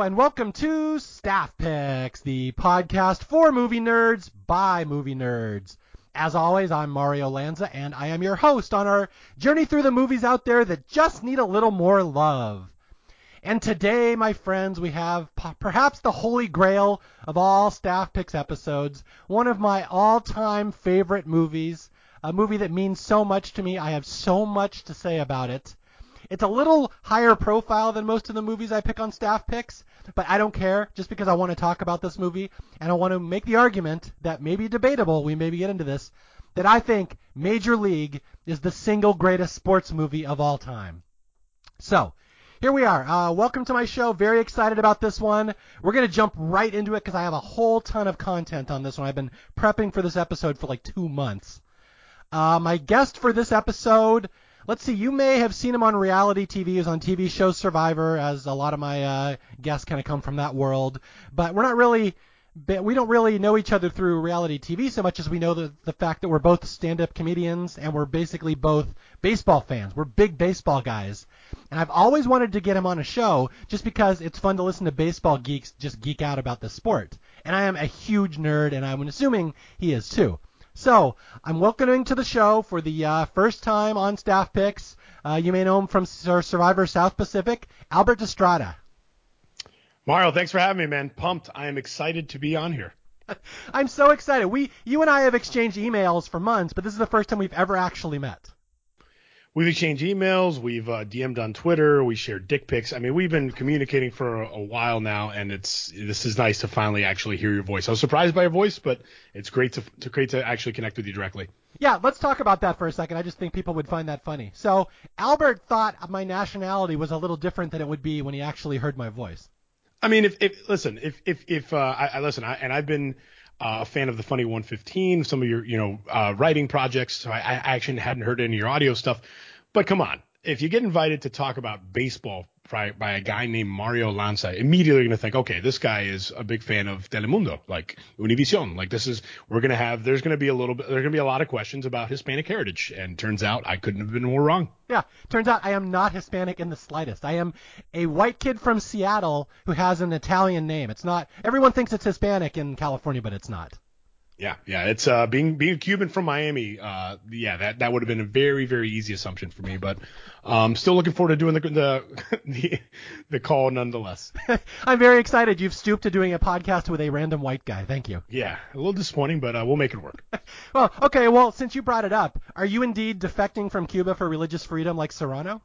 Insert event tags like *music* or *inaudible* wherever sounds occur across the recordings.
And welcome to Staff Picks, the podcast for movie nerds by movie nerds. As always, I'm Mario Lanza and I am your host on our journey through the movies out there that just need a little more love. And today, my friends, we have p- perhaps the holy grail of all Staff Picks episodes, one of my all-time favorite movies, a movie that means so much to me. I have so much to say about it. It's a little higher profile than most of the movies I pick on staff picks, but I don't care just because I want to talk about this movie and I want to make the argument that may be debatable, we maybe get into this, that I think Major League is the single greatest sports movie of all time. So, here we are. Uh, welcome to my show. Very excited about this one. We're going to jump right into it because I have a whole ton of content on this one. I've been prepping for this episode for like two months. Uh, my guest for this episode let's see, you may have seen him on reality TV. He was on TV show Survivor, as a lot of my uh, guests kind of come from that world. But we're not really, we don't really know each other through reality TV so much as we know the, the fact that we're both stand-up comedians and we're basically both baseball fans. We're big baseball guys. And I've always wanted to get him on a show just because it's fun to listen to baseball geeks just geek out about the sport. And I am a huge nerd, and I'm assuming he is too. So I'm welcoming to the show for the uh, first time on Staff Picks. Uh, you may know him from Survivor South Pacific, Albert Destrade. Mario, thanks for having me, man. Pumped. I am excited to be on here. *laughs* I'm so excited. We, you and I have exchanged emails for months, but this is the first time we've ever actually met we've exchanged emails, we've uh, DM'd on Twitter, we shared dick pics. I mean, we've been communicating for a, a, while now, and it's this is nice to finally actually hear your voice. I was surprised by your voice, but it's great to to great to actually connect with you directly. Yeah, let's talk about that for a second. I just think people would find that funny. So Albert thought my nationality was a little different than it would be when he actually heard my voice. I mean, if, if listen, if if if uh, I, I listen, I, and I've been a fan of the Funny 115, some of your you know uh, writing projects. So I, I actually hadn't heard any of your audio stuff. But come on, if you get invited to talk about baseball by, by a guy named Mario Lanza, immediately you're gonna think, okay, this guy is a big fan of Telemundo, like Univision. Like this is we're gonna have there's gonna be a little bit there's gonna be a lot of questions about Hispanic heritage, and turns out I couldn't have been more wrong. Yeah, turns out I am not Hispanic in the slightest. I am a white kid from Seattle who has an Italian name. It's not everyone thinks it's Hispanic in California, but it's not. Yeah, yeah, it's uh, being being a Cuban from Miami. Uh, yeah, that that would have been a very very easy assumption for me, but um, still looking forward to doing the the *laughs* the, the call nonetheless. *laughs* I'm very excited. You've stooped to doing a podcast with a random white guy. Thank you. Yeah, a little disappointing, but uh, we'll make it work. *laughs* well, okay. Well, since you brought it up, are you indeed defecting from Cuba for religious freedom like Serrano?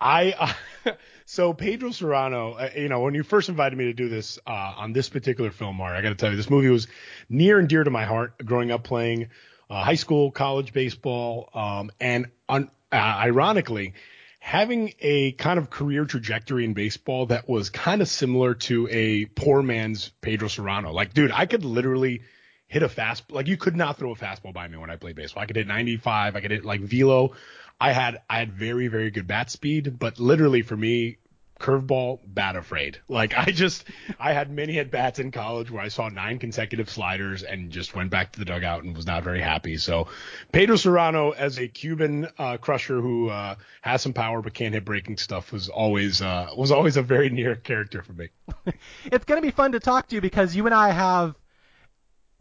I uh, *laughs* so Pedro Serrano, uh, you know, when you first invited me to do this uh, on this particular film, Mar, I got to tell you, this movie was near and dear to my heart. Growing up playing uh, high school, college baseball, um, and un- uh, ironically, having a kind of career trajectory in baseball that was kind of similar to a poor man's Pedro Serrano. Like, dude, I could literally hit a fast like you could not throw a fastball by me when I played baseball. I could hit 95, I could hit like velo. I had I had very very good bat speed, but literally for me, curveball, bat afraid. Like I just I had many at bats in college where I saw nine consecutive sliders and just went back to the dugout and was not very happy. So Pedro Serrano as a Cuban uh, crusher who uh, has some power but can't hit breaking stuff was always uh, was always a very near character for me. *laughs* it's gonna be fun to talk to you because you and I have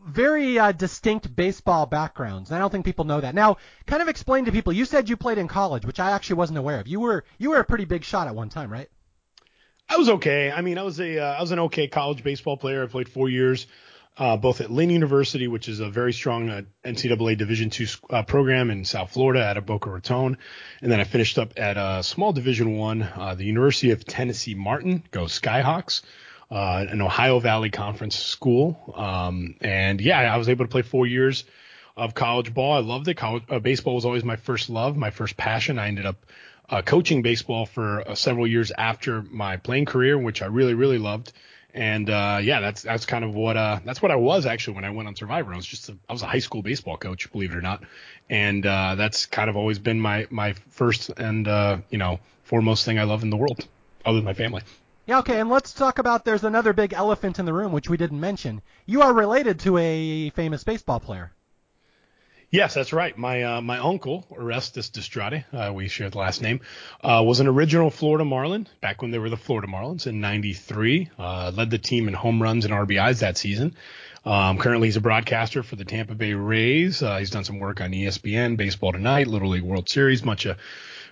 very uh, distinct baseball backgrounds. I don't think people know that. Now, kind of explain to people. You said you played in college, which I actually wasn't aware of. You were you were a pretty big shot at one time, right? I was okay. I mean, I was a uh, I was an okay college baseball player. I played four years, uh, both at Lynn University, which is a very strong uh, NCAA Division two uh, program in South Florida, out of Boca Raton, and then I finished up at a small Division one, uh, the University of Tennessee Martin. Go Skyhawks uh, an Ohio Valley Conference school. Um, and yeah, I was able to play four years of college ball. I loved it. College uh, baseball was always my first love, my first passion. I ended up uh, coaching baseball for uh, several years after my playing career, which I really, really loved. And uh, yeah, that's that's kind of what uh, that's what I was actually when I went on Survivor. I was just a, I was a high school baseball coach, believe it or not, and uh, that's kind of always been my my first and you know foremost thing I love in the world, other than my family. Yeah, okay, and let's talk about there's another big elephant in the room which we didn't mention. You are related to a famous baseball player. Yes, that's right. My uh, my uncle Orestes Destrade, uh, we share the last name, uh, was an original Florida Marlin back when they were the Florida Marlins in '93. Uh, led the team in home runs and RBIs that season. Um, currently, he's a broadcaster for the Tampa Bay Rays. Uh, he's done some work on ESPN, Baseball Tonight, Little League World Series, much of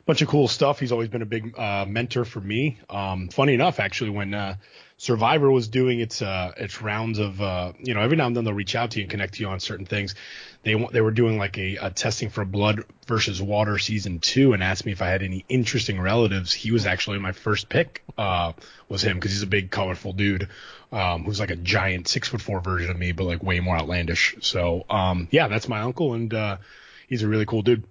bunch of cool stuff. He's always been a big uh, mentor for me. Um, funny enough, actually, when uh, Survivor was doing its uh, its rounds of uh, you know every now and then they'll reach out to you and connect to you on certain things. They they were doing like a, a testing for blood versus water season two and asked me if I had any interesting relatives. He was actually my first pick. Uh, was him because he's a big colorful dude. Um, who's like a giant six foot four version of me, but like way more outlandish. So um, yeah, that's my uncle, and uh, he's a really cool dude.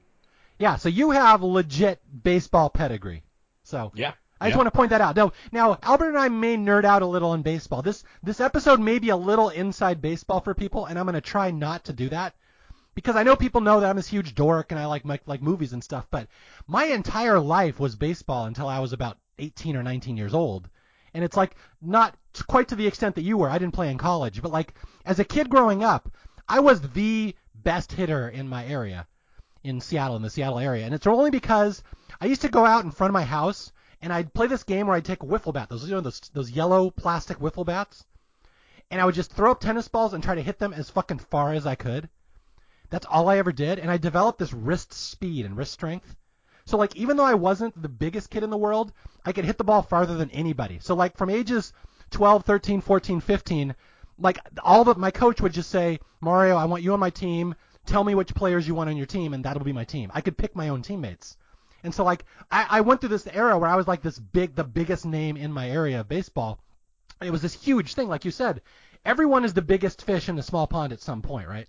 Yeah, so you have legit baseball pedigree. So Yeah. I just yeah. want to point that out. Now, now Albert and I may nerd out a little on baseball. This this episode may be a little inside baseball for people, and I'm going to try not to do that because I know people know that I'm this huge dork and I like like, like movies and stuff. But my entire life was baseball until I was about 18 or 19 years old, and it's like not quite to the extent that you were. I didn't play in college, but like as a kid growing up, I was the best hitter in my area in Seattle, in the Seattle area. And it's only because I used to go out in front of my house and I'd play this game where I'd take a wiffle bat, those you know those those yellow plastic wiffle bats, and I would just throw up tennis balls and try to hit them as fucking far as I could. That's all I ever did, and I developed this wrist speed and wrist strength. So like even though I wasn't the biggest kid in the world, I could hit the ball farther than anybody. So like from ages 12, 13, 14, 15, like all of my coach would just say, Mario, I want you on my team. Tell me which players you want on your team, and that'll be my team. I could pick my own teammates. And so like I, I went through this era where I was like this big, the biggest name in my area of baseball. It was this huge thing, like you said. Everyone is the biggest fish in a small pond at some point, right?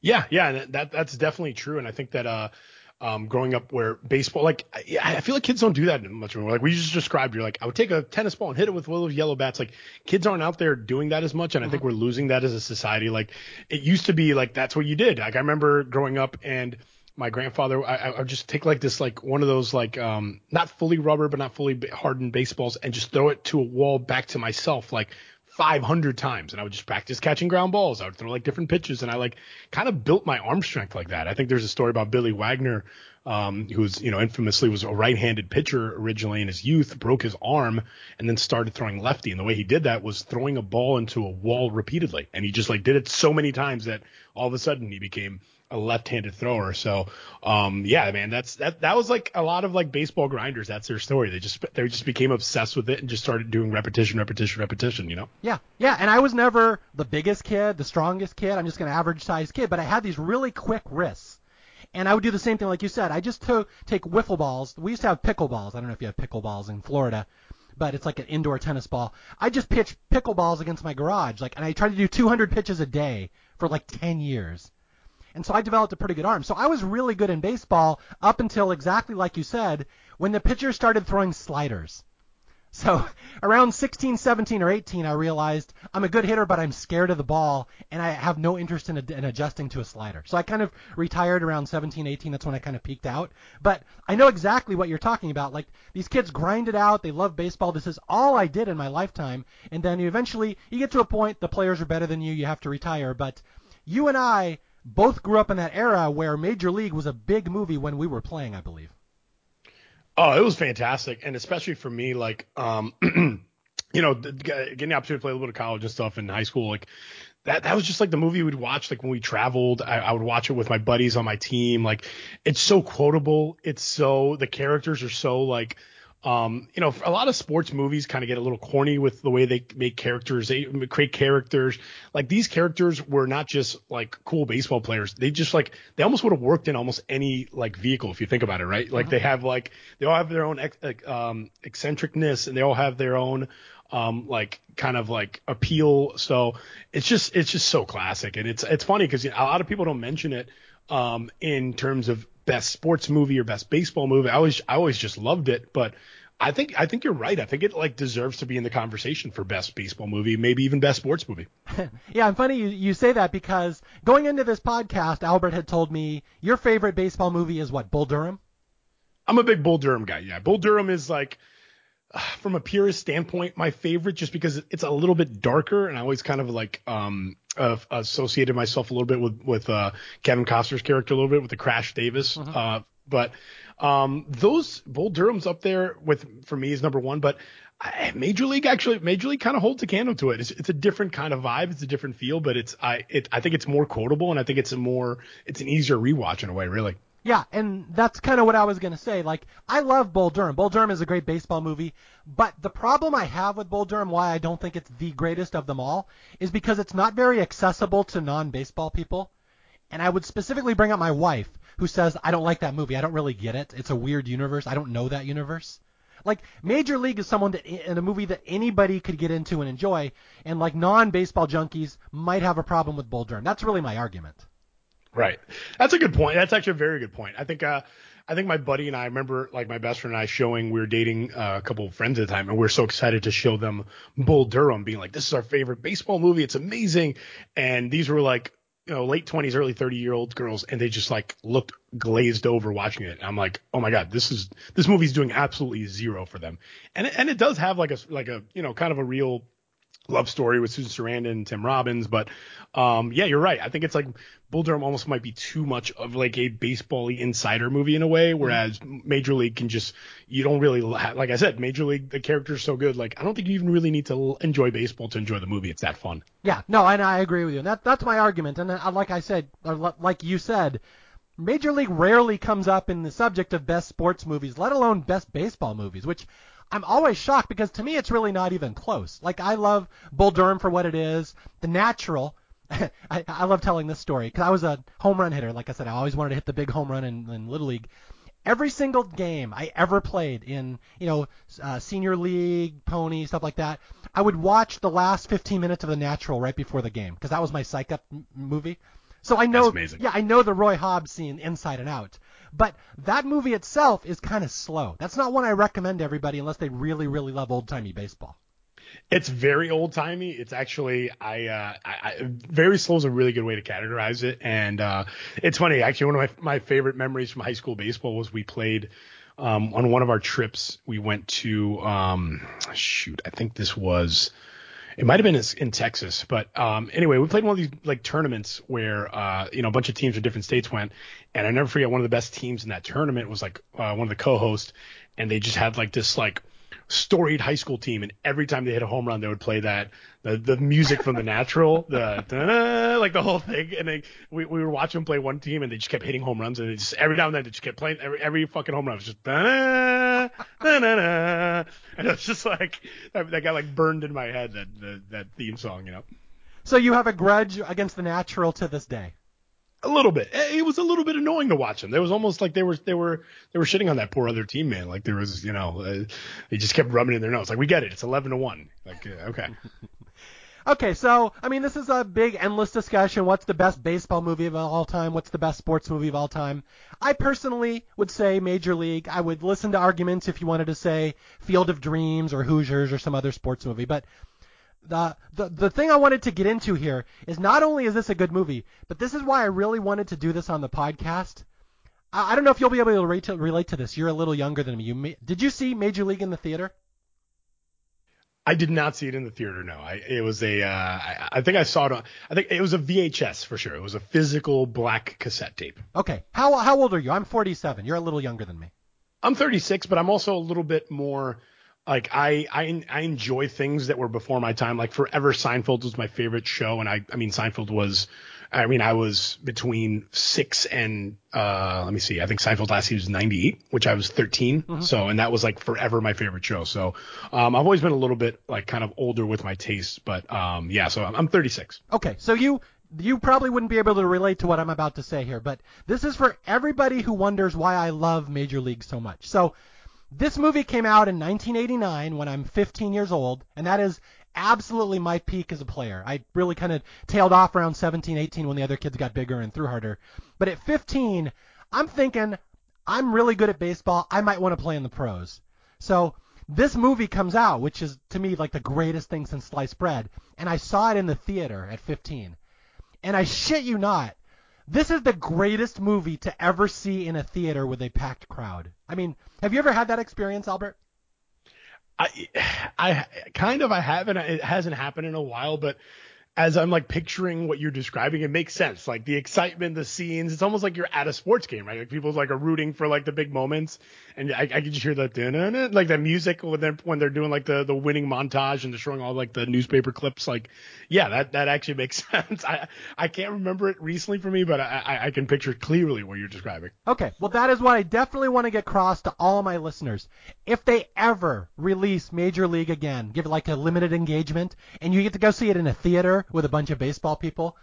Yeah, yeah, and that that's definitely true. And I think that uh, um, growing up where baseball, like I, I feel like kids don't do that much anymore. Like we just described, you're like, I would take a tennis ball and hit it with one of those yellow bats. Like kids aren't out there doing that as much, and I think we're losing that as a society. Like it used to be, like that's what you did. Like I remember growing up and my grandfather, I, I would just take like this, like one of those, like um, not fully rubber but not fully hardened baseballs, and just throw it to a wall back to myself, like 500 times and I would just practice catching ground balls. I would throw like different pitches and I like kind of built my arm strength like that. I think there's a story about Billy Wagner, um, who's, you know, infamously was a right-handed pitcher originally in his youth, broke his arm and then started throwing lefty. And the way he did that was throwing a ball into a wall repeatedly. And he just like did it so many times that all of a sudden he became a left-handed thrower. So, um, yeah, man, that's that. That was like a lot of like baseball grinders. That's their story. They just they just became obsessed with it and just started doing repetition, repetition, repetition. You know? Yeah, yeah. And I was never the biggest kid, the strongest kid. I'm just an average sized kid, but I had these really quick wrists. And I would do the same thing like you said. I just took take wiffle balls. We used to have pickle balls. I don't know if you have pickle balls in Florida, but it's like an indoor tennis ball. I just pitched pickle balls against my garage, like, and I tried to do 200 pitches a day for like 10 years. And so I developed a pretty good arm. So I was really good in baseball up until exactly like you said, when the pitchers started throwing sliders. So *laughs* around 16, 17, or 18, I realized I'm a good hitter, but I'm scared of the ball, and I have no interest in, in adjusting to a slider. So I kind of retired around 17, 18. That's when I kind of peaked out. But I know exactly what you're talking about. Like these kids grind it out. They love baseball. This is all I did in my lifetime. And then you eventually you get to a point the players are better than you. You have to retire. But you and I both grew up in that era where Major League was a big movie when we were playing, I believe. Oh, it was fantastic, and especially for me, like, um, *clears throat* you know, getting the opportunity to play a little bit of college and stuff in high school, like that that was just like the movie we'd watch like when we traveled. I, I would watch it with my buddies on my team. Like, it's so quotable. It's so the characters are so like um, you know, a lot of sports movies kind of get a little corny with the way they make characters. They create characters. Like these characters were not just like cool baseball players. They just like they almost would have worked in almost any like vehicle if you think about it, right? Like they have like they all have their own ex- um, eccentricness and they all have their own um, like kind of like appeal. So it's just it's just so classic, and it's it's funny because you know, a lot of people don't mention it um, in terms of best sports movie or best baseball movie. I always I always just loved it, but I think I think you're right. I think it like deserves to be in the conversation for best baseball movie, maybe even best sports movie. *laughs* yeah, I'm funny you, you say that because going into this podcast, Albert had told me your favorite baseball movie is what Bull Durham. I'm a big Bull Durham guy. Yeah, Bull Durham is like *sighs* from a purist standpoint, my favorite just because it's a little bit darker, and I always kind of like um uh, associated myself a little bit with with uh, Kevin Costner's character a little bit with the Crash Davis. Mm-hmm. Uh, but um, those Bull Durham's up there with for me is number one. But I, Major League actually Major League kind of holds a candle to it. It's, it's a different kind of vibe. It's a different feel, but it's I it I think it's more quotable, and I think it's a more it's an easier rewatch in a way, really. Yeah, and that's kind of what I was going to say. Like, I love Bull Durham. Bull Durham is a great baseball movie, but the problem I have with Bull Durham, why I don't think it's the greatest of them all, is because it's not very accessible to non-baseball people. And I would specifically bring up my wife, who says, I don't like that movie. I don't really get it. It's a weird universe. I don't know that universe. Like, Major League is someone that, in a movie that anybody could get into and enjoy, and like non-baseball junkies might have a problem with Bull Durham. That's really my argument. Right. That's a good point. That's actually a very good point. I think uh I think my buddy and I remember like my best friend and I showing we were dating uh, a couple of friends at the time and we are so excited to show them Bull Durham being like this is our favorite baseball movie. It's amazing. And these were like you know late 20s early 30 year old girls and they just like looked glazed over watching it and i'm like oh my god this is this movie's doing absolutely zero for them and and it does have like a like a you know kind of a real love story with Susan Sarandon and Tim Robbins. But um, yeah, you're right. I think it's like Bull Durham almost might be too much of like a baseball insider movie in a way, whereas Major League can just you don't really like I said, Major League the character's so good. Like I don't think you even really need to enjoy baseball to enjoy the movie. It's that fun. Yeah, no, and I agree with you. And that that's my argument. And uh, like I said, like you said. Major League rarely comes up in the subject of best sports movies, let alone best baseball movies, which I'm always shocked because to me it's really not even close. Like I love Bull Durham for what it is. The Natural. *laughs* I, I love telling this story because I was a home run hitter. Like I said, I always wanted to hit the big home run in, in Little League. Every single game I ever played in, you know, uh, senior league, pony, stuff like that, I would watch the last 15 minutes of The Natural right before the game because that was my psych up m- movie. So I know, yeah, I know the Roy Hobbs scene inside and out. But that movie itself is kind of slow. That's not one I recommend to everybody unless they really, really love old timey baseball. It's very old timey. It's actually I, uh, I, I, very slow is a really good way to categorize it, and uh, it's funny. Actually, one of my my favorite memories from high school baseball was we played um, on one of our trips. We went to um, shoot, I think this was it might have been in Texas, but um, anyway, we played one of these like tournaments where uh, you know a bunch of teams from different states went, and I never forget one of the best teams in that tournament was like uh, one of the co-hosts, and they just had like this like storied high school team, and every time they hit a home run, they would play that the the music from the Natural, the like the whole thing. And they we, we were watching them play one team, and they just kept hitting home runs, and just every now and then they just kept playing every every fucking home run was just da da da, and it's just like that, that got like burned in my head that that, that theme song, you know. So you have a grudge against the Natural to this day. A little bit. It was a little bit annoying to watch them. It was almost like they were they were they were shitting on that poor other team, man. Like there was, you know, uh, they just kept rubbing in their nose. Like we get it. It's eleven to one. Like uh, okay. *laughs* okay, so I mean, this is a big, endless discussion. What's the best baseball movie of all time? What's the best sports movie of all time? I personally would say Major League. I would listen to arguments if you wanted to say Field of Dreams or Hoosiers or some other sports movie, but the, the the thing I wanted to get into here is not only is this a good movie, but this is why I really wanted to do this on the podcast. I, I don't know if you'll be able to relate, to relate to this. You're a little younger than me. You did you see Major League in the theater? I did not see it in the theater. No, I it was a uh, I, I think I saw it on I think it was a VHS for sure. It was a physical black cassette tape. Okay, how how old are you? I'm 47. You're a little younger than me. I'm 36, but I'm also a little bit more like I, I I enjoy things that were before my time. Like Forever Seinfeld was my favorite show, and I I mean Seinfeld was, I mean I was between six and uh let me see, I think Seinfeld last season was 98, which I was 13. Mm-hmm. So and that was like forever my favorite show. So um I've always been a little bit like kind of older with my tastes, but um yeah, so I'm, I'm 36. Okay, so you you probably wouldn't be able to relate to what I'm about to say here, but this is for everybody who wonders why I love Major League so much. So this movie came out in 1989 when I'm 15 years old, and that is absolutely my peak as a player. I really kind of tailed off around 17, 18 when the other kids got bigger and threw harder. But at 15, I'm thinking I'm really good at baseball. I might want to play in the pros. So this movie comes out, which is to me like the greatest thing since sliced bread, and I saw it in the theater at 15. And I shit you not, this is the greatest movie to ever see in a theater with a packed crowd. I mean, have you ever had that experience, Albert? I, *sighs* I kind of I haven't. It hasn't happened in a while, but as I'm like picturing what you're describing, it makes sense. Like the excitement, the scenes, it's almost like you're at a sports game, right? Like people's like are rooting for like the big moments, and I, I can just hear the like the music when they're when they're doing like the the winning montage and they're showing all like the newspaper clips. Like, yeah, that that actually makes *laughs* sense. I I can't remember it recently for me, but I I can picture clearly what you're describing. Okay, well that is what I definitely want to get across to all my listeners. If they ever release Major League again, give it like a limited engagement, and you get to go see it in a theater with a bunch of baseball people.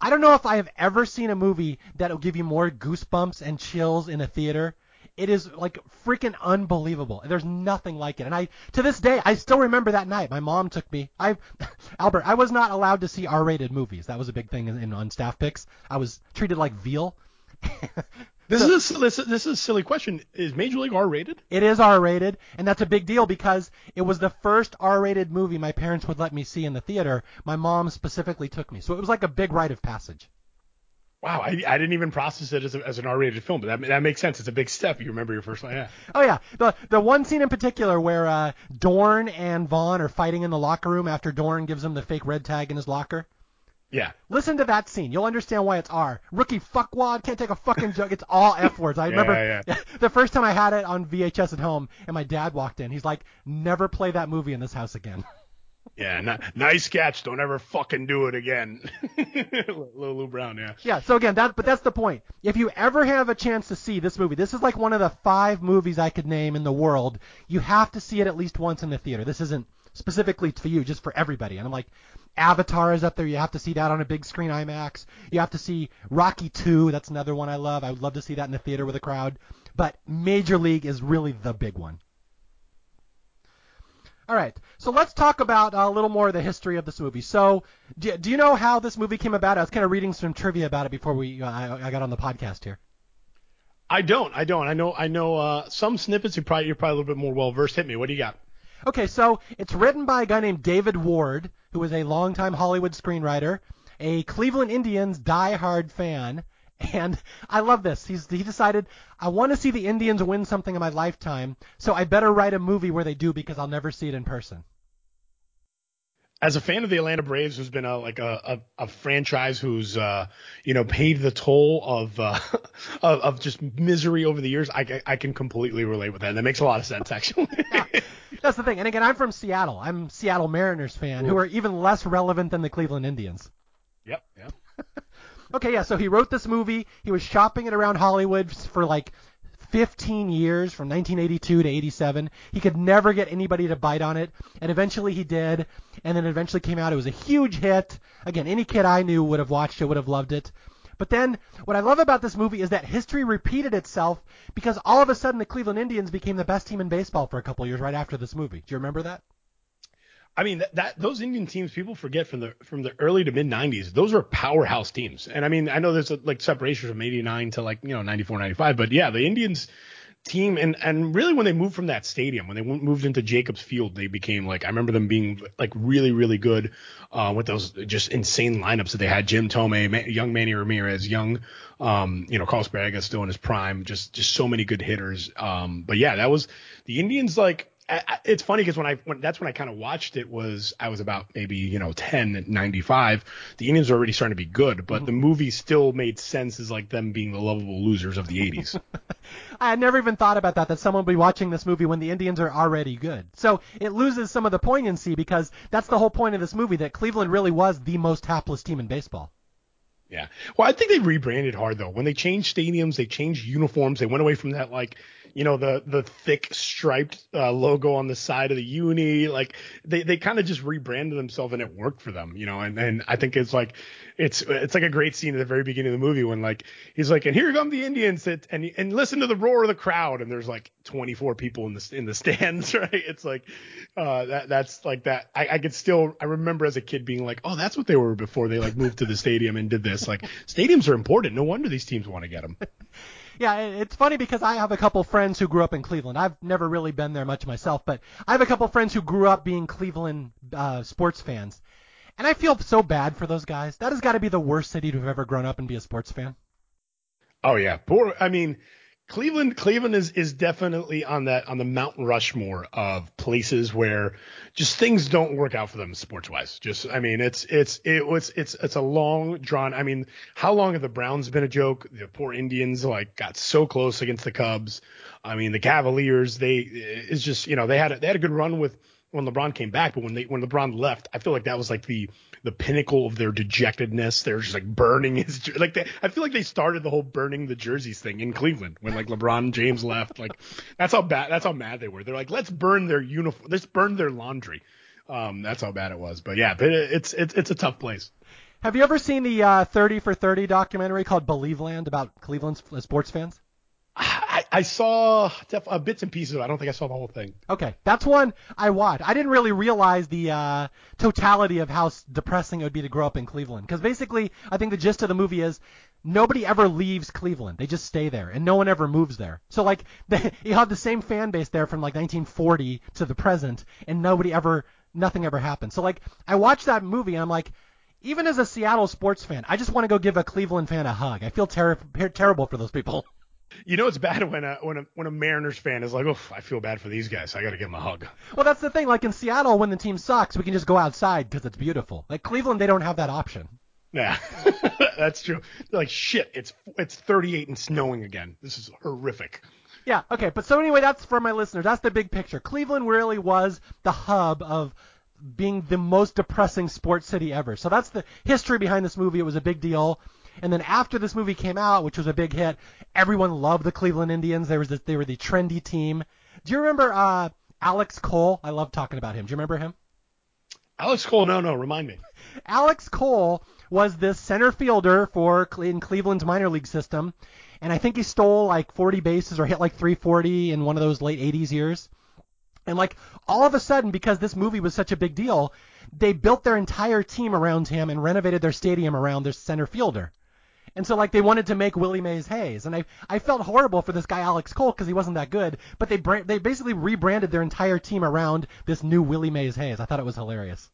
I don't know if I have ever seen a movie that will give you more goosebumps and chills in a theater. It is like freaking unbelievable. There's nothing like it. And I, to this day, I still remember that night. My mom took me. I, *laughs* Albert, I was not allowed to see R-rated movies. That was a big thing in, in on staff picks. I was treated like veal. *laughs* This so, is a, this, this is a silly question. Is Major League R-rated? It is R-rated, and that's a big deal because it was the first R-rated movie my parents would let me see in the theater. My mom specifically took me, so it was like a big rite of passage. Wow, I, I didn't even process it as, a, as an R-rated film, but that that makes sense. It's a big step. You remember your first one, yeah. Oh yeah, the the one scene in particular where uh, Dorn and Vaughn are fighting in the locker room after Dorn gives him the fake red tag in his locker. Yeah. Listen to that scene. You'll understand why it's R. Rookie fuckwad can't take a fucking joke. It's all F words. I *laughs* remember yeah, yeah. *laughs* the first time I had it on VHS at home, and my dad walked in. He's like, "Never play that movie in this house again." *laughs* Yeah, n- nice catch. Don't ever fucking do it again. Little Lou Brown, yeah. Yeah. So again, that but that's the point. If you ever have a chance to see this movie, this is like one of the five movies I could name in the world. You have to see it at least once in the theater. This isn't specifically for you, just for everybody. And I'm like, Avatar is up there. You have to see that on a big screen IMAX. You have to see Rocky 2. That's another one I love. I would love to see that in the theater with a crowd. But Major League is really the big one. All right, so let's talk about a little more of the history of this movie. So, do, do you know how this movie came about? I was kind of reading some trivia about it before we uh, I, I got on the podcast here. I don't. I don't. I know. I know uh, some snippets. You probably you're probably a little bit more well versed. Hit me. What do you got? Okay, so it's written by a guy named David Ward, who is a longtime Hollywood screenwriter, a Cleveland Indians die-hard fan, and I love this. He's he decided I want to see the Indians win something in my lifetime, so I better write a movie where they do because I'll never see it in person. As a fan of the Atlanta Braves, who's been a like a, a, a franchise who's uh, you know paid the toll of, uh, *laughs* of of just misery over the years, I, I can completely relate with that. That makes a lot of sense actually. *laughs* That's the thing. And again, I'm from Seattle. I'm Seattle Mariners fan, Ooh. who are even less relevant than the Cleveland Indians. Yep. Yep. *laughs* okay, yeah. So he wrote this movie. He was shopping it around Hollywood for like 15 years, from 1982 to 87. He could never get anybody to bite on it, and eventually he did. And then eventually came out. It was a huge hit. Again, any kid I knew would have watched it, would have loved it. But then what I love about this movie is that history repeated itself because all of a sudden the Cleveland Indians became the best team in baseball for a couple years right after this movie. Do you remember that? I mean that, those Indian teams people forget from the from the early to mid 90s those were powerhouse teams. And I mean I know there's a, like separation from 89 to like you know 94 95 but yeah the Indians team and and really when they moved from that stadium when they moved into Jacobs Field they became like I remember them being like really really good uh, with those just insane lineups that they had. Jim Thome young Manny Ramirez young um, you know Carlos Baerga still in his prime just just so many good hitters. Um, but yeah that was the Indians like it's funny because when I when that's when I kind of watched it was I was about maybe you know 10 95 the Indians were already starting to be good but mm-hmm. the movie still made sense as like them being the lovable losers of the 80s *laughs* I had never even thought about that that someone would be watching this movie when the Indians are already good. So it loses some of the poignancy because that's the whole point of this movie that Cleveland really was the most hapless team in baseball. Yeah. Well I think they rebranded hard though. When they changed stadiums they changed uniforms they went away from that like you know the the thick striped uh, logo on the side of the uni like they they kind of just rebranded themselves and it worked for them you know and and I think it's like it's it's like a great scene at the very beginning of the movie when like he's like and here come the Indians and and listen to the roar of the crowd and there's like 24 people in the in the *laughs* stands right? It's like uh that that's like that. I, I could still I remember as a kid being like oh that's what they were before they like moved to the stadium and did this. Like stadiums are important. No wonder these teams want to get them *laughs* yeah, it's funny because I have a couple friends who grew up in Cleveland. I've never really been there much myself, but I have a couple friends who grew up being Cleveland uh, sports fans, and I feel so bad for those guys. That has got to be the worst city to have ever grown up and be a sports fan. Oh yeah, poor. I mean, Cleveland, Cleveland is is definitely on that on the Mount Rushmore of places where just things don't work out for them sports wise. Just I mean, it's it's it was it's it's a long drawn. I mean, how long have the Browns been a joke? The poor Indians like got so close against the Cubs. I mean, the Cavaliers they it's just you know they had a, they had a good run with when LeBron came back, but when they when LeBron left, I feel like that was like the the pinnacle of their dejectedness. They're just like burning his like they, I feel like they started the whole burning the jerseys thing in Cleveland when like LeBron James left. Like that's how bad that's how mad they were. They're like let's burn their uniform, let's burn their laundry. Um, that's how bad it was. But yeah, but it's it's it's a tough place. Have you ever seen the uh, 30 for 30 documentary called Believeland about Cleveland sports fans? I, saw def- uh, bits and pieces. I don't think I saw the whole thing. Okay, that's one I watched. I didn't really realize the uh, totality of how depressing it would be to grow up in Cleveland. Because basically, I think the gist of the movie is nobody ever leaves Cleveland. They just stay there, and no one ever moves there. So like, *laughs* they, you have the same fan base there from like 1940 to the present, and nobody ever, nothing ever happened. So like, I watched that movie, and I'm like. Even as a Seattle sports fan, I just want to go give a Cleveland fan a hug. I feel ter- terrible for those people. *laughs* You know it's bad when a when a when a Mariners fan is like, oh, I feel bad for these guys. I got to give them a hug. Well, that's the thing. Like in Seattle, when the team sucks, we can just go outside because it's beautiful. Like Cleveland, they don't have that option. Yeah, *laughs* that's true. They're like shit. It's it's 38 and snowing again. This is horrific. Yeah. Okay. But so anyway, that's for my listeners. That's the big picture. Cleveland really was the hub of being the most depressing sports city ever. So that's the history behind this movie. It was a big deal. And then after this movie came out, which was a big hit, everyone loved the Cleveland Indians. There was this, they were the trendy team. Do you remember uh, Alex Cole? I love talking about him. Do you remember him? Alex Cole, no, no, remind me. *laughs* Alex Cole was this center fielder for in Cleveland's minor league system, and I think he stole like 40 bases or hit like 340 in one of those late 80s years. And like all of a sudden, because this movie was such a big deal, they built their entire team around him and renovated their stadium around their center fielder. And so like they wanted to make Willie Mays Hayes, and I I felt horrible for this guy Alex Cole because he wasn't that good, but they they basically rebranded their entire team around this new Willie Mays Hayes. I thought it was hilarious.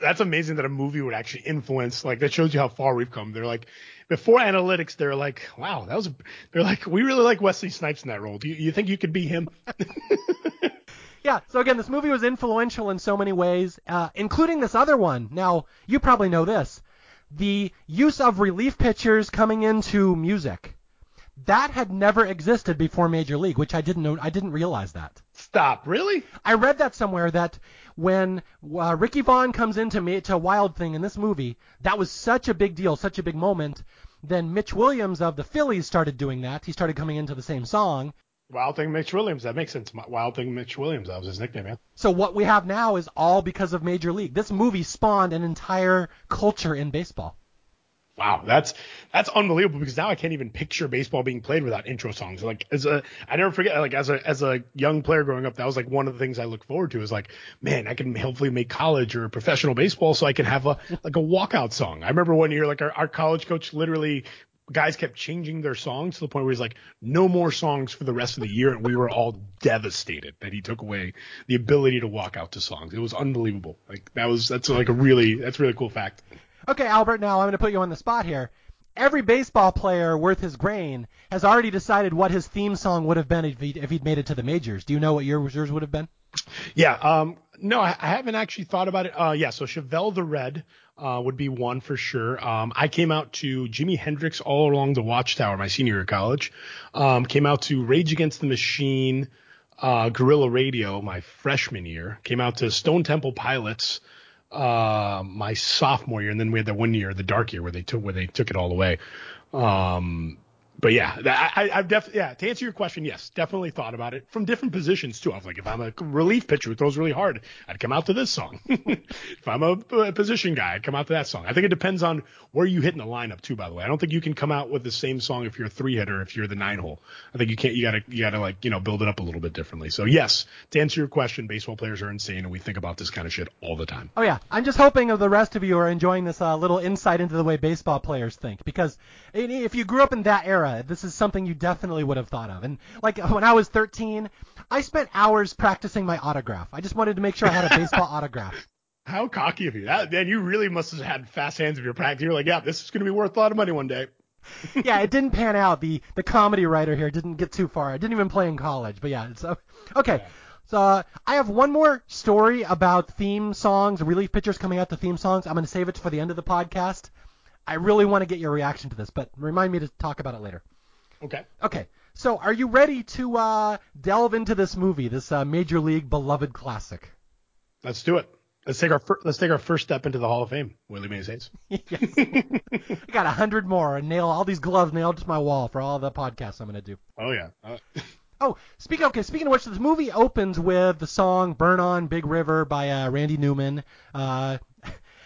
That's amazing that a movie would actually influence. Like that shows you how far we've come. They're like before analytics, they're like, wow, that was. They're like, we really like Wesley Snipes in that role. Do you, you think you could be him? *laughs* yeah. So again, this movie was influential in so many ways, uh, including this other one. Now you probably know this the use of relief pitchers coming into music. That had never existed before Major League, which I didn't know. I didn't realize that. Stop. Really? I read that somewhere that when uh, Ricky Vaughn comes into me to Wild Thing in this movie, that was such a big deal, such a big moment. Then Mitch Williams of the Phillies started doing that. He started coming into the same song. Wild Thing Mitch Williams. That makes sense. Wild Thing Mitch Williams. That was his nickname, man. So what we have now is all because of Major League. This movie spawned an entire culture in baseball. Wow, that's that's unbelievable because now I can't even picture baseball being played without intro songs. Like as a, I never forget. Like as a as a young player growing up, that was like one of the things I look forward to. Is like, man, I can hopefully make college or professional baseball, so I can have a like a walkout song. I remember one year, like our, our college coach literally guys kept changing their songs to the point where he's like, no more songs for the rest of the year. And we were all devastated that he took away the ability to walk out to songs. It was unbelievable. Like that was, that's like a really, that's a really cool fact. Okay, Albert, now I'm going to put you on the spot here. Every baseball player worth his grain has already decided what his theme song would have been if he'd, if he'd made it to the majors. Do you know what yours, yours would have been? Yeah, um, no, I, haven't actually thought about it. Uh, yeah, so Chevelle the Red uh, would be one for sure. Um, I came out to Jimi Hendrix all along the Watchtower my senior year of college. Um, came out to Rage Against the Machine, uh, Guerrilla Radio my freshman year. Came out to Stone Temple Pilots uh, my sophomore year, and then we had that one year, the dark year, where they took where they took it all away. Um, but yeah, I, I've definitely yeah. To answer your question, yes, definitely thought about it from different positions too. I was like, if I'm a relief pitcher who throws really hard, I'd come out to this song. *laughs* if I'm a, a, position guy, I'd come out to that song. I think it depends on where you hit in the lineup too. By the way, I don't think you can come out with the same song if you're a three hitter if you're the nine hole. I think you can't. You gotta you gotta like you know build it up a little bit differently. So yes, to answer your question, baseball players are insane, and we think about this kind of shit all the time. Oh yeah, I'm just hoping the rest of you are enjoying this uh, little insight into the way baseball players think because if you grew up in that era, this is something you definitely would have thought of. And like *laughs* when I was 13, I spent hours practicing my autograph. I just wanted to make sure I had a baseball *laughs* autograph. How cocky of you! That man, you really must have had fast hands of your practice. You're like, yeah, this is going to be worth a lot of money one day. *laughs* yeah, it didn't pan out. The the comedy writer here didn't get too far. I didn't even play in college. But yeah, so okay. Yeah. So uh, I have one more story about theme songs, relief pictures coming out to theme songs. I'm going to save it for the end of the podcast. I really want to get your reaction to this, but remind me to talk about it later. Okay. Okay. So are you ready to uh, delve into this movie, this uh, major league beloved classic? Let's do it. Let's take our fir- let's take our first step into the Hall of Fame. Willie Mays *laughs* yes. I got a hundred more and nail all these gloves nailed to my wall for all the podcasts I'm going to do. Oh yeah. Uh, *laughs* Oh, speaking okay, speaking of which, this movie opens with the song "Burn On Big River" by uh, Randy Newman, uh,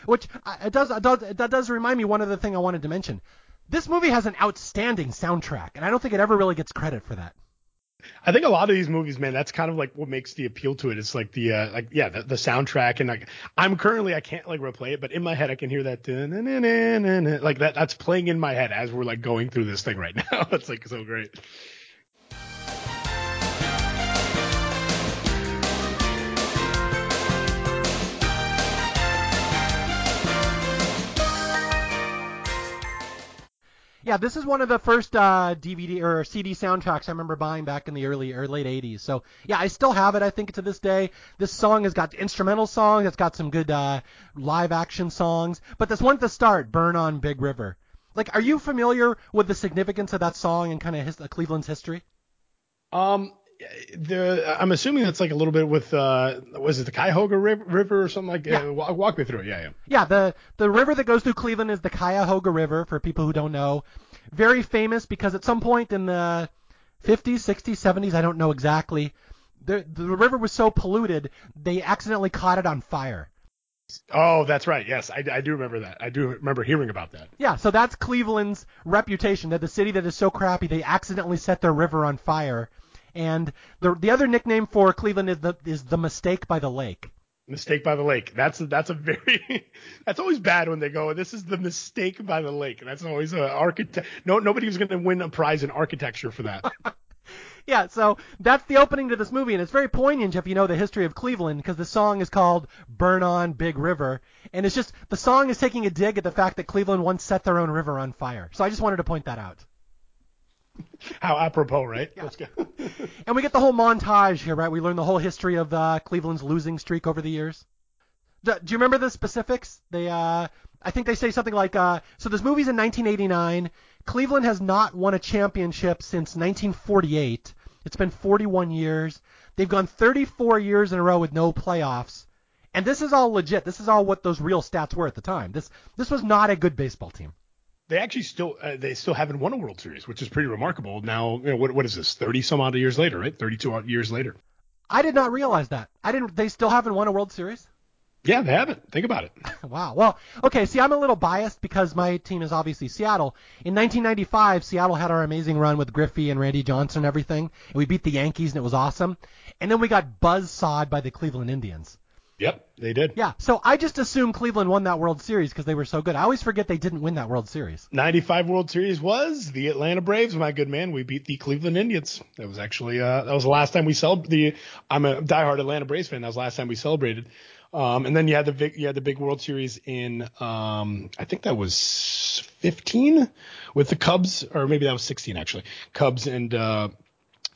which it does, it does that does remind me one other thing I wanted to mention. This movie has an outstanding soundtrack, and I don't think it ever really gets credit for that. I think a lot of these movies, man, that's kind of like what makes the appeal to it. It's like the uh, like yeah, the, the soundtrack and like I'm currently I can't like replay it, but in my head I can hear that like that that's playing in my head as we're like going through this thing right *laughs* now. it's like so great. Yeah, this is one of the first uh, DVD or CD soundtracks I remember buying back in the early or late 80s. So yeah, I still have it. I think to this day. This song has got instrumental songs. It's got some good uh, live action songs. But this one at the start, "Burn on Big River." Like, are you familiar with the significance of that song and kind of his, uh, Cleveland's history? Um, the I'm assuming that's like a little bit with uh was it the Cuyahoga River, or something like Yeah. uh, walk, walk me through it. Yeah, yeah. Yeah, the the river that goes through Cleveland is the Cuyahoga River. For people who don't know, very famous because at some point in the 50s, 60s, 70s, I don't know exactly, the the river was so polluted they accidentally caught it on fire. Oh, that's right. Yes, I, I do remember that. I do remember hearing about that. Yeah, so that's Cleveland's reputation that the city that is so crappy they accidentally set their river on fire. And the the other nickname for Cleveland is the is the mistake by the lake. Mistake by the lake. That's that's a very *laughs* that's always bad when they go. This is the mistake by the lake. That's always a architect. No, nobody's going to win a prize in architecture for that. *laughs* Yeah, so that's the opening to this movie, and it's very poignant if you know the history of Cleveland, because the song is called "Burn On Big River," and it's just the song is taking a dig at the fact that Cleveland once set their own river on fire. So I just wanted to point that out. *laughs* How apropos, right? Yeah. Let's go. *laughs* And we get the whole montage here, right? We learn the whole history of uh, Cleveland's losing streak over the years. Do, do you remember the specifics? They, uh, I think they say something like, uh, so this movie's in 1989. Cleveland has not won a championship since 1948. It's been 41 years. They've gone 34 years in a row with no playoffs. And this is all legit. This is all what those real stats were at the time. This this was not a good baseball team. They actually still uh, they still haven't won a World Series, which is pretty remarkable. Now, you know, what what is this? Thirty some odd years later, right? Thirty two odd years later. I did not realize that. I didn't. They still haven't won a World Series. Yeah, they haven't. Think about it. *laughs* Wow. Well, okay. See, I'm a little biased because my team is obviously Seattle. In 1995, Seattle had our amazing run with Griffey and Randy Johnson and everything, and we beat the Yankees and it was awesome. And then we got buzzsawed by the Cleveland Indians. Yep, they did. Yeah. So I just assumed Cleveland won that World Series because they were so good. I always forget they didn't win that World Series. 95 World Series was the Atlanta Braves, my good man. We beat the Cleveland Indians. That was actually uh, that was the last time we celebrated. The I'm a diehard Atlanta Braves fan. That was the last time we celebrated. Um, and then you had the big you had the big World Series in um, I think that was 15 with the Cubs, or maybe that was 16 actually. Cubs and uh,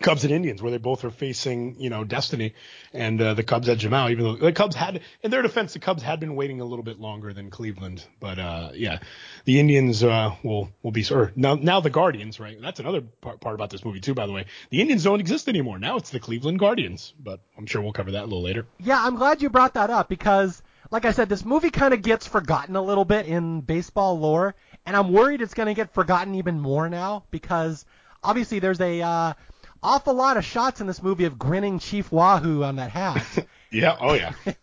Cubs and Indians, where they both are facing, you know, destiny, and uh, the Cubs them out. Even though the Cubs had, in their defense, the Cubs had been waiting a little bit longer than Cleveland. But uh, yeah, the Indians uh, will will be, or now now the Guardians, right? That's another part, part about this movie too, by the way. The Indians don't exist anymore. Now it's the Cleveland Guardians. But I'm sure we'll cover that a little later. Yeah, I'm glad you brought that up because, like I said, this movie kind of gets forgotten a little bit in baseball lore, and I'm worried it's going to get forgotten even more now because obviously there's a uh, awful lot of shots in this movie of grinning Chief Wahoo on that hat. *laughs* Yeah. Oh yeah. *laughs*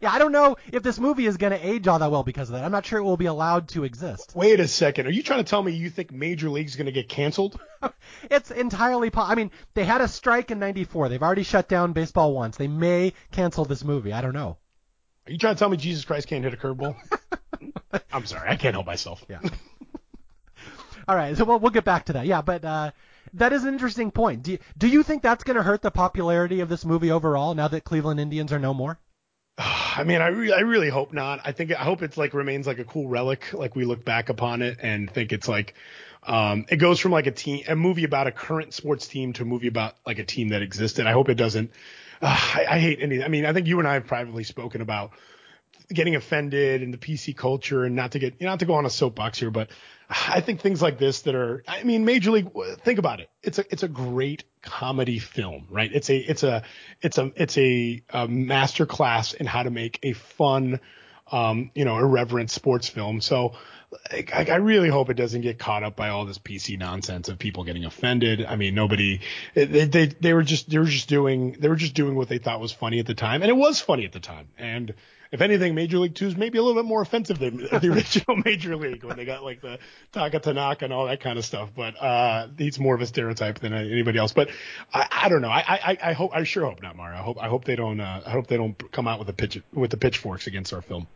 yeah, I don't know if this movie is going to age all that well because of that. I'm not sure it will be allowed to exist. Wait a second. Are you trying to tell me you think Major League's going to get canceled? *laughs* It's entirely po- I mean, they had a strike in 94. They've already shut down baseball once. They may cancel this movie. I don't know. Are you trying to tell me Jesus Christ can't hit a curveball? I'm sorry. I can't help myself. Yeah. All right, so we'll, we'll get back to that. Yeah, but uh, that is an interesting point. Do you, do you think that's going to hurt the popularity of this movie overall now that Cleveland Indians are no more? *sighs* I mean, I, re- I really hope not. I think I hope it's like remains like a cool relic. Like we look back upon it and think it's like, um, it goes from like a team, a movie about a current sports team to a movie about like a team that existed. I hope it doesn't. Uh, *sighs* I, I hate any. I mean, I think you and I have privately spoken about getting offended in the PC culture and not to get, you not to go on a soapbox here, but I think things like this that are, I mean, Major League, think about it. It's a, it's a great comedy film, right? It's a, it's a, it's a, it's a, a master class in how to make a fun, um, you know, irreverent sports film. So I, I really hope it doesn't get caught up by all this PC nonsense of people getting offended. I mean, nobody, they, they, they were just, they were just doing, they were just doing what they thought was funny at the time. And it was funny at the time. And, if anything, Major League Two is maybe a little bit more offensive than *laughs* the original Major League when they got like the Taka Tanaka and all that kind of stuff. But uh, he's more of a stereotype than anybody else. But I, I don't know. I, I, I hope I sure hope not, Mario. I hope I hope they don't. Uh, I hope they don't come out with a pitch with the pitchforks against our film.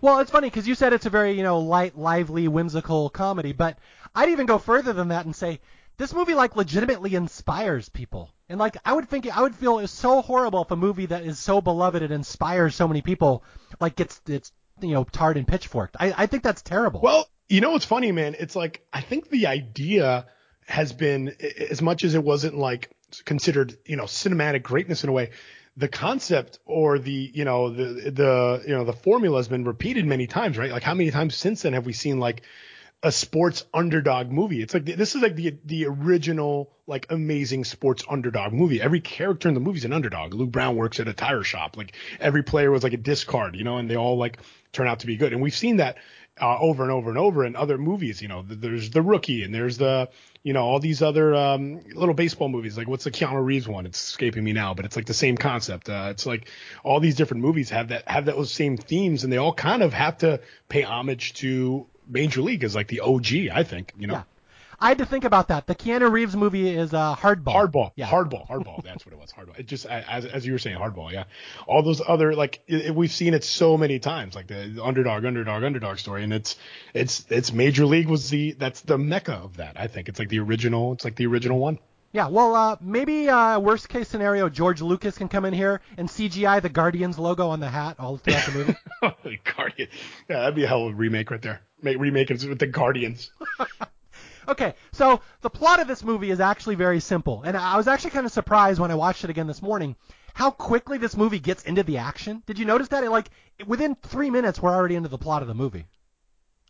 Well, it's funny because you said it's a very you know light, lively, whimsical comedy, but I'd even go further than that and say this movie like legitimately inspires people. And like I would think I would feel it's so horrible if a movie that is so beloved and inspires so many people like gets it's you know tarred and pitchforked. I, I think that's terrible. Well, you know what's funny, man? It's like I think the idea has been as much as it wasn't like considered you know cinematic greatness in a way. The concept or the you know the the you know the formula has been repeated many times, right? Like how many times since then have we seen like a sports underdog movie. It's like this is like the the original like amazing sports underdog movie. Every character in the movie is an underdog. Lou Brown works at a tire shop. Like every player was like a discard, you know, and they all like turn out to be good. And we've seen that uh, over and over and over in other movies. You know, there's the rookie and there's the you know all these other um, little baseball movies. Like what's the Keanu Reeves one? It's escaping me now, but it's like the same concept. Uh, it's like all these different movies have that have those same themes, and they all kind of have to pay homage to Major League is like the OG, I think. You know. Yeah. I had to think about that. The Keanu Reeves movie is uh, Hardball. Hardball. Yeah. Hardball. Hardball. That's what it was. Hardball. It just as as you were saying, Hardball. Yeah. All those other like it, we've seen it so many times, like the, the underdog, underdog, underdog story, and it's it's it's Major League was the that's the mecca of that. I think it's like the original. It's like the original one. Yeah, well, uh, maybe uh, worst case scenario, George Lucas can come in here and CGI the Guardians logo on the hat all throughout the movie. *laughs* Guardian, yeah, that'd be a hell of a remake right there. Make remake it with the Guardians. *laughs* okay, so the plot of this movie is actually very simple, and I was actually kind of surprised when I watched it again this morning how quickly this movie gets into the action. Did you notice that? It, like within three minutes, we're already into the plot of the movie.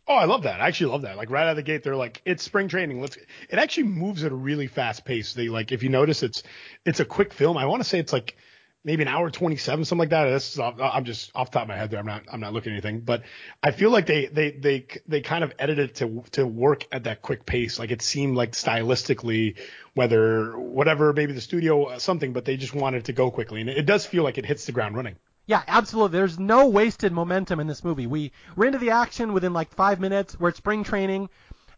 Oh, I love that. I actually love that. Like right out of the gate, they're like, it's spring training. Let's. It actually moves at a really fast pace. They like, if you notice, it's it's a quick film. I want to say it's like maybe an hour 27, something like that. Off, I'm just off top of my head there. I'm not I'm not looking at anything, but I feel like they they they they kind of edited it to to work at that quick pace. Like it seemed like stylistically, whether whatever maybe the studio something, but they just wanted to go quickly, and it does feel like it hits the ground running. Yeah, absolutely. There's no wasted momentum in this movie. We we're into the action within like five minutes. We're at spring training.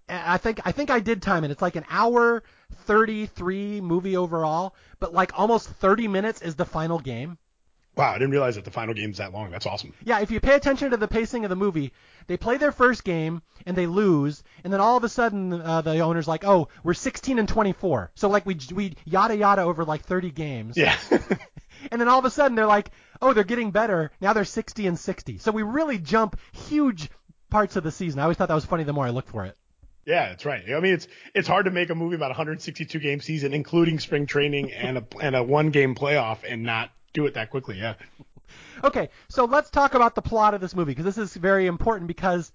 I think I think I did time it. It's like an hour 33 movie overall, but like almost 30 minutes is the final game. Wow, I didn't realize that the final game's that long. That's awesome. Yeah, if you pay attention to the pacing of the movie, they play their first game and they lose, and then all of a sudden uh, the owner's like, "Oh, we're 16 and 24." So like we we yada yada over like 30 games. Yeah. *laughs* and then all of a sudden they're like, "Oh, they're getting better. Now they're 60 and 60." So we really jump huge parts of the season. I always thought that was funny the more I looked for it. Yeah, that's right. I mean, it's it's hard to make a movie about 162 game season, including spring training and a and a one game playoff, and not do it that quickly. Yeah. Okay, so let's talk about the plot of this movie because this is very important because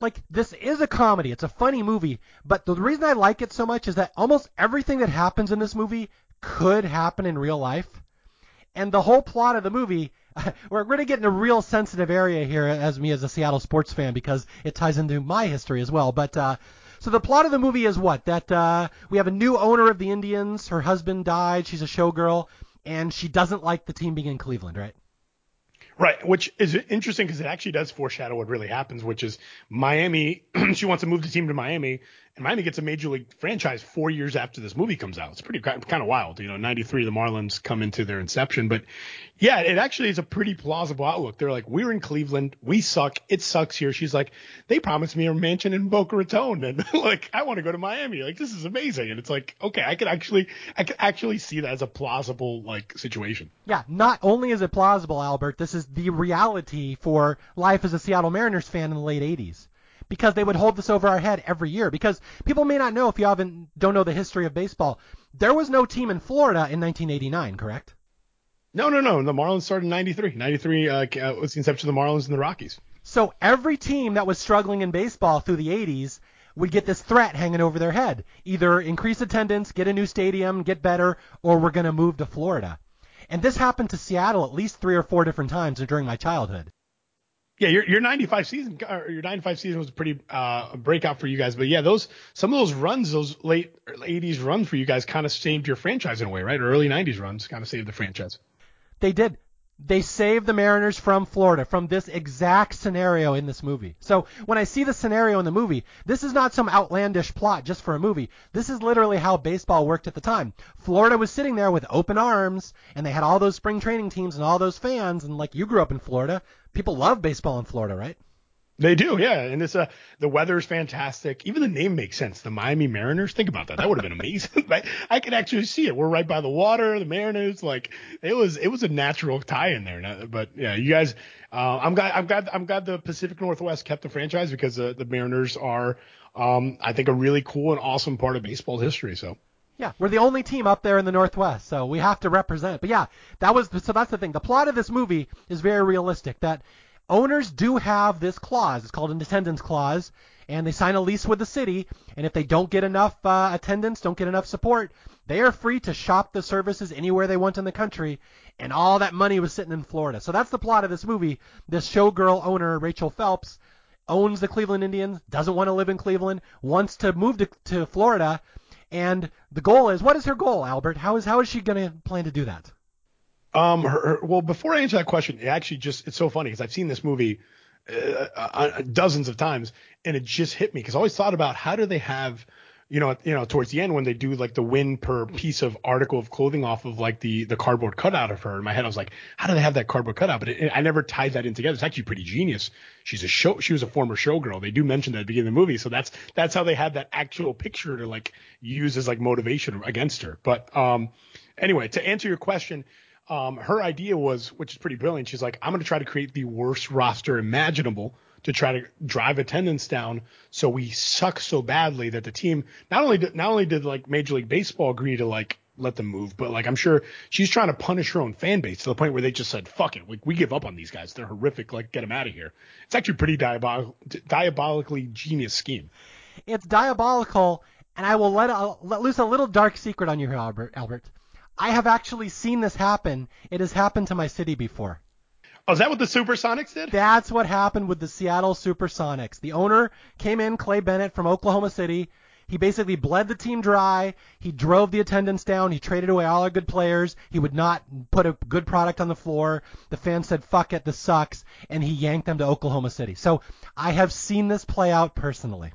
like this is a comedy. It's a funny movie, but the reason I like it so much is that almost everything that happens in this movie could happen in real life. And the whole plot of the movie, *laughs* we're going to get in a real sensitive area here as me as a Seattle sports fan because it ties into my history as well. But uh, so the plot of the movie is what? That uh, we have a new owner of the Indians. Her husband died. She's a showgirl, and she doesn't like the team being in Cleveland, right? Right, which is interesting because it actually does foreshadow what really happens, which is Miami. *clears throat* she wants to move the team to Miami, and Miami gets a major league franchise four years after this movie comes out. It's pretty kind of wild. You know, 93, the Marlins come into their inception. But yeah, it actually is a pretty plausible outlook. They're like, we're in Cleveland. We suck. It sucks here. She's like, they promised me a mansion in Boca Raton. And *laughs* like, I want to go to Miami. Like, this is amazing. And it's like, okay, I could actually, I could actually see that as a plausible like situation. Yeah. Not only is it plausible, Albert, this is the reality for life as a Seattle Mariners fan in the late 80s. Because they would hold this over our head every year. Because people may not know if you haven't don't know the history of baseball. There was no team in Florida in 1989, correct? No, no, no. The Marlins started in 93. 93 uh, uh, was the inception of the Marlins and the Rockies. So every team that was struggling in baseball through the 80s would get this threat hanging over their head. Either increase attendance, get a new stadium, get better, or we're going to move to Florida. And this happened to Seattle at least three or four different times during my childhood. Yeah, your your 95 season your 95 season was a pretty uh, breakout for you guys, but yeah, those some of those runs, those late 80s runs for you guys kind of saved your franchise in a way, right? Or early 90s runs kind of saved the franchise. They did. They saved the Mariners from Florida, from this exact scenario in this movie. So when I see the scenario in the movie, this is not some outlandish plot just for a movie. This is literally how baseball worked at the time. Florida was sitting there with open arms, and they had all those spring training teams and all those fans, and like you grew up in Florida, people love baseball in Florida, right? They do, yeah. And it's uh the weather is fantastic. Even the name makes sense. The Miami Mariners. Think about that. That would have been amazing. *laughs* I could actually see it. We're right by the water. The Mariners, like it was, it was a natural tie in there. But yeah, you guys, uh, I'm glad, I'm glad, I'm glad the Pacific Northwest kept the franchise because uh, the Mariners are, um, I think a really cool and awesome part of baseball history. So. Yeah, we're the only team up there in the Northwest, so we have to represent. But yeah, that was so that's the thing. The plot of this movie is very realistic. That owners do have this clause. It's called an attendance clause, and they sign a lease with the city. And if they don't get enough uh, attendance, don't get enough support, they are free to shop the services anywhere they want in the country. And all that money was sitting in Florida. So that's the plot of this movie. This showgirl owner, Rachel Phelps, owns the Cleveland Indians, doesn't want to live in Cleveland, wants to move to, to Florida. And the goal is, what is her goal, Albert? How is how is she going to plan to do that? Um, her, her, well, before I answer that question, it actually just it's so funny because I've seen this movie uh, uh, dozens of times, and it just hit me because I always thought about how do they have, you know, you know, towards the end when they do like the win per piece of article of clothing off of like the the cardboard cutout of her. In my head, I was like, how do they have that cardboard cutout? But it, I never tied that in together. It's actually pretty genius. She's a show. She was a former showgirl. They do mention that at the beginning of the movie, so that's that's how they had that actual picture to like use as like motivation against her. But um, anyway, to answer your question um, her idea was, which is pretty brilliant. She's like, I'm going to try to create the worst roster imaginable to try to drive attendance down, so we suck so badly that the team not only did, not only did like Major League Baseball agree to like let them move, but like I'm sure she's trying to punish her own fan base to the point where they just said, "Fuck it, we, we give up on these guys. They're horrific. Like get them out of here." It's actually pretty diabol- diabolically genius scheme. It's diabolical, and I will let, let loose a little dark secret on you here, Albert. Albert. I have actually seen this happen. It has happened to my city before. Oh, is that what the Supersonics did? That's what happened with the Seattle Supersonics. The owner came in, Clay Bennett from Oklahoma City. He basically bled the team dry. He drove the attendance down. He traded away all our good players. He would not put a good product on the floor. The fans said, fuck it, this sucks. And he yanked them to Oklahoma City. So I have seen this play out personally.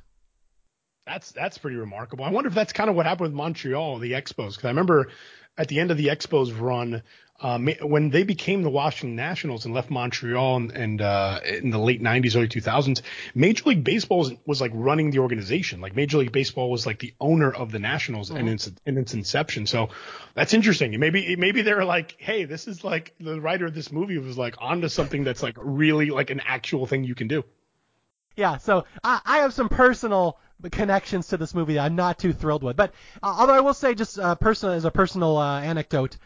That's that's pretty remarkable. I wonder if that's kind of what happened with Montreal, the Expos, because I remember at the end of the Expos run, um, when they became the Washington Nationals and left Montreal and, and uh, in the late 90s, early 2000s, Major League Baseball was, was, like running the organization. Like Major League Baseball was like the owner of the Nationals mm-hmm. in its in its inception. So that's interesting. Maybe maybe they're like, hey, this is like the writer of this movie was like onto something that's like really like an actual thing you can do. Yeah. So I, I have some personal connections to this movie that I'm not too thrilled with. But uh, although I will say, just uh, personal as a personal uh, anecdote,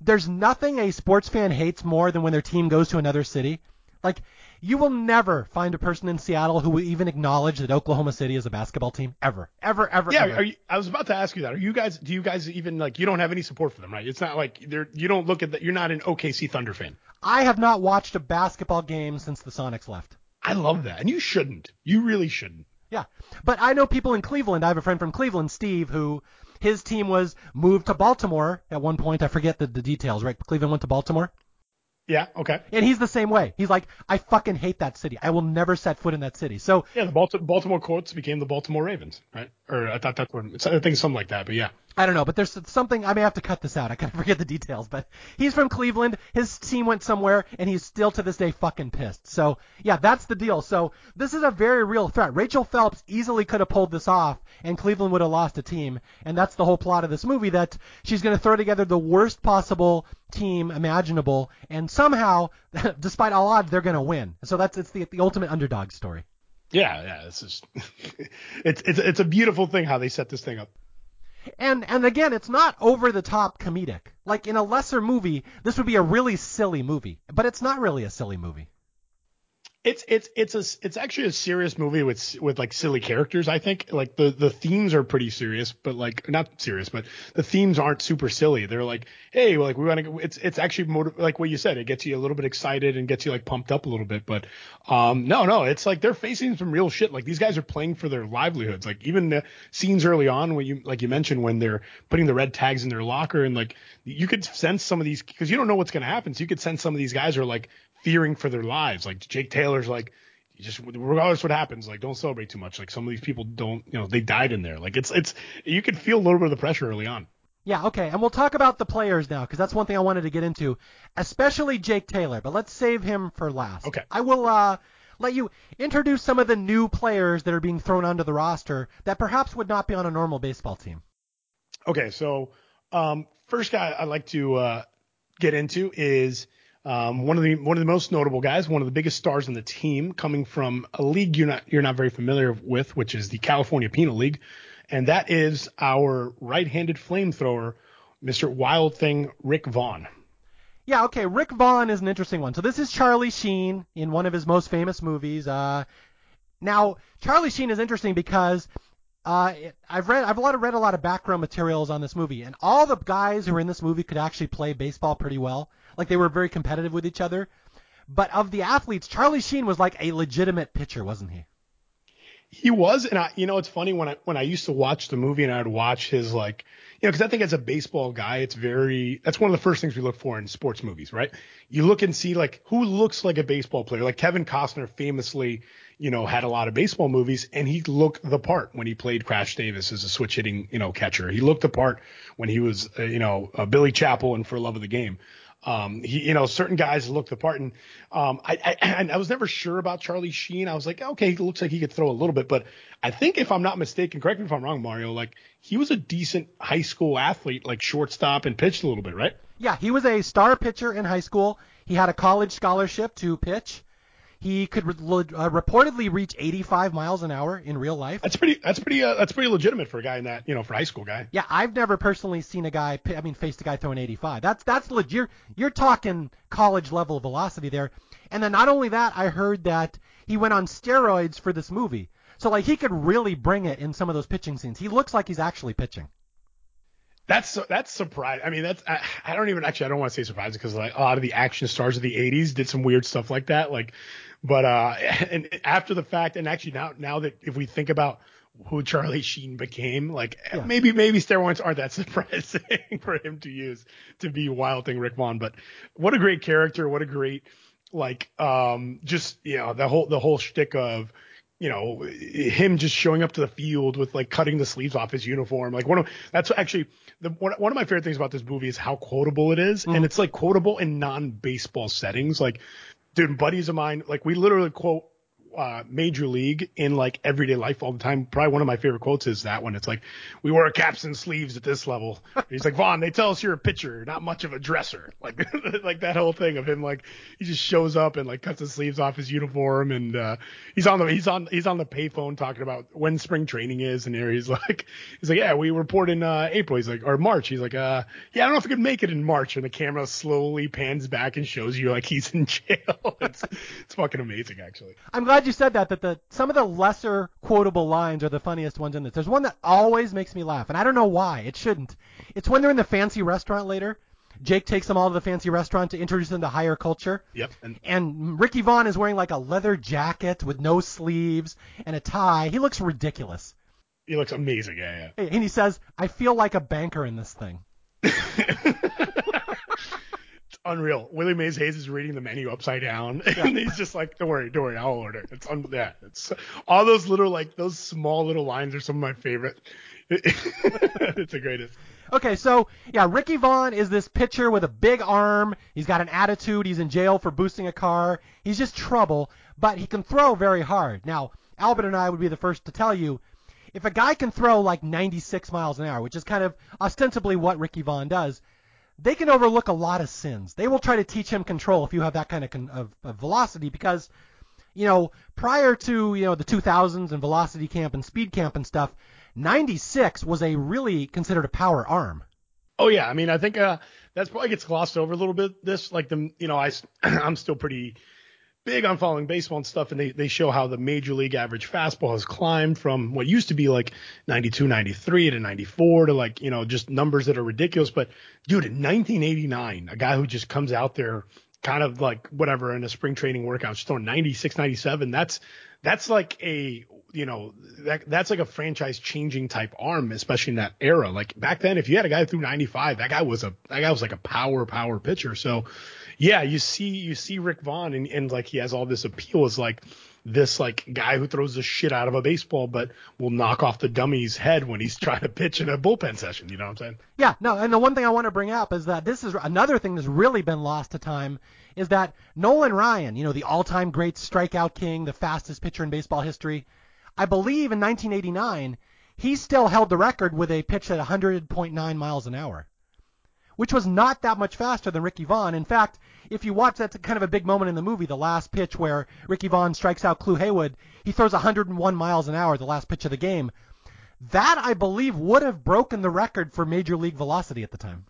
there's nothing a sports fan hates more than when their team goes to another city. Like you will never find a person in Seattle who will even acknowledge that Oklahoma City is a basketball team ever, ever, ever. Yeah, ever. You, I was about to ask you that. Are you guys? Do you guys even like? You don't have any support for them, right? It's not like they're. You don't look at that. You're not an OKC Thunder fan. I have not watched a basketball game since the Sonics left. I love that, and you shouldn't. You really shouldn't. Yeah, but I know people in Cleveland. I have a friend from Cleveland, Steve, who his team was moved to Baltimore at one point. I forget the, the details, right? Cleveland went to Baltimore. Yeah, okay. And he's the same way. He's like, I fucking hate that city. I will never set foot in that city. So yeah, the Baltimore, Baltimore Colts became the Baltimore Ravens, right? Or I thought that's what I think something like that. But yeah. I don't know, but there's something I may have to cut this out. I kind of forget the details, but he's from Cleveland. His team went somewhere, and he's still to this day fucking pissed. So yeah, that's the deal. So this is a very real threat. Rachel Phelps easily could have pulled this off, and Cleveland would have lost a team. And that's the whole plot of this movie that she's going to throw together the worst possible team imaginable, and somehow, *laughs* despite all odds, they're going to win. So that's it's the the ultimate underdog story. Yeah, yeah, it's just *laughs* it's it's it's a beautiful thing how they set this thing up. And and again, it's not over the top comedic. Like in a lesser movie, this would be a really silly movie, but it's not really a silly movie. It's it's it's a it's actually a serious movie with with like silly characters. I think like the the themes are pretty serious, but like not serious, but the themes aren't super silly. They're like, hey, like we want to. It's it's actually motiv- like what you said. It gets you a little bit excited and gets you like pumped up a little bit. But um no no, it's like they're facing some real shit. Like these guys are playing for their livelihoods. Like even the scenes early on when you like you mentioned when they're putting the red tags in their locker and like you could sense some of these because you don't know what's gonna happen. So you could sense some of these guys are like fearing for their lives. Like Jake Taylor's like, you just regardless what happens, like don't celebrate too much. Like some of these people don't, you know, they died in there. Like it's it's you can feel a little bit of the pressure early on. Yeah, okay, and we'll talk about the players now because that's one thing I wanted to get into, especially Jake Taylor. But let's save him for last. Okay. I will uh, let you introduce some of the new players that are being thrown onto the roster that perhaps would not be on a normal baseball team. Okay, so um, first guy I'd like to uh, get into is um, one of the one of the most notable guys, one of the biggest stars in the team, coming from a league you're not you're not very familiar with, which is the California Penal League, and that is our right-handed flamethrower, Mr. Wild Thing Rick Vaughn. Yeah, okay. Rick Vaughn is an interesting one. So this is Charlie Sheen in one of his most famous movies. Uh, now Charlie Sheen is interesting because uh, I've read I've a lot of read a lot of background materials on this movie, and all the guys who are in this movie could actually play baseball pretty well. Like they were very competitive with each other. But of the athletes, Charlie Sheen was like a legitimate pitcher, wasn't he? He was, and I, you know, it's funny when I when I used to watch the movie and I'd watch his like, you know, because I think as a baseball guy, it's very that's one of the first things we look for in sports movies, right? You look and see like who looks like a baseball player. Like Kevin Costner famously, you know, had a lot of baseball movies, and he looked the part when he played Crash Davis as a switch hitting, you know, catcher. He looked the part when he was, uh, you know, uh, Billy Chapel and For Love of the Game. Um, he, you know, certain guys look the part, and um, I, I, *clears throat* I was never sure about Charlie Sheen. I was like, okay, he looks like he could throw a little bit, but I think if I'm not mistaken, correct me if I'm wrong, Mario, like he was a decent high school athlete, like shortstop and pitched a little bit, right? Yeah, he was a star pitcher in high school. He had a college scholarship to pitch. He could re- uh, reportedly reach 85 miles an hour in real life. That's pretty. That's pretty. Uh, that's pretty legitimate for a guy in that. You know, for a high school guy. Yeah, I've never personally seen a guy. I mean, faced a guy throwing 85. That's that's legit. You're, you're talking college level velocity there. And then not only that, I heard that he went on steroids for this movie. So like he could really bring it in some of those pitching scenes. He looks like he's actually pitching. That's that's surprising. I mean, that's I, I, don't even actually I don't want to say surprising because like a lot of the action stars of the '80s did some weird stuff like that. Like, but uh, *laughs* and after the fact, and actually now now that if we think about who Charlie Sheen became, like yeah. maybe maybe steroids aren't that *laughs* surprising for him to use to be Wild Thing Rick Vaughn. But what a great character! What a great like um just you know the whole the whole shtick of you know, him just showing up to the field with like cutting the sleeves off his uniform. Like one of that's actually the one, one of my favorite things about this movie is how quotable it is. Mm-hmm. and it's like quotable in non-baseball settings. Like, dude, buddies of mine, like we literally quote uh, major league in like everyday life all the time. Probably one of my favorite quotes is that one. It's like, we wear caps and sleeves at this level. *laughs* He's like, Vaughn, they tell us you're a pitcher, not much of a dresser. *laughs* Like, *laughs* like that whole thing of him, like, he just shows up and like cuts his sleeves off his uniform and, uh, he's on the, he's on, he's on the payphone talking about when spring training is. And there he's like, he's like, yeah, we report in, uh, April. He's like, or March. He's like, uh, yeah, I don't know if we can make it in March. And the camera slowly pans back and shows you like he's in jail. it's, it's fucking amazing, actually. I'm glad you said that. That the some of the lesser quotable lines are the funniest ones in this. There's one that always makes me laugh, and I don't know why. It shouldn't. It's when they're in the fancy restaurant later. Jake takes them all to the fancy restaurant to introduce them to higher culture. Yep. And, and Ricky Vaughn is wearing like a leather jacket with no sleeves and a tie. He looks ridiculous. He looks amazing. Yeah, yeah. And he says, "I feel like a banker in this thing." *laughs* unreal. Willie Mays Hayes is reading the menu upside down, *laughs* and he's just like, "Don't worry, don't worry, I'll order." It's un- yeah, it's all those little like those small little lines are some of my favorite. *laughs* it's the greatest. Okay, so yeah, Ricky Vaughn is this pitcher with a big arm. He's got an attitude. He's in jail for boosting a car. He's just trouble, but he can throw very hard. Now, Albert and I would be the first to tell you if a guy can throw like 96 miles an hour, which is kind of ostensibly what Ricky Vaughn does, they can overlook a lot of sins. They will try to teach him control if you have that kind of, con- of, of velocity because, you know, prior to, you know, the 2000s and velocity camp and speed camp and stuff, 96 was a really considered a power arm. Oh yeah, I mean I think uh, that's probably gets glossed over a little bit. This like the you know I *clears throat* I'm still pretty big on following baseball and stuff, and they, they show how the major league average fastball has climbed from what used to be like 92, 93 to 94 to like, you know, just numbers that are ridiculous. But dude, in 1989, a guy who just comes out there kind of like whatever in a spring training workout, just throwing 96, 97, that's, that's like a, you know, that, that's like a franchise changing type arm, especially in that era. Like back then, if you had a guy through 95, that guy was a, that guy was like a power, power pitcher. So, yeah, you see you see Rick Vaughn and, and like he has all this appeal as like this like guy who throws the shit out of a baseball but will knock off the dummy's head when he's *laughs* trying to pitch in a bullpen session, you know what I'm saying? Yeah, no, and the one thing I want to bring up is that this is another thing that's really been lost to time is that Nolan Ryan, you know, the all-time great strikeout king, the fastest pitcher in baseball history, I believe in 1989 he still held the record with a pitch at 100.9 miles an hour which was not that much faster than Ricky Vaughn. In fact, if you watch, that's kind of a big moment in the movie, the last pitch where Ricky Vaughn strikes out Clu Haywood. He throws 101 miles an hour, the last pitch of the game. That, I believe, would have broken the record for major league velocity at the time.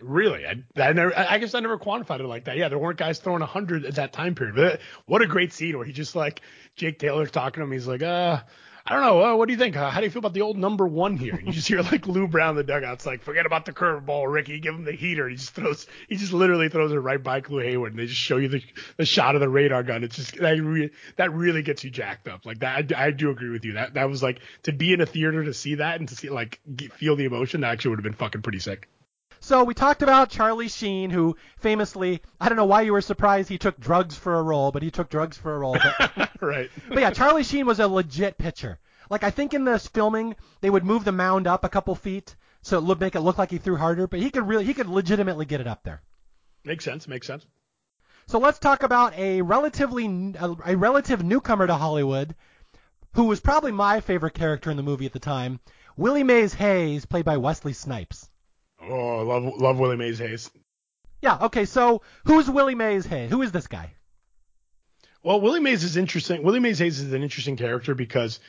Really, I, I never, I guess I never quantified it like that. Yeah, there weren't guys throwing 100 at that time period. But what a great scene where he just like Jake Taylor's talking to him. He's like, uh, I don't know. Uh, what do you think? Uh, how do you feel about the old number one here? And you just hear like *laughs* Lou Brown in the dugouts, like, forget about the curveball, Ricky. Give him the heater. He just throws, he just literally throws it right by Clu Haywood, and they just show you the, the shot of the radar gun. It's just that re- that really gets you jacked up. Like that, I, I, do agree with you. That that was like to be in a theater to see that and to see like get, feel the emotion. That actually would have been fucking pretty sick. So we talked about Charlie Sheen, who famously, I don't know why you were surprised he took drugs for a role, but he took drugs for a role. But, *laughs* right. But yeah, Charlie Sheen was a legit pitcher. Like I think in this filming they would move the mound up a couple feet so it would make it look like he threw harder, but he could really he could legitimately get it up there. Makes sense. Makes sense. So let's talk about a relatively a, a relative newcomer to Hollywood, who was probably my favorite character in the movie at the time, Willie Mays Hayes, played by Wesley Snipes. Oh, love love Willie Mays Hayes. Yeah. Okay. So who's Willie Mays Hayes? Who is this guy? Well, Willie Mays is interesting. Willie Mays Hayes is an interesting character because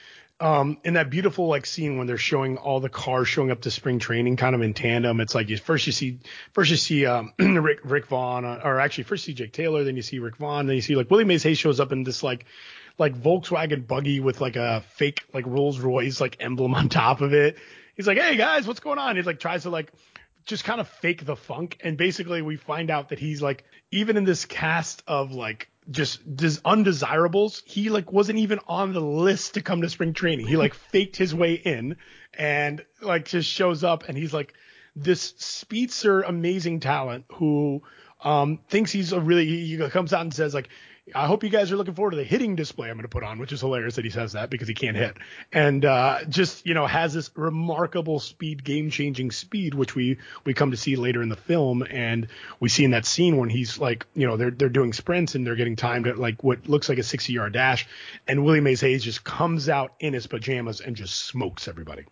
um, in that beautiful like scene when they're showing all the cars showing up to spring training kind of in tandem. It's like you, first you see first you see um, *clears throat* Rick Rick Vaughn uh, or actually first you see Jake Taylor, then you see Rick Vaughn, then you see like Willie Mays Hayes shows up in this like like Volkswagen buggy with like a fake like Rolls Royce like emblem *laughs* on top of it. He's like, hey guys, what's going on? He like tries to like just kind of fake the funk, and basically we find out that he's like even in this cast of like just des- undesirables. He like wasn't even on the list to come to spring training. He like *laughs* faked his way in and like just shows up and he's like this speedster amazing talent who um thinks he's a really he comes out and says like I hope you guys are looking forward to the hitting display I'm going to put on, which is hilarious that he says that because he can't hit. And uh, just you know has this remarkable speed, game-changing speed, which we we come to see later in the film, and we see in that scene when he's like you know they're they're doing sprints and they're getting timed at like what looks like a 60-yard dash, and Willie Mays Hayes just comes out in his pajamas and just smokes everybody.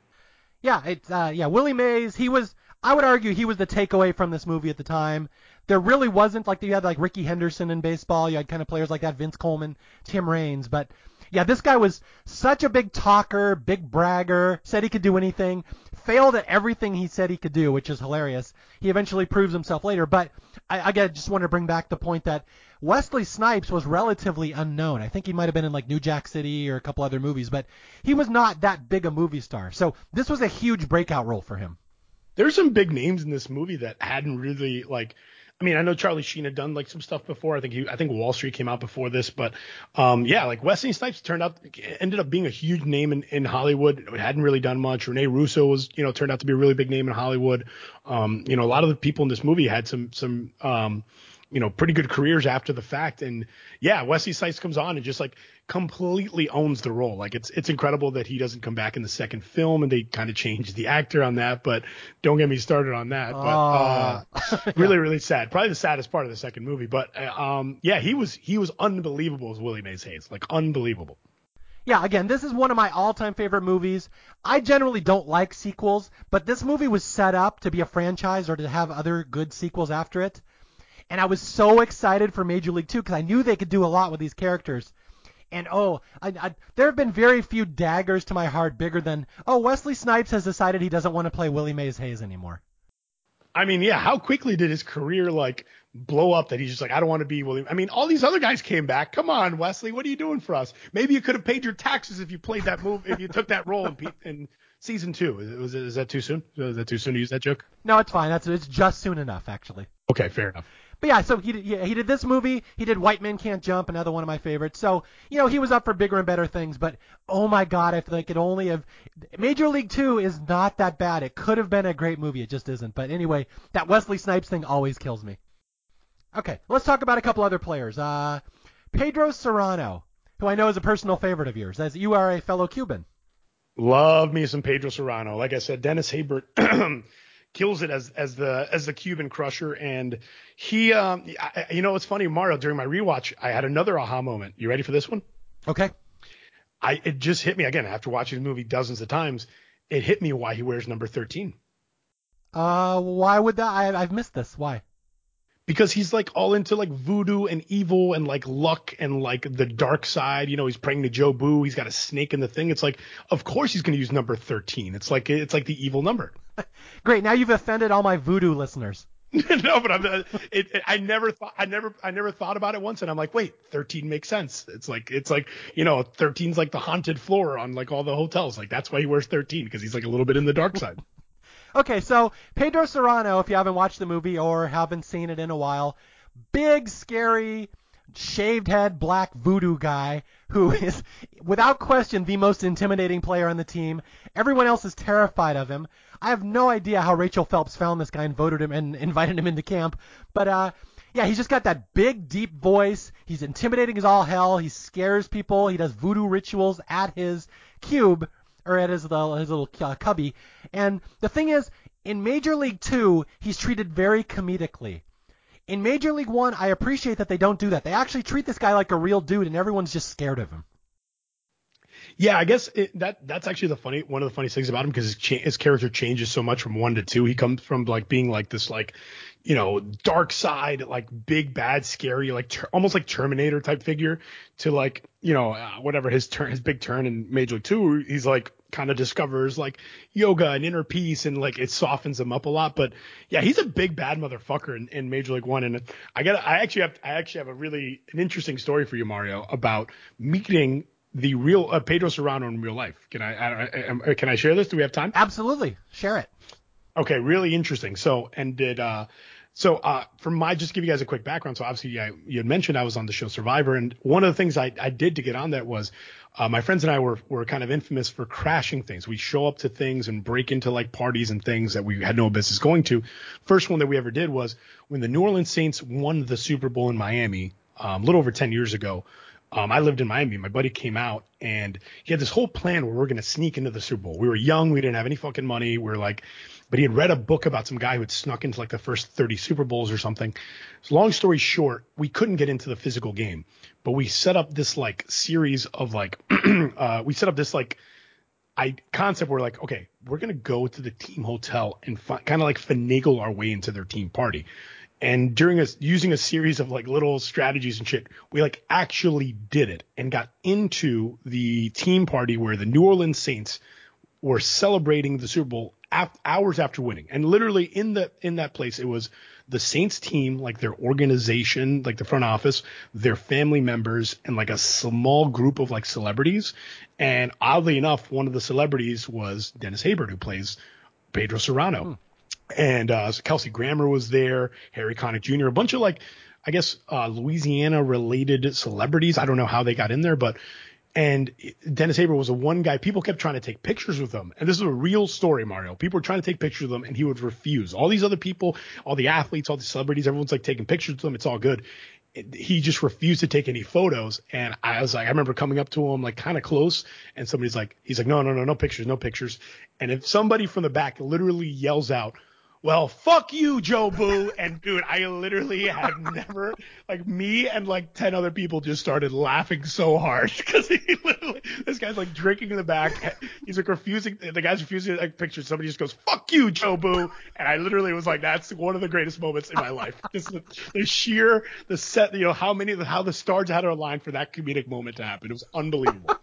Yeah, it's uh, yeah Willie Mays. He was I would argue he was the takeaway from this movie at the time there really wasn't like you had like Rickey Henderson in baseball. You had kind of players like that, Vince Coleman, Tim Raines, but yeah, this guy was such a big talker, big bragger, said he could do anything, failed at everything he said he could do, which is hilarious. He eventually proves himself later, but I, I just want to bring back the point that Wesley Snipes was relatively unknown. I think he might have been in like New Jack City or a couple other movies, but he was not that big a movie star. So this was a huge breakout role for him. There's some big names in this movie that hadn't really like I mean, I know Charlie Sheen had done like some stuff before. I think he, I think Wall Street came out before this, but um, yeah, like Wesley Snipes turned out ended up being a huge name in, in Hollywood. It hadn't really done much. Rene Russo was, you know, turned out to be a really big name in Hollywood. Um, you know, a lot of the people in this movie had some some um, you know, pretty good careers after the fact. And yeah, Wesley Snipes comes on and just like completely owns the role. Like it's it's incredible that he doesn't come back in the second film and they kind of changed the actor on that. But don't get me started on that. But uh, Oh. *laughs* really, really sad. Probably the saddest part of the second movie. But uh, um, yeah, he was he was unbelievable as Willie Mays Hayes. Like unbelievable. Yeah, again, this is one of my all-time favorite movies. I generally don't like sequels, but this movie was set up to be a franchise or to have other good sequels after it. And I was so excited for Major League 2 because I knew they could do a lot with these characters. And oh, I, I, there have been very few daggers to my heart bigger than, oh, Wesley Snipes has decided he doesn't want to play Willie Mays Hayes anymore. I mean, yeah, how quickly did his career like blow up that he's just like, I don't want to be Willie. I mean, all these other guys came back. Come on, Wesley, what are you doing for us? Maybe you could have paid your taxes if you played that move, if you took that role in, in season two. Is, was, is that too soon? Is that too soon to use that joke? No, it's fine. That's it's just soon enough, actually. Okay, fair enough. But yeah, so he did, yeah, he did this movie. He did White Men Can't Jump, another one of my favorites. So you know he was up for bigger and better things. But oh my God, if they could only have Major League Two is not that bad. It could have been a great movie. It just isn't. But anyway, that Wesley Snipes thing always kills me. Okay, let's talk about a couple other players. Uh, Pedro Cerrano, who I know is a personal favorite of yours, as you are a fellow Cuban. Love me some Pedro Cerrano. Like I said, Dennis Haysbert *clears throat* kills it as as the as the Cuban crusher, and he, um, I, you know, it's funny, Mario. During my rewatch, I had another aha moment. You ready for this one? Okay. I it just hit me again after watching the movie dozens of times. It hit me why he wears number thirteen Uh, why would that? I, I've missed this. Why? because he's like all into like voodoo and evil and like luck and like the dark side. You know, he's praying to Jobu. He's got a snake in the thing. It's like, of course he's going to use number thirteen. It's like it's like the evil number. *laughs* Great. Now you've offended all my voodoo listeners. *laughs* no, but I'm, uh, it, it, I never thought, I never, I never thought about it once, and I'm like, wait, 13 makes sense. It's like, it's like, you know, 13's like the haunted floor on like all the hotels. Like that's why he wears 13 because he's like a little bit in the dark side. *laughs* Okay, so Pedro Cerrano, if you haven't watched the movie or haven't seen it in a while, big, scary, shaved head, black voodoo guy who *laughs* is, without question, the most intimidating player on the team. Everyone else is terrified of him. I have no idea how Rachel Phelps found this guy and voted him and invited him into camp, but uh, yeah, he's just got that big, deep voice. He's intimidating as all hell. He scares people. He does voodoo rituals at his cube or at his little, his little uh, cubby. And the thing is, in Major League Two, he's treated very comedically. In Major League One, I appreciate that they don't do that. They actually treat this guy like a real dude, and everyone's just scared of him. Yeah, I guess it, that that's actually the funny one of the funniest things about him because his, cha- his character changes so much from one to two. He comes from like being like this like you know dark side like big bad scary like ter- almost like Terminator type figure to like you know uh, whatever his turn his big turn in Major League Two. He's like kind of discovers like yoga and inner peace and like it softens him up a lot. But yeah, he's a big bad motherfucker in, in Major League One. And I got I actually have I actually have a really an interesting story for you, Mario, about meeting the real uh, Pedro Cerrano in real life. Can I, I, I, I can I share this? Do we have time? Absolutely, share it. Okay, really interesting. So, and did uh, so uh, from my just give you guys a quick background. So obviously, I, you had mentioned I was on the show Survivor, and one of the things I, I did to get on that was uh, my friends and I were were kind of infamous for crashing things. We show up to things and break into like parties and things that we had no business going to. First one that we ever did was when the New Orleans Saints won the Super Bowl in Miami um, a little over 10 years ago. Um, I lived in Miami. My buddy came out and he had this whole plan where we are going to sneak into the Super Bowl. We were young. We didn't have any fucking money. We are like, but he had read a book about some guy who had snuck into like the first 30 Super Bowls or something. So long story short, we couldn't get into the physical game, but we set up this like series of like, *clears throat* uh, we set up this like, I concept where like, okay, we're going to go to the team hotel and fi- kind of like finagle our way into their team party and during us using a series of like little strategies and shit, we like actually did it and got into the team party where the New Orleans Saints were celebrating the Super Bowl af- hours after winning. And literally in the in that place, it was the Saints team, like their organization, like the front office, their family members, and like a small group of like celebrities. And oddly enough, one of the celebrities was Dennis Haysbert, who plays Pedro Cerrano. Hmm. And uh, Kelsey Grammer was there, Harry Connick Jr., a bunch of like, I guess uh, Louisiana related celebrities. I don't know how they got in there, but and Dennis Haysbert was a one guy people kept trying to take pictures with him. And this is a real story, Mario. People were trying to take pictures of him and he would refuse. All these other people, all the athletes, all the celebrities, everyone's like taking pictures with him. It's all good. He just refused to take any photos. And I was like, I remember coming up to him like kind of close and somebody's like, he's like, no, no, no, no pictures, no pictures. And if somebody from the back literally yells out, well, fuck you, Joe Jobu. And dude, I literally have *laughs* never, like me and like 10 other people just started laughing so hard *laughs* because he literally, this guy's like drinking in the back. He's like refusing, the guy's refusing to like picture. Somebody just goes, fuck you, Joe Jobu. And I literally was like, that's one of the greatest moments in my life. *laughs* Just the, the sheer, the set, you know, how many, how the stars had to align for that comedic moment to happen. It was unbelievable.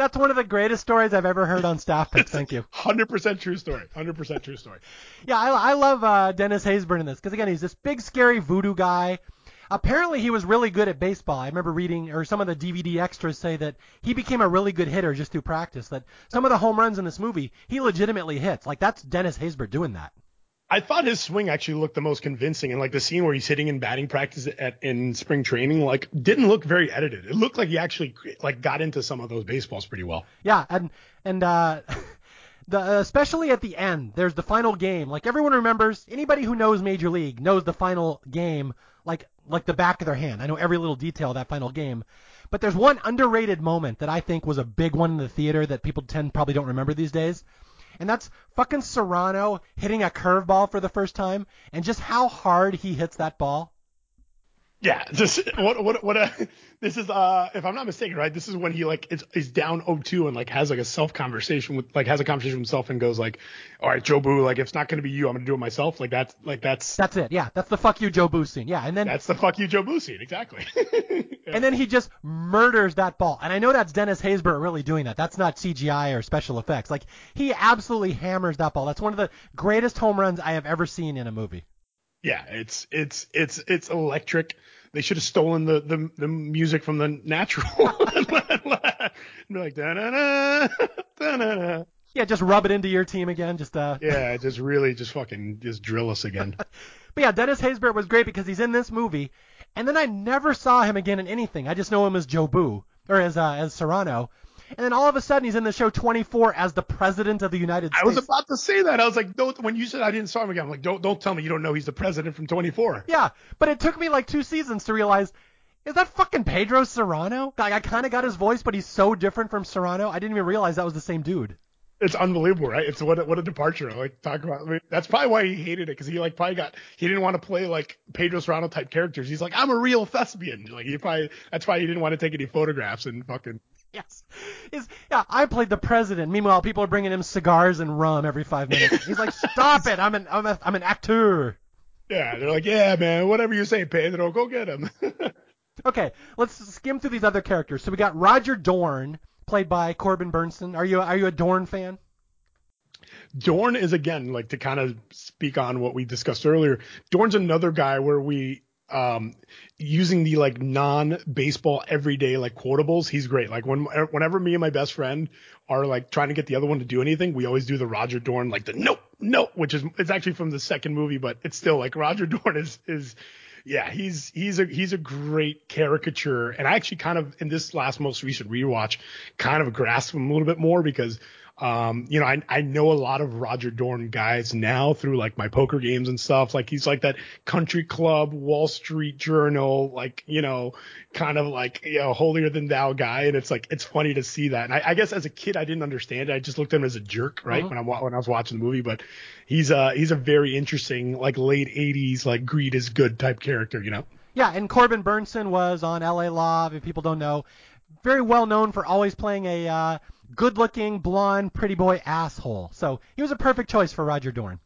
That's one of the greatest stories I've ever heard on Staff Picks. Thank you. *laughs* Hundred percent true story. Hundred percent true story. yeah, I, I love uh, Dennis Haysbert in this because again, he's this big scary voodoo guy. Apparently, he was really good at baseball. I remember reading, or some of the DVD extras say that he became a really good hitter just through practice. That some of the home runs in this movie, he legitimately hits. Like that's Dennis Haysbert doing that. I thought his swing actually looked the most convincing, and like the scene where he's hitting in batting practice at in spring training, like didn't look very edited. It looked like he actually like got into some of those baseballs pretty well. Yeah, and and uh, *laughs* the especially at the end, there's the final game. Like everyone remembers, anybody who knows Major League knows the final game like like the back of their hand. I know every little detail of that final game. But there's one underrated moment that I think was a big one in the theater that people tend probably don't remember these days and that's fucking Cerrano hitting a curveball for the first time, and just how hard he hits that ball. Yeah, just what what what a, this is uh if I'm not mistaken, right? This is when he like is is down 0-2 and like has like a self conversation with like has a conversation with himself and goes like, all right, Joe Jobu, like if it's not gonna be you, I'm gonna do it myself. Like that's like that's that's it. Yeah, that's the fuck you Joe Jobu scene. Yeah, and then that's the fuck you Joe Jobu scene exactly. *laughs* yeah. And then he just murders that ball, and I know that's Dennis Haysbert really doing that. That's not CGI or special effects. Like he absolutely hammers that ball. That's one of the greatest home runs I have ever seen in a movie. Yeah, it's it's it's it's electric. They should have stolen the the, the music from the natural. *laughs* like da na na da na na. Yeah, just rub it into your team again. Just uh. *laughs* Yeah, just really just fucking just drill us again. *laughs* but yeah, Dennis Haysbert was great because he's in this movie, and then I never saw him again in anything. I just know him as Jobu or as uh, as Cerrano. And then all of a sudden he's in the show 24 as the president of the United States. I was about to say that. I was like, don't, when you said I didn't saw him again, I'm like, don't, don't tell me you don't know he's the president from 24. Yeah, but it took me like two seasons to realize, is that fucking Pedro Cerrano? Like, I kind of got his voice, but he's so different from Cerrano. I didn't even realize that was the same dude. It's unbelievable, right? It's what a, what a departure. Like talk about. I mean, that's probably why he hated it because he like probably got he didn't want to play like Pedro Cerrano type characters. He's like I'm a real thespian. Like he probably that's why he didn't want to take any photographs and fucking *laughs* Yes. Is yeah, I played the president. Meanwhile, people are bringing him cigars and rum every five minutes. He's like, "Stop it! I'm an I'm, a, I'm an actor." Yeah, they're like, "Yeah, man, whatever you say, Pedro, go get him." *laughs* okay, let's skim through these other characters. So we got Roger Dorn, played by Corbin Bernsen. Are you are you a Dorn fan? Dorn is again like to kind of speak on what we discussed earlier. Dorn's another guy where we um, using the like non baseball everyday like quotables, he's great. Like when whenever me and my best friend are like trying to get the other one to do anything, we always do the Roger Dorn like the nope, nope, which is it's actually from the second movie, but it's still like Roger *laughs* Dorn is is yeah, he's he's a he's a great caricature, and I actually kind of in this last most recent rewatch kind of grasp him a little bit more because um, you know, I, I know a lot of Roger Dorn guys now through like my poker games and stuff. Like he's like that country club, Wall Street Journal, like, you know, kind of like, you know, holier than thou guy. And it's like, it's funny to see that. And I, I guess as a kid, I didn't understand it. I just looked at him as a jerk, right? Uh-huh. When I, when I was watching the movie, but he's a, he's a very interesting, like late eighties, like greed is good type character, you know? Yeah. And Corbin Bernsen was on LA Law. If people don't know, very well known for always playing a, uh, good looking, blonde, pretty boy asshole. So he was a perfect choice for Roger Dorn.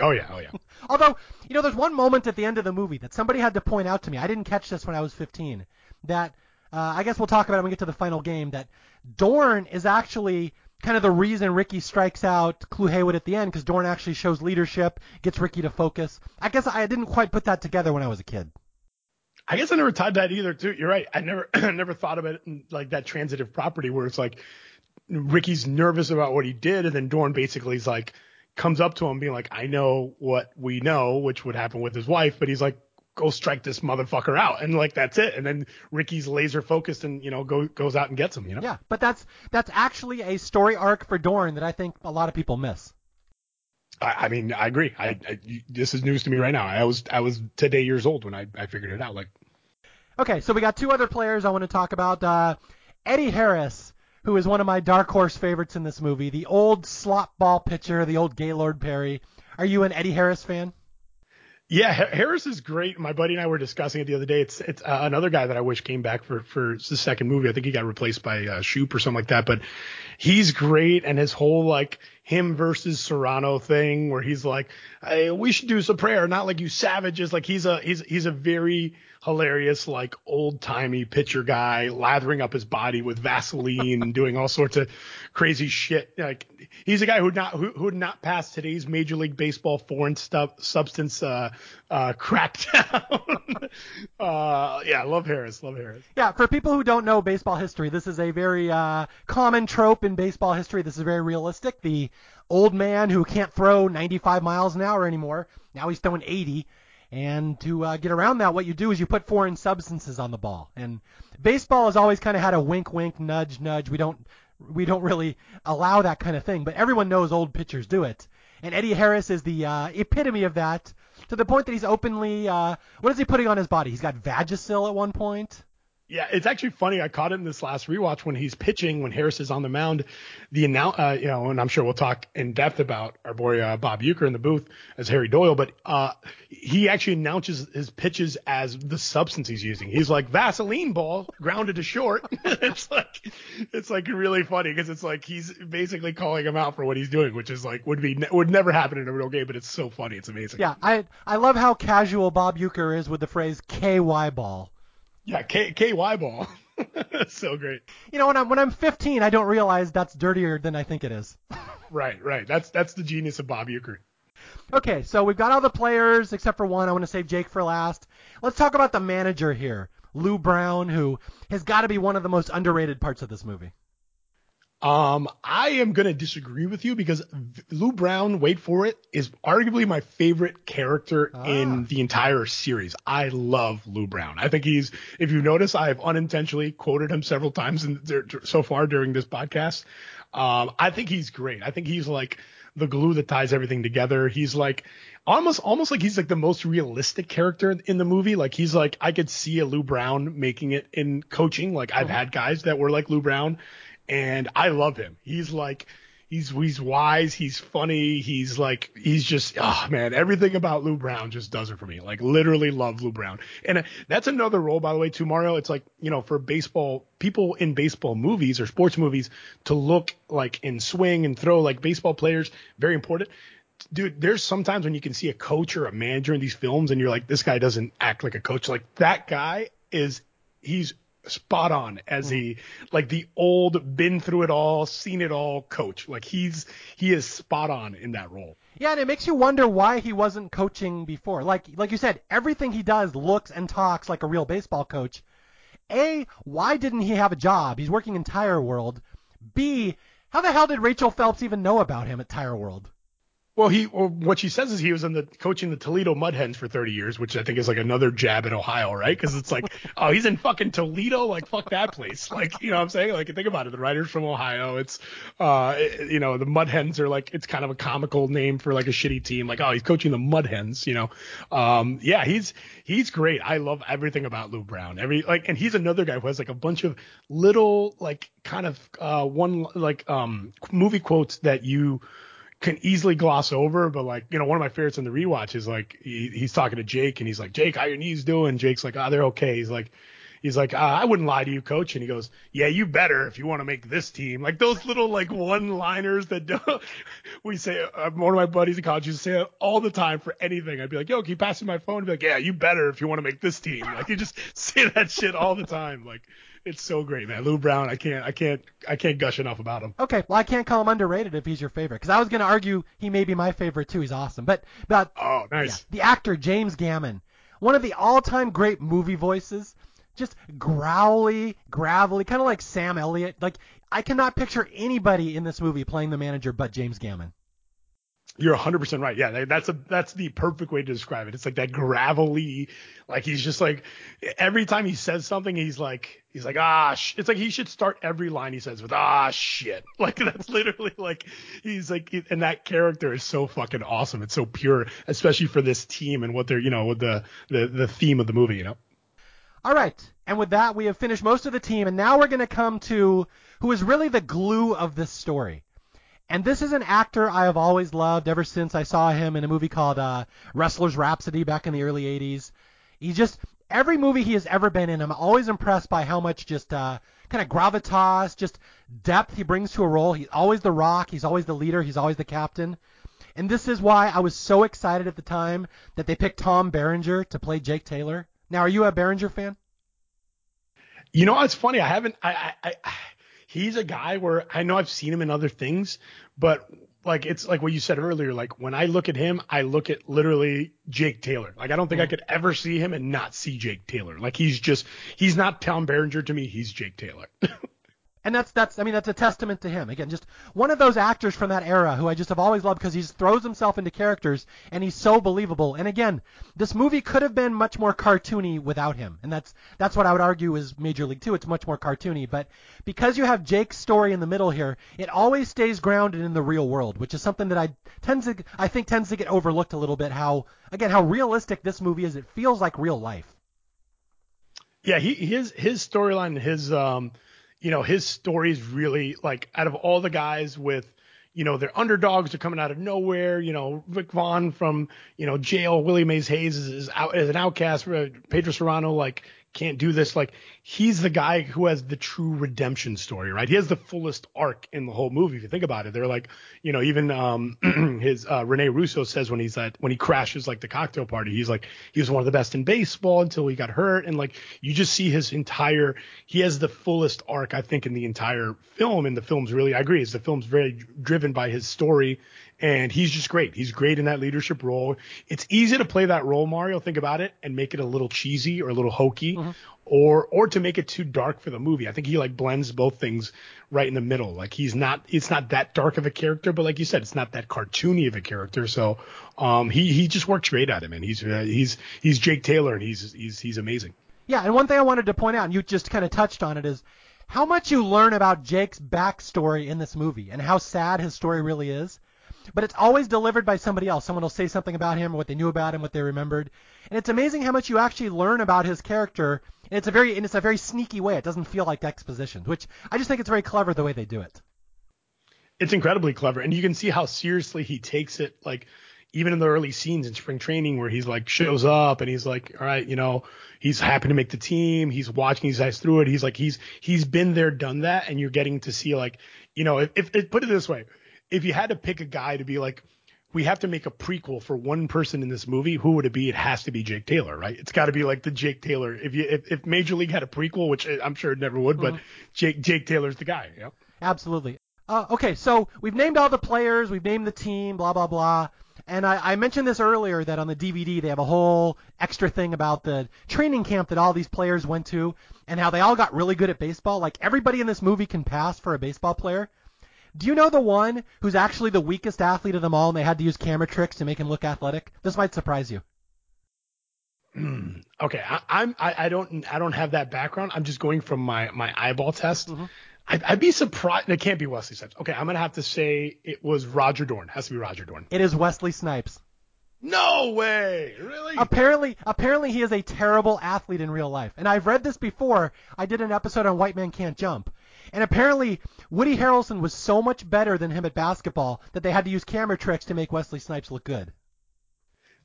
Oh yeah, oh yeah. *laughs* Although, you know, there's one moment at the end of the movie that somebody had to point out to me. I didn't catch this when I was 15. That uh, I guess we'll talk about it when we get to the final game. That Dorn is actually kind of the reason Ricky strikes out Clu Haywood at the end because Dorn actually shows leadership, gets Ricky to focus. I guess I didn't quite put that together when I was a kid. I guess I never tied that either. Too. You're right. I never *clears throat* never thought of it in like that transitive property where it's like Ricky's nervous about what he did, and then Dorn basically is like, comes up to him being like, I know what we know, which would happen with his wife, but he's like, go strike this motherfucker out. And like, that's it. And then Ricky's laser focused and, you know, go, goes out and gets him, you know? Yeah, but that's that's actually a story arc for Dorn that I think a lot of people miss. I, I mean, I agree. I, I, this is news to me right now. I was, I was today years old when I, I figured it out. Like, Okay, so we got two other players I want to talk about. Uh, Eddie Harris, who is one of my dark horse favorites in this movie, the old slop ball pitcher, the old Gaylord Perry. Are you an Eddie Harris fan? Yeah, Harris is great. My buddy and I were discussing it the other day. It's it's uh, another guy that I wish came back for for the second movie. I think he got replaced by uh, Shoop or something like that. But he's great, and his whole like him versus Cerrano thing, where he's like, hey, "We should do some prayer, not like you savages." Like he's a he's he's a very hilarious, like old timey pitcher guy, lathering up his body with Vaseline and *laughs* doing all sorts of crazy shit. Like he's a guy who not who would not pass today's Major League Baseball foreign stuff substance uh, uh, crackdown. *laughs* uh, yeah, love Harris, love Harris. Yeah, for people who don't know baseball history, this is a very uh, common trope in baseball history. This is very realistic. The old man who can't throw 95 miles an hour anymore. Now he's throwing 80 and to uh, get around that, what you do is you put foreign substances on the ball. And baseball has always kind of had a wink, wink, nudge, nudge. We don't we don't really allow that kind of thing, but everyone knows old pitchers do it. And Eddie Harris is the uh, epitome of that, to the point that he's openly uh, what is he putting on his body? He's got Vagisil at one point. Yeah, it's actually funny. I caught it in this last rewatch when he's pitching, when Harris is on the mound. The announce, uh, you know, and I'm sure we'll talk in depth about our boy uh, Bob Uecker in the booth as Harry Doyle, but uh, he actually announces his pitches as the substance he's using. He's like Vaseline ball grounded to short. *laughs* it's like it's like really funny because it's like he's basically calling him out for what he's doing, which is like would be would never happen in a real game, but it's so funny. It's amazing. Yeah, I I love how casual Bob Uecker is with the phrase KY ball. Yeah, K KY ball. *laughs* so great. You know, when I'm when I'm 15, I don't realize that's dirtier than I think it is. *laughs* right, right. That's that's the genius of Bob Uecker. Okay, so we've got all the players except for one. I want to save Jake for last. Let's talk about the manager here, Lou Brown, who has got to be one of the most underrated parts of this movie. Um, I am going to disagree with you because Lou Brown, wait for it, is arguably my favorite character ah. in the entire series. I love Lou Brown. I think he's, if you notice, I've unintentionally quoted him several times in, so far during this podcast. Um, I think he's great. I think he's like the glue that ties everything together. He's like almost, almost like he's like the most realistic character in the movie. Like he's like, I could see a Lou Brown making it in coaching. Like I've uh-huh. had guys that were like Lou Brown and I love him. He's like he's he's wise, he's funny, he's like he's just oh man, everything about Lou Brown just does it for me. Like literally love Lou Brown. And uh, that's another role by the way too Mario. It's like, you know, for baseball people in baseball movies or sports movies to look like and swing and throw like baseball players, very important dude, there's sometimes when you can see a coach or a manager in these films and you're like, this guy doesn't act like a coach. Like that guy is, he's spot on as hmm. he like the old been through it all seen it all coach. Like he's he is spot on in that role. Yeah and it makes you wonder why he wasn't coaching before. Like like you said everything he does looks and talks like a real baseball coach. A why didn't he have a job? He's working in tire world. B how the hell did rachel phelps even know about him at tire world well, he well, what she says is he was in the coaching the Toledo Mud Hens for 30 years, which I think is like another jab at Ohio, right? Because it's like, *laughs* oh, he's in fucking Toledo, like fuck that place, like you know what I'm saying? Like think about it, the writers from Ohio, it's uh, it, you know, the Mud Hens are like it's kind of a comical name for like a shitty team, like oh, he's coaching the Mud Hens, you know? Um, yeah, he's he's great. I love everything about Lou Brown. Every like, and he's another guy who has like a bunch of little like kind of uh one like um movie quotes that you can easily gloss over, but like, you know, one of my favorites in the rewatch is like he, he's talking to Jake and he's like, Jake, how are your knees doing? Jake's like, ah, oh, they're okay. He's like, he's like, uh, I wouldn't lie to you, coach. And he goes, yeah, you better if you want to make this team. Like those little like one liners that don't, *laughs* we say, uh, one of my buddies in college used to say it all the time for anything. I'd be like, yo, can you pass me my phone? He'd be like, yeah, you better if you want to make this team. Like you just *laughs* say that shit all the time. Like it's so great, man. Lou Brown, I can't, I can't, I can't gush enough about him. Okay, well, I can't call him underrated if he's your favorite, because I was going to argue he may be my favorite too. He's awesome, but but oh, nice. Yeah, the actor James Gammon, one of the all-time great movie voices, just growly, gravelly, kind of like Sam Elliott. Like I cannot picture anybody in this movie playing the manager but James Gammon. You're 100% right. Yeah, that's a that's the perfect way to describe it. It's like that gravelly, like he's just like every time he says something, he's like he's like ah, sh-. it's like he should start every line he says with ah shit. *laughs* Like that's literally like he's like, and that character is so fucking awesome. It's so pure, especially for this team and what they're you know with the the the theme of the movie, you know. All right, and with that, we have finished most of the team, and now we're going to come to who is really the glue of this story. And this is an actor I have always loved ever since I saw him in a movie called uh, Rustlers' Rhapsody back in the early 80s. He just, every movie he has ever been in, I'm always impressed by how much just uh, kind of gravitas, just depth he brings to a role. He's always the rock, he's always the leader, he's always the captain. And this is why I was so excited at the time that they picked Tom Berenger to play Jake Taylor. Now, are you a Berenger fan? You know, it's funny. I haven't. I, I, I he's a guy where I know I've seen him in other things, but like it's like what you said earlier. Like when I look at him, I look at literally Jake Taylor. Like I don't think mm. I could ever see him and not see Jake Taylor. Like he's just he's not Tom Berenger to me. He's Jake Taylor. *laughs* And that's that's I mean that's a testament to him. Again, just one of those actors from that era who I just have always loved because he throws himself into characters and he's so believable. And again, this movie could have been much more cartoony without him. And that's that's what I would argue is Major League 2. It's much more cartoony, but because you have Jake's story in the middle here, it always stays grounded in the real world, which is something that I tends to I think tends to get overlooked a little bit how again how realistic this movie is. It feels like real life. Yeah, he his his storyline his um you know, his story is really like out of all the guys with, you know, they're underdogs, they're coming out of nowhere. You know, Rick Vaughn from, you know, jail, Willie Mays Hayes is, is out as an outcast, uh, Pedro Cerrano, like can't do this. Like he's the guy who has the true redemption story, right? He has the fullest arc in the whole movie. If you think about it, they're like, you know, even um, *clears throat* his uh, Rene Russo says when he's at when he crashes like the cocktail party, he's like he was one of the best in baseball until he got hurt, and like you just see his entire. He has the fullest arc, I think, in the entire film. And the film's really, I agree, is the film's very driven by his story and he's just great. He's great in that leadership role. It's easy to play that role, Mario. Think about it and make it a little cheesy or a little hokey, mm-hmm. or or to make it too dark for the movie. I think he like blends both things right in the middle. Like he's not, it's not that dark of a character, but like you said, it's not that cartoony of a character. So um, he he just works great at it, man. He's uh, he's he's Jake Taylor, and he's he's he's amazing. Yeah, and one thing I wanted to point out, and you just kind of touched on it, is how much you learn about Jake's backstory in this movie and how sad his story really is but it's always delivered by somebody else. Someone will say something about him, what they knew about him, what they remembered, and it's amazing how much you actually learn about his character. And it's a very, and it's a very sneaky way. It doesn't feel like exposition, which I just think it's very clever the way they do it. It's incredibly clever, and you can see how seriously he takes it. Like even in the early scenes in spring training where he's like shows up and he's like, all right, you know, he's happy to make the team. He's watching these guys through it. He's like, he's he's been there, done that, and you're getting to see like, you know, if, if put it this way, if you had to pick a guy to be like, we have to make a prequel for one person in this movie, who would it be? It has to be Jake Taylor, right? It's got to be like the Jake Taylor. If you if, if Major League had a prequel, which I'm sure it never would, mm-hmm. but Jake Jake Taylor's the guy. Yeah. Absolutely. Uh, okay, so we've named all the players, we've named the team, blah blah blah. And I, I mentioned this earlier that on the DVD they have a whole extra thing about the training camp that all these players went to and how they all got really good at baseball. Like everybody in this movie can pass for a baseball player. Do you know the one who's actually the weakest athlete of them all, and they had to use camera tricks to make him look athletic? This might surprise you. okay, I, I'm I, I, don't I don't have that background. I'm just going from my my eyeball test. Mm-hmm. I'd, I'd, be surprised. It can't be Wesley Snipes. Okay, I'm gonna have to say it was Roger Dorn. It has to be Roger Dorn. It is Wesley Snipes. No way! Really? Apparently, apparently he is a terrible athlete in real life. And I've read this before. I did an episode on White Man Can't Jump. And apparently, Woody Harrelson was so much better than him at basketball that they had to use camera tricks to make Wesley Snipes look good.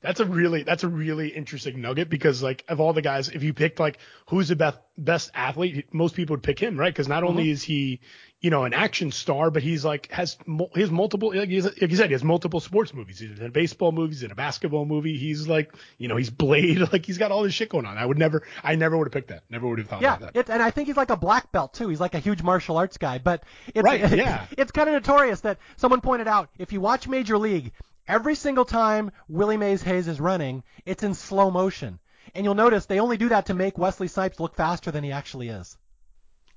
That's a really that's a really interesting nugget because like of all the guys, if you picked like who's the best best athlete, most people would pick him, right? Because not mm-hmm. only is he you know, an action star, but he's like has he has multiple like, he's, like you said, he has multiple sports movies. He's in a baseball movie, he's in a basketball movie. He's like, you know, he's Blade. *laughs* Like he's got all this shit going on. I would never, I never would have picked that. Never would have thought yeah, about that. Yeah, and I think he's like a black belt too. He's like a huge martial arts guy. But it's, right, *laughs* yeah. it's kind of notorious that someone pointed out if you watch Major League, every single time Willie Mays Hayes is running, it's in slow motion. And you'll notice they only do that to make Wesley Snipes look faster than he actually is.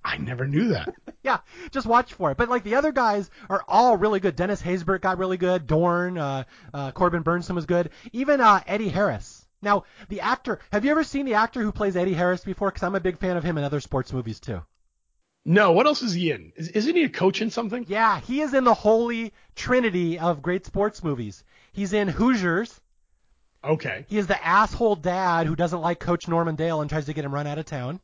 I never knew that. *laughs* yeah, just watch for it. But like the other guys are all really good. Dennis Haysbert got really good. Dorn, uh, uh, Corbin Bernsen was good. Even uh, Eddie Harris. Now the actor. Have you ever seen the actor who plays Eddie Harris before? Because I'm a big fan of him in other sports movies too. No, what else is he in? Is, isn't he a coach in something? Yeah, he is in the holy trinity of great sports movies. He's in Hoosiers. Okay. He is the asshole dad who doesn't like Coach Norman Dale and tries to get him run out of town.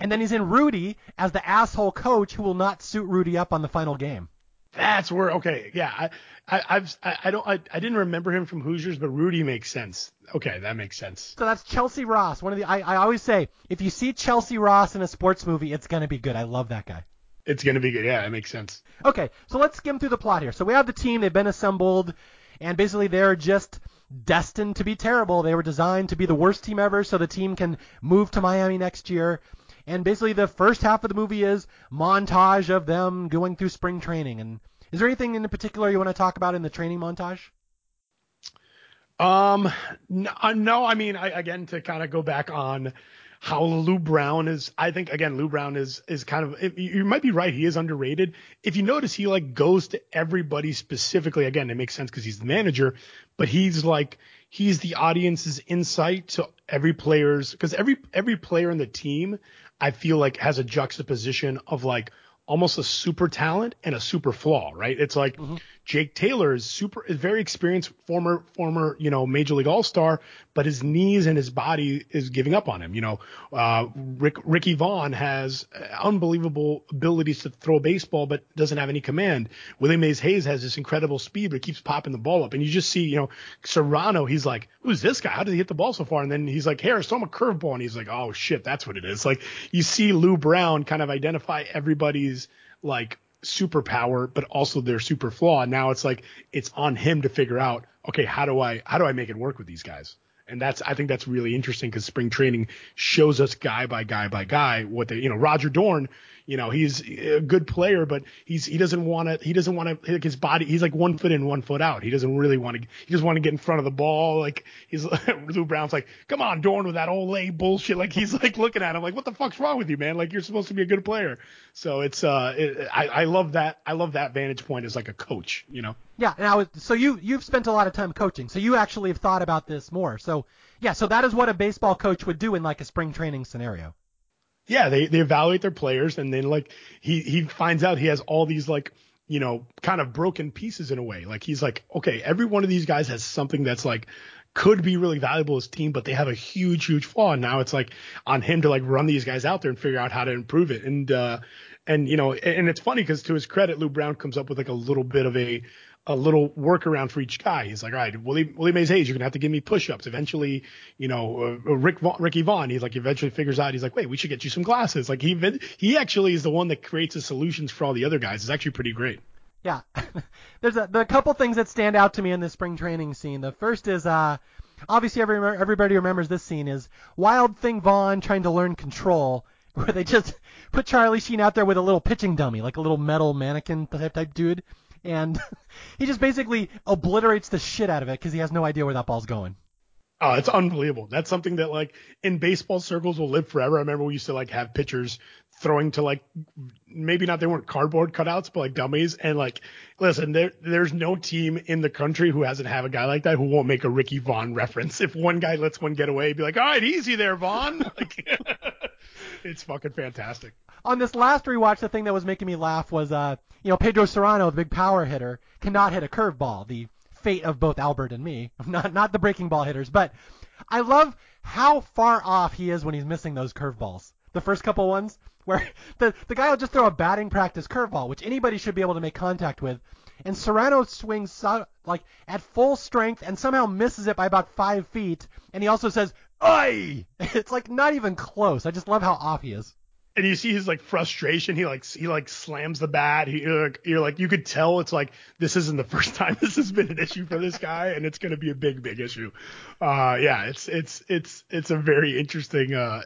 And then he's in Rudy as the asshole coach who will not suit Rudy up on the final game. That's where okay, yeah. I, I I've I, I don't I, I didn't remember him from Hoosiers, but Rudy makes sense. Okay, that makes sense. So that's Chelcie Ross. One of the I, I always say if you see Chelcie Ross in a sports movie, it's gonna be good. I love that guy. It's gonna be good. Yeah, that makes sense. Okay, so let's skim through the plot here. So we have the team. They've been assembled, and basically they're just destined to be terrible. They were designed to be the worst team ever, so the team can move to Miami next year. And basically, the first half of the movie is montage of them going through spring training. And is there anything in particular you want to talk about in the training montage? Um, no, uh, I mean, I, again, to kind of go back on how Lou Brown is, I think again, Lou Brown is, is kind of, you might be right. He is underrated. If you notice, he like goes to everybody specifically. Again, it makes sense because he's the manager, but he's like, he's the audience's insight to every player's, because every, every player in the team, I feel like has a juxtaposition of like, almost a super talent and a super flaw, right? It's like mm-hmm. Jake Taylor is super, very experienced, former, former, you know, major league all star, but his knees and his body is giving up on him. You know, uh, Rick, Ricky Vaughn has unbelievable abilities to throw baseball, but doesn't have any command. Willie Mays Hayes has this incredible speed, but keeps popping the ball up. And you just see, you know, Cerrano, he's like, who's this guy? How did he hit the ball so far? And then he's like, Harris, throw him a curveball. And he's like, oh shit, that's what it is. Like you see Lou Brown kind of identify everybody's like superpower, but also their super flaw. Now it's like it's on him to figure out, okay, how do I how do I make it work with these guys? And that's I think that's really interesting because spring training shows us guy by guy by guy what they you know Roger Dorn you know, he's a good player, but he's he doesn't want to he doesn't want to his body. He's like one foot in, one foot out. He doesn't really want to. He just want to get in front of the ball. Like he's *laughs* Lou Brown's like, come on, Dorn with that olé bullshit. Like he's like looking at him like, what the fuck's wrong with you, man? Like you're supposed to be a good player. So it's uh, it, I I love that I love that vantage point as like a coach, you know. Yeah. Now, so you you've spent a lot of time coaching, so you actually have thought about this more. So yeah, so that is what a baseball coach would do in like a spring training scenario yeah, they, they evaluate their players and then like he, he finds out he has all these like, you know, kind of broken pieces in a way. Like he's like, okay, every one of these guys has something that's like could be really valuable as team, but they have a huge, huge flaw. And now it's like on him to like run these guys out there and figure out how to improve it. And, uh, and you know, and it's funny because to his credit, Lou Brown comes up with like a little bit of a, a little workaround for each guy. He's like, all right, Willie, Willie Mays Hayes, you're gonna have to give me push-ups. Eventually, you know, uh, Rick Vaughn, Ricky Vaughn, he's like, eventually figures out, he's like, wait, we should get you some glasses. Like he he actually is the one that creates the solutions for all the other guys. It's actually pretty great. Yeah, *laughs* there's a the couple things that stand out to me in the spring training scene. The first is uh. Obviously, every, everybody remembers this scene is Wild Thing Vaughn trying to learn control, *laughs* where they just *laughs* put Charlie Sheen out there with a little pitching dummy, like a little metal mannequin type type dude, and *laughs* he just basically obliterates the shit out of it because he has no idea where that ball's going. Oh, it's unbelievable. That's something that like in baseball circles will live forever. I remember we used to like have pitchers throwing to like maybe not they weren't cardboard cutouts, but like dummies. And like, listen, there there's no team in the country who hasn't have a guy like that who won't make a Ricky Vaughn reference. If one guy lets one get away, be like, all right, easy there, Vaughn. *laughs* Like, *laughs* it's fucking fantastic. On this last rewatch, the thing that was making me laugh was, uh, you know, Pedro Cerrano, the big power hitter, cannot hit a curveball. The fate of both Albert and me, *laughs* not not the breaking ball hitters, but I love how far off he is when he's missing those curveballs. The first couple ones *laughs* where the the guy will just throw a batting practice curveball, which anybody should be able to make contact with, and Cerrano swings so, like at full strength and somehow misses it by about five feet, and he also says "Oi!" *laughs* It's like not even close. I just love how off he is and you see his like frustration. He like he like slams the bat. He you're like, you're like you could tell it's like this isn't the *laughs* first time this has been an issue for this guy, and it's going to be a big big issue. Uh, yeah, it's it's it's it's a very interesting. Uh,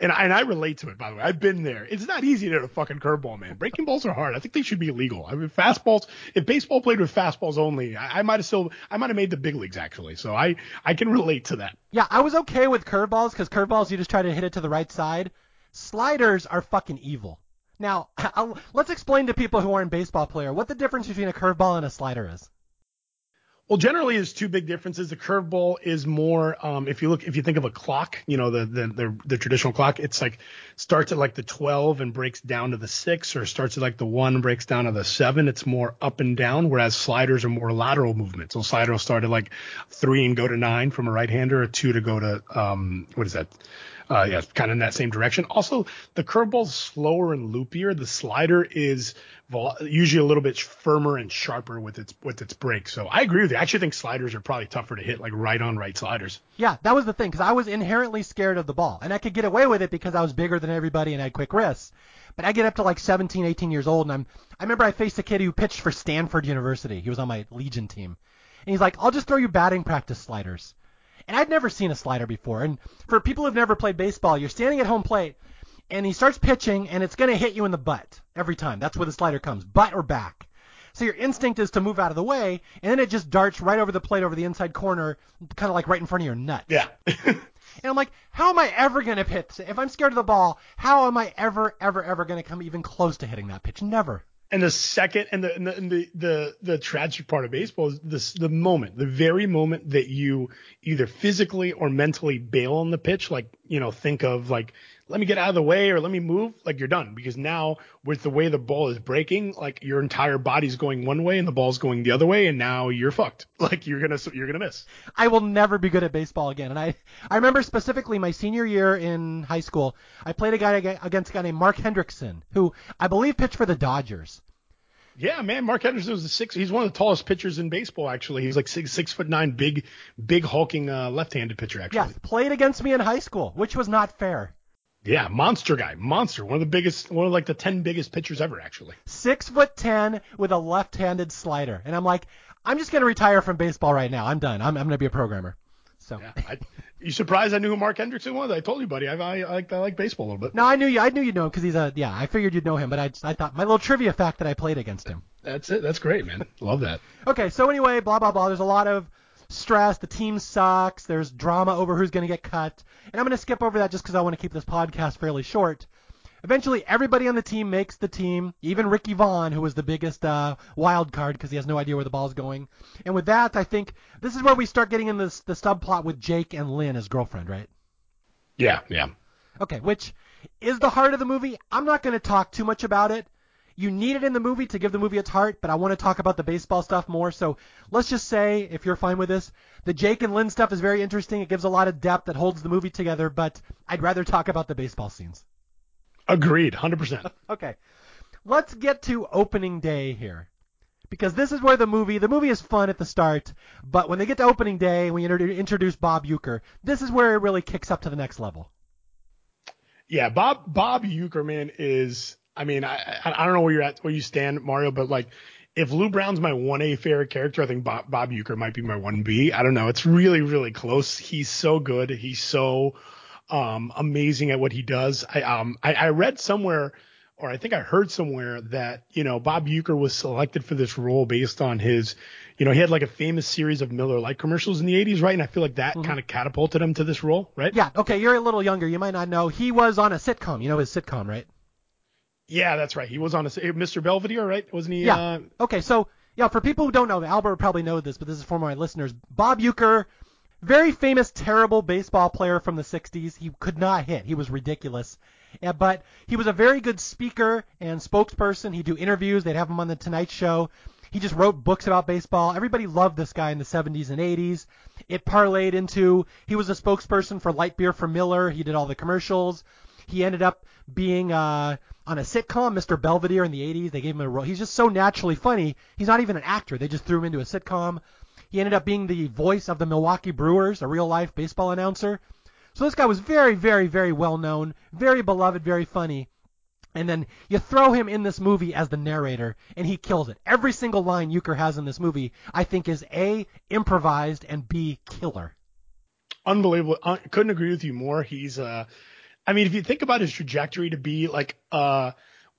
and I, and I relate to it by the way. I've been there. It's not easy to hit a fucking curveball, man. Breaking balls are hard. I think they should be illegal. I mean, fastballs. If baseball played with fastballs only, I, I might have still I might have made the big leagues actually. So I I can relate to that. Yeah, I was okay with curveballs because curveballs you just try to hit it to the right side sliders are fucking evil. Now, *laughs* I'll, let's explain to people who aren't baseball player what the difference between a curveball and a slider is. Well, generally, there's two big differences. The curveball is more, um, if you look, if you think of a clock, you know, the, the, the the traditional clock, it's like starts at like the 12 and breaks down to the six, or starts at like the one and breaks down to the seven. It's more up and down, whereas sliders are more lateral movement. So slider will start at like three and go to nine from a right hander, or two to go to um, what is that? Uh, yeah, kind of in that same direction. Also, the curveball's slower and loopier. The slider is vol- usually a little bit firmer and sharper with its with its break. So I agree with you. I actually think sliders are probably tougher to hit, like right on right sliders. Yeah, that was the thing because I was inherently scared of the ball, and I could get away with it because I was bigger than everybody and I had quick wrists. But I get up to like 17, 18 years old, and I'm I remember I faced a kid who pitched for Stanford University. He was on my Legion team, and he's like, "I'll just throw you batting practice sliders." And I'd never seen a slider before. And for people who've never played baseball, you're standing at home plate and he starts pitching and it's going to hit you in the butt every time. That's where the slider comes, butt or back. So your instinct is to move out of the way and then it just darts right over the plate over the inside corner, kind of like right in front of your nut. Yeah. *laughs* and I'm like, how am I ever going to hit? If I'm scared of the ball, how am I ever, ever, ever going to come even close to hitting that pitch? Never. And the second, and the, and the, and the, the, the, tragic part of baseball is this, the moment, the very moment that you either physically or mentally bail on the pitch, like, you know, think of like, let me get out of the way or let me move, like you're done. Because now with the way the ball is breaking, like your entire body's going one way and the ball's going the other way, and now you're fucked. *laughs* Like you're gonna, you're gonna miss. I will never be good at baseball again. And I, I remember specifically my senior year in high school, I played a guy against a guy named Mark Hendrickson, who I believe pitched for the Dodgers. Yeah, man, Mark Henderson was a six. He's one of the tallest pitchers in baseball. Actually, he's like six six foot nine, big, big hulking uh, left-handed pitcher. Actually, yes, played against me in high school, which was not fair. Yeah, monster guy, monster. One of the biggest, one of like the ten biggest pitchers ever, actually. Six foot ten with a left-handed slider, and I'm like, I'm just gonna retire from baseball right now. I'm done. I'm, I'm gonna be a programmer. So. Yeah, I, you surprised I knew who Mark Hendrickson was? I told you, buddy. I, I, I like I like baseball a little bit. No, I knew you. I knew you'd know him because he's a yeah. I figured you'd know him, but I I thought my little trivia fact that I played against him. That's it. That's great, man. Love that. Okay, so anyway, blah blah blah. There's a lot of stress. The team sucks. There's drama over who's going to get cut, and I'm going to skip over that just because I want to keep this podcast fairly short. Eventually, everybody on the team makes the team, even Ricky Vaughn, who was the biggest uh, wild card because he has no idea where the ball's going. And with that, I think this is where we start getting in this the subplot with Jake and Lynn, his girlfriend, right? Yeah, yeah. Okay, which is the heart of the movie. I'm not going to talk too much about it. You need it in the movie to give the movie its heart, but I want to talk about the baseball stuff more. So let's just say, if you're fine with this, the Jake and Lynn stuff is very interesting. It gives a lot of depth that holds the movie together, but I'd rather talk about the baseball scenes. Agreed, 100%. *laughs* okay. Let's get to opening day here. Because this is where the movie, the movie is fun at the start, but when they get to opening day, when you introduce Bob Uecker, this is where it really kicks up to the next level. Yeah, Bob Bob Uecker, man, is I mean, I I don't know where you're at, where you stand, Mario, but like if Lou Brown's my one A favorite character, I think Bob, Bob Uecker might be my one B. I don't know. It's really, really close. He's so good. He's so um, amazing at what he does. I um I, I read somewhere or I think I heard somewhere that, you know, Bob Uecker was selected for this role based on his, you know, he had like a famous series of Miller Lite commercials in the 80s, right? And I feel like that mm-hmm. kind of catapulted him to this role, right? Yeah. Okay. You're a little younger. You might not know. He was on a sitcom. You know his sitcom, right? Yeah, that's right. He was on a Mr. Belvedere, right? Wasn't he? Yeah. Uh... Okay. So, yeah, for people who don't know, Albert probably know this, but this is for my listeners. Bob Uecker very famous, terrible baseball player from the 60s. He could not hit. He was ridiculous. Yeah, but he was a very good speaker and spokesperson. He'd do interviews. They'd have him on the Tonight Show. He just wrote books about baseball. Everybody loved this guy in the 70s and 80s. It parlayed into he was a spokesperson for light beer for Miller. He did all the commercials. He ended up being uh, on a sitcom, Mr. Belvedere, in the 80s. They gave him a role. He's just so naturally funny. He's not even an actor. They just threw him into a sitcom. He ended up being the voice of the Milwaukee Brewers, a real life baseball announcer. So this guy was very, very, very well known, very beloved, very funny. And then you throw him in this movie as the narrator, and he kills it. Every single line Uecker has in this movie, I think, is A, improvised, and B, killer. Unbelievable. I couldn't agree with you more. He's, uh, I mean, if you think about his trajectory to be like, uh,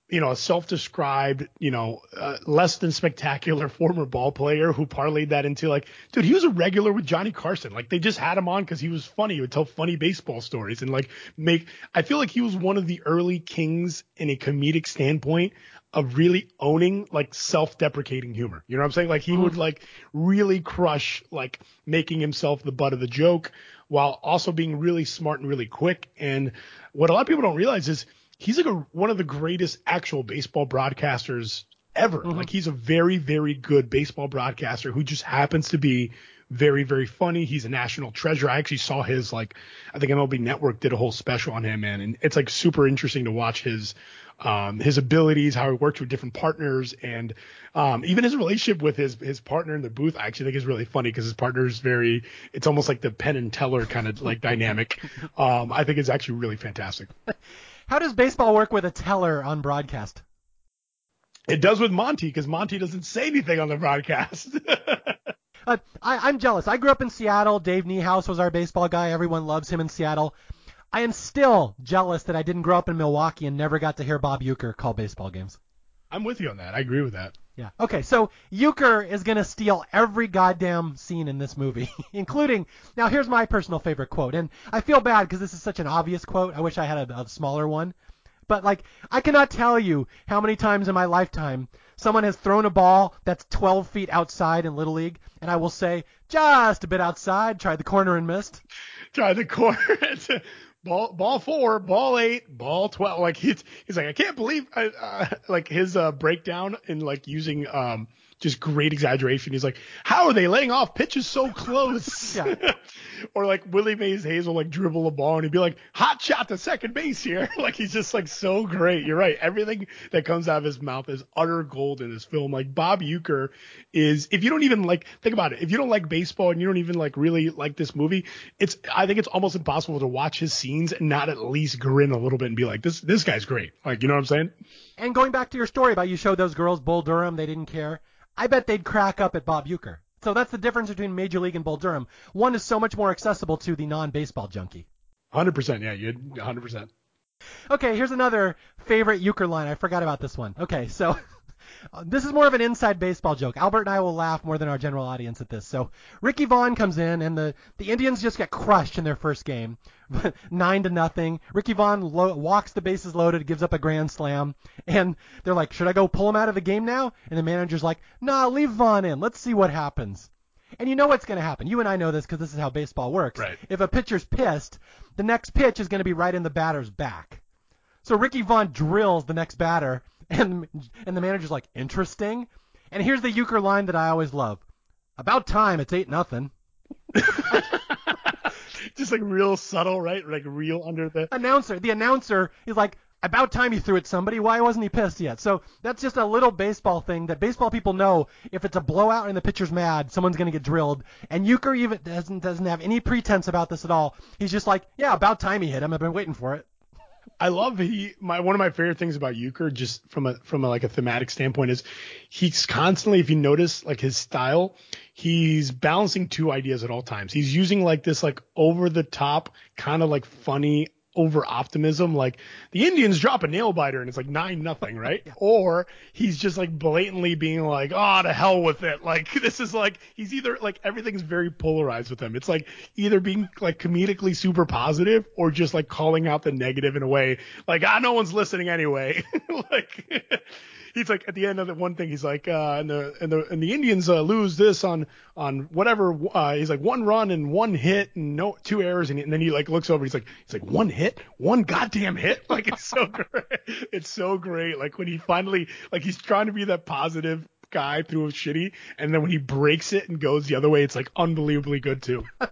you know, a self-described, you know, uh, less than spectacular *laughs* former ball player who parlayed that into like, dude, he was a regular with Johnny Carson. Like they just had him on because he was funny. He would tell funny baseball stories and like make. I feel like he was one of the early kings in a comedic standpoint of really owning like self-deprecating humor. You know what I'm saying? Like he mm-hmm. would like really crush like making himself the butt of the joke while also being really smart and really quick. And what a lot of people don't realize is he's like a, one of the greatest actual baseball broadcasters ever. Mm-hmm. Like he's a very, very good baseball broadcaster who just happens to be very, very funny. He's a national treasure. I actually saw his like, I think MLB Network did a whole special on him, man, and it's like super interesting to watch his, um, his abilities, how he works with different partners, and um, even his relationship with his his partner in the booth. I actually think is really funny because his partner is very, it's almost like the Penn and Teller kind of like dynamic. *laughs* Um, I think it's actually really fantastic. *laughs* How does baseball work with a teller on broadcast? It does with Monty because Monty doesn't say anything on the broadcast. *laughs* uh, I, I'm jealous. I grew up in Seattle. Dave Niehaus was our baseball guy. Everyone loves him in Seattle. I am still jealous that I didn't grow up in Milwaukee and never got to hear Bob Uecker call baseball games. I'm with you on that. I agree with that. Yeah. Okay, so Uecker is going to steal every goddamn scene in this movie, *laughs* including. Now, here's my personal favorite quote, and I feel bad because this is such an obvious quote. I wish I had a, a smaller one. But, like, I cannot tell you how many times in my lifetime someone has thrown a ball that's 12 feet outside in Little League, and I will say, just a bit outside, tried the corner and missed. Tried the corner. *laughs* ball ball four, ball eight, ball twelve. Like he's he's like I can't believe uh, uh, like his uh, breakdown in like using um just great exaggeration. He's like, how are they laying off pitches so close? *laughs* *laughs* or like Willie Mays Hayes will like dribble a ball and he'd be like, hot shot to second base here. *laughs* like he's just like so great. You're right. Everything that comes out of his mouth is utter gold in this film. Like Bob Uecker is, if you don't even like, think about it. If you don't like baseball and you don't even like really like this movie, it's, I think it's almost impossible to watch his scenes and not at least grin a little bit and be like, this, this guy's great. Like, you know what I'm saying? And going back to your story about you showed those girls Bull Durham, they didn't care. I bet they'd crack up at Bob Uecker. So that's the difference between Major League and Bull Durham. One is so much more accessible to the non-baseball junkie. 100%, yeah, you 100%. Okay, here's another favorite Uecker line. I forgot about this one. Okay, so *laughs* Uh, this is more of an inside baseball joke. Albert and I will laugh more than our general audience at this. So Ricky Vaughn comes in, and the the Indians just get crushed in their first game, *laughs* nine to nothing. Ricky Vaughn lo- walks the bases loaded, gives up a grand slam, and they're like, "Should I go pull him out of the game now?" And the manager's like, "Nah, leave Vaughn in. Let's see what happens." And you know what's going to happen. You and I know this because this is how baseball works. Right. If a pitcher's pissed, the next pitch is going to be right in the batter's back. So Ricky Vaughn drills the next batter, and and the manager's like, interesting. And here's the Uecker line that I always love. About time, it's eight nothing. *laughs* Just like real subtle, right? Like real under the announcer. The announcer is like, about time you threw at somebody. Why wasn't he pissed yet? So that's just a little baseball thing that baseball people know. If it's a blowout and the pitcher's mad, someone's gonna get drilled. And Uecker even doesn't doesn't have any pretense about this at all. He's just like, yeah, about time he hit him. I've been waiting for it. I love he my one of my favorite things about Uecker just from a from a, like a thematic standpoint is he's constantly if you notice like his style he's balancing two ideas at all times. He's using like this like over the top kind of like funny over optimism, like the Indians drop a nail biter and it's like nine nothing, right? yeah. *laughs* Or he's just like blatantly being like, oh, to hell with it. Like *laughs* this is like he's either like everything's very polarized with him. It's like either being like comedically super positive or just like calling out the negative in a way like ah, no one's listening anyway. *laughs* like he's like at the end of the one thing he's like uh and the and the and the Indians uh, lose this on on whatever uh he's like one run and one hit and no two errors. And, and then he like looks over he's like he's like one hit? One goddamn hit? *laughs* Like it's so great. It's so great. Like when he finally like he's trying to be that positive guy through a shitty and then when he breaks it and goes the other way it's like unbelievably good too. *laughs*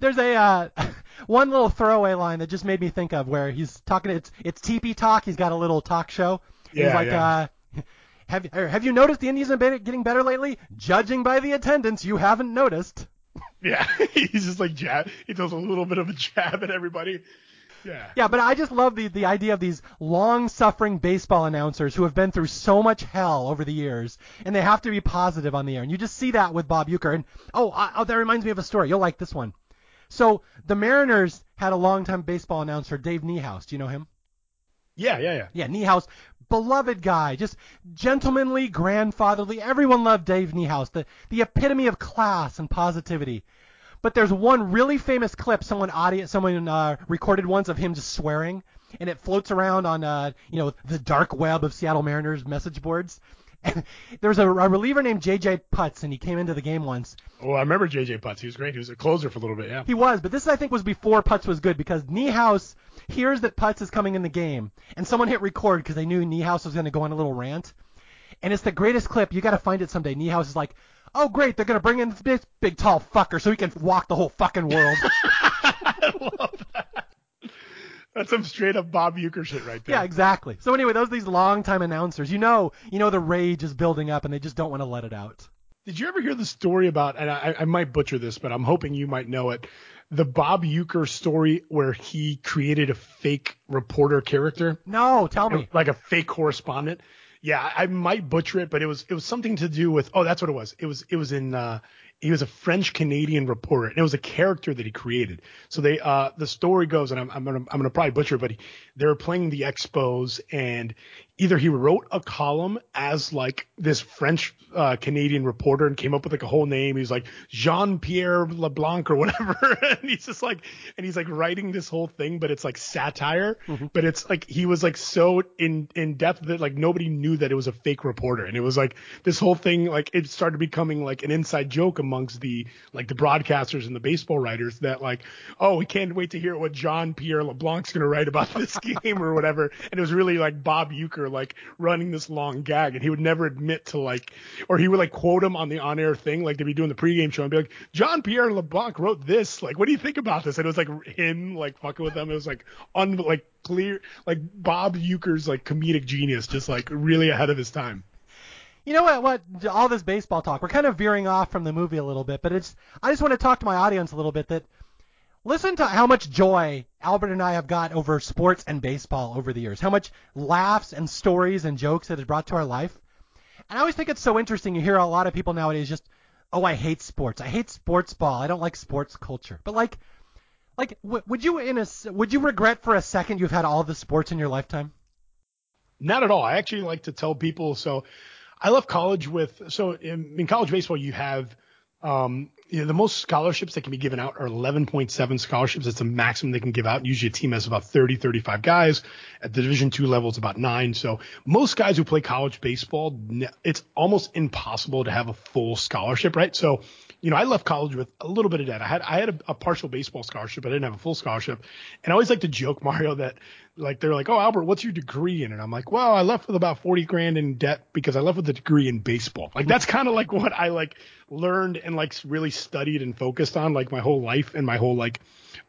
There's a uh, *laughs* one little throwaway line that just made me think of where he's talking it's it's TP talk. He's got a little talk show. Yeah, he's like yeah. uh *laughs* have have you noticed the Indians been getting better lately? Judging by the attendance, you haven't noticed. *laughs* Yeah, *laughs* he's just like jab. He does a little bit of a jab at everybody. Yeah. Yeah, but I just love the the idea of these long-suffering baseball announcers who have been through so much hell over the years, and they have to be positive on the air. And you just see that with Bob Uecker. And oh, oh, that reminds me of a story. You'll like this one. So the Mariners had a long-time baseball announcer, Dave Niehaus. Do you know him? Yeah, yeah, yeah. Yeah, Niehaus, beloved guy, just gentlemanly, grandfatherly. Everyone loved Dave Niehaus, the the epitome of class and positivity. But there's one really famous clip someone audio someone uh, recorded once of him just swearing, and it floats around on uh, you know the dark web of Seattle Mariners message boards. *laughs* There was a, a reliever named J.J. Putz, and he came into the game once. Oh, I remember J.J. Putz. He was great. He was a closer for a little bit. Yeah. He was, but this I think was before Putz was good because Niehaus hears that Putz is coming in the game, and someone hit record because they knew Niehaus was going to go on a little rant. And it's the greatest clip. You got to find it someday. Niehaus is like, "Oh great, they're going to bring in this big tall fucker so he can walk the whole fucking world." *laughs* *laughs* I love that. That's some straight up Bob Uecker shit right there. Yeah, exactly. So anyway, those these longtime announcers, you know, you know the rage is building up and they just don't want to let it out. Did you ever hear the story about? And I, I might butcher this, but I'm hoping you might know it. The Bob Uecker story where he created a fake reporter character. No, tell me. Like a fake correspondent. Yeah, I might butcher it, but it was it was something to do with. Oh, that's what it was. It was it was in uh, he was a French Canadian reporter, and it was a character that he created. So they, uh, the story goes, and I'm, I'm gonna, I'm gonna probably butcher, it, but he, they were playing the Expos, and either he wrote a column as like this French uh, Canadian reporter and came up with like a whole name. He's like Jean Pierre LeBlanc or whatever, *laughs* and he's just like, and he's like writing this whole thing, but it's like satire, mm-hmm. but it's like he was like so in in depth that like nobody knew that it was a fake reporter, and it was like this whole thing like it started becoming like an inside joke amongst the like the broadcasters and the baseball writers that like, oh, we can't wait to hear what Jean Pierre LeBlanc's gonna write about this game or whatever, and it was really like Bob Uecker like running this long gag, and he would never admit to like, or he would like quote him on the on-air thing, like they'd be doing the pregame show and be like, John Pierre LeBlanc wrote this, like, what do you think about this? And it was like him like fucking with them. It was like un like clear, like Bob Uecker's like comedic genius, just like really ahead of his time. You know what? What all this baseball talk, we're kind of veering off from the movie a little bit, but it's. I just want to talk to my audience a little bit that listen to how much joy Albert and I have got over sports and baseball over the years. How much laughs and stories and jokes it has brought to our life. And I always think it's so interesting. You hear a lot of people nowadays just, oh, I hate sports. I hate sports ball. I don't like sports culture. But like, like, w- would you in a would you regret for a second you've had all the sports in your lifetime? Not at all. I actually like to tell people. So, I left college with so in, in college baseball you have um, you know, the most scholarships that can be given out are 11.7 scholarships. It's the maximum they can give out. Usually a team has about 30, 35 guys. At the Division two level, it's about nine. So most guys who play college baseball, it's almost impossible to have a full scholarship, right? So you know, I left college with a little bit of debt. I had I had a, a, partial baseball scholarship, but I didn't have a full scholarship. And I always like to joke, *laughs* Mario, that like they're like, "Oh, Albert, what's your degree in?" And I'm like, "Well, I left with about forty grand in debt because I left with a degree in baseball." Like that's kind of like what I like learned and like really studied and focused on like my whole life and my whole like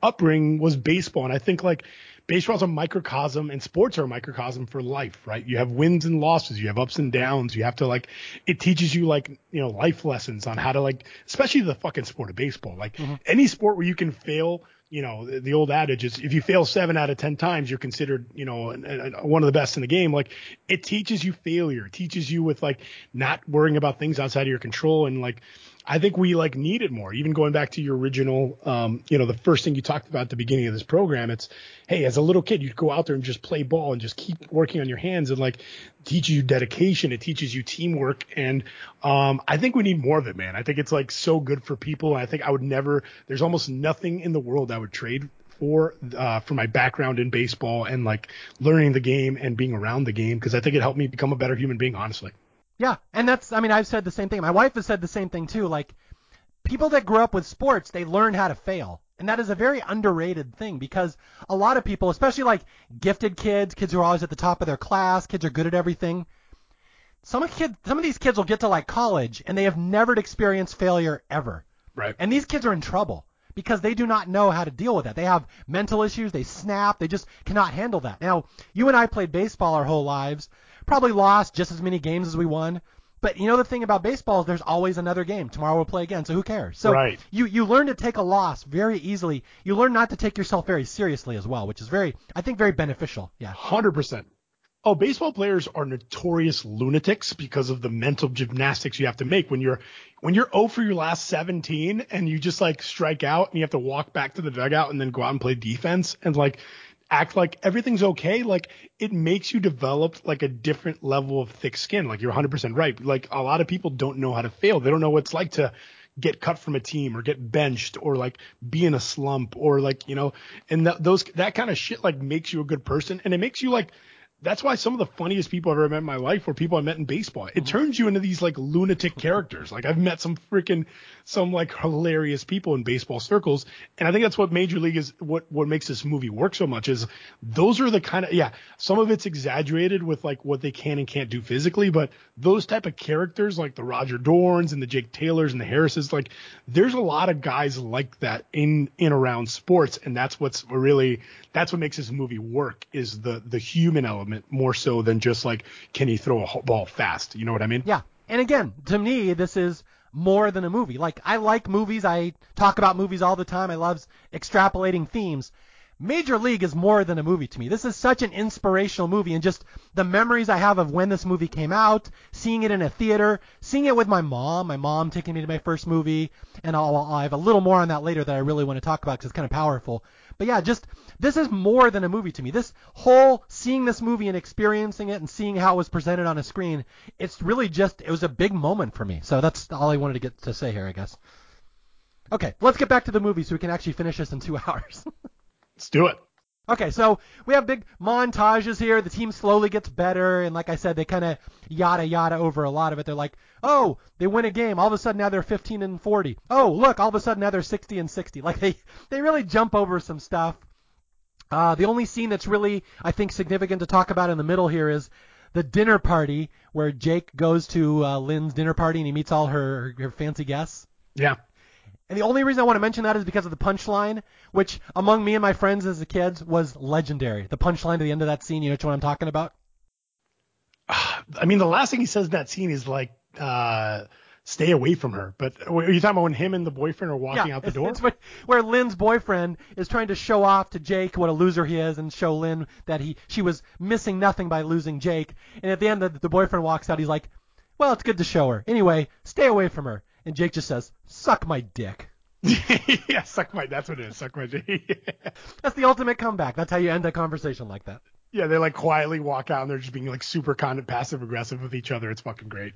upbringing was baseball. And I think like baseball's a microcosm and sports are a microcosm for life, right? You have wins and losses, you have ups and downs. You have to like, it teaches you like, you know, life lessons on how to like, especially the fucking sport of baseball. Like mm-hmm. any sport where you can fail, you know, the, the, old adage is if you fail seven out of 10 times, you're considered, you know, an, an, one of the best in the game. Like it teaches you failure. It teaches you with like not worrying about things outside of your control and like, I think we like need it more. Even going back to your original, um, you know, the first thing you talked about at the beginning of this program, it's, hey, as a little kid, you'd go out there and just play ball and just keep working on your hands and like teaches you dedication. It teaches you teamwork. And, um, I think we need more of it, man. I think it's like so good for people. I think I would never, there's almost nothing in the world I would trade for uh, for my background in baseball and like learning the game and being around the game because I think it helped me become a better human being, honestly. Yeah, and that's I mean I've said the same thing. My wife has said the same thing too. Like people that grew up with sports, they learn how to fail. And that is a very underrated thing because a lot of people, especially like gifted kids, kids who are always at the top of their class, kids are good at everything. Some of kids, some of these kids will get to like college and they have never experienced failure ever. Right. And these kids are in trouble because they do not know how to deal with that. They have mental issues, they snap, they just cannot handle that. Now, you and I played baseball our whole lives, probably lost just as many games as we won. But you know the thing about baseball is there's always another game. Tomorrow we'll play again, so who cares? So right. you you learn to take a loss very easily. You learn not to take yourself very seriously as well, which is very I think very beneficial. Yeah. Hundred percent. Oh, baseball players are notorious lunatics because of the mental gymnastics you have to make when you're when you're 0 for your last 17 and you just like strike out and you have to walk back to the dugout and then go out and play defense and like act like everything's okay, like it makes you develop like a different level of thick skin. Like you're 100% right. Like a lot of people don't know how to fail. They don't know what it's like to get cut from a team or get benched or like be in a slump or like, you know, and that, those, that kind of shit like makes you a good person and it makes you like, that's why some of the funniest people I've ever met in my life were people I met in baseball. It mm-hmm. turns you into these like lunatic characters. Like I've met some freaking some like hilarious people in baseball circles, and I think that's what Major League is. What what makes this movie work so much is those are the kind of yeah. Some of it's exaggerated with like what they can and can't do physically, but those type of characters like the Roger Dorns and the Jake Taylors and the Harrises, like there's a lot of guys like that in in around sports, and that's what's really that's what makes this movie work is the the human element more so than just like can he throw a ball fast? You know what I mean? Yeah. And again, to me, this is more than a movie. Like I like movies. I talk about movies all the time. I love extrapolating themes. Major League is more than a movie to me. This is such an inspirational movie, and just the memories I have of when this movie came out, seeing it in a theater, seeing it with my mom, my mom taking me to my first movie, and I'll, I'll have a little more on that later that I really want to talk about because it's kind of powerful. But yeah, just this is more than a movie to me. This whole seeing this movie and experiencing it and seeing how it was presented on a screen, it's really just it was a big moment for me. So that's all I wanted to get to say here, I guess. Okay, let's get back to the movie so we can actually finish this in two *laughs* hours. Let's do it. Okay, so we have big montages here. The team slowly gets better, and like I said, they kind of yada yada over a lot of it. They're like, oh, they win a game. All of a sudden now they're 15 and 40. Oh, look, all of a sudden now they're 60 and 60. *laughs* Like they they really jump over some stuff. Uh, the only scene that's really I think significant to talk about in the middle here is the dinner party where Jake goes to uh, Lynn's dinner party and he meets all her her fancy guests. Yeah. And the only reason I want to mention that is because of the punchline, which among me and my friends as a kids was legendary. The punchline to the end of that scene, you know what I'm talking about? *sighs* I mean, the last thing he says in that scene is like, uh, stay away from her. But are you talking about when him and the boyfriend are walking yeah, out the door? It's where Lynn's boyfriend is trying to show off to Jake what a loser he is and show Lynn that he she was missing nothing by losing Jake. And at the end, the, the boyfriend walks out. He's like, well, it's good to show her. Anyway, stay away from her. And Jake just says, "Suck my dick." *laughs* yeah, suck my. That's what it is. Suck my dick. *laughs* That's the ultimate comeback. That's how you end a conversation like that. Yeah, they like quietly walk out and they're just being like super kind of passive aggressive with each other. It's fucking great.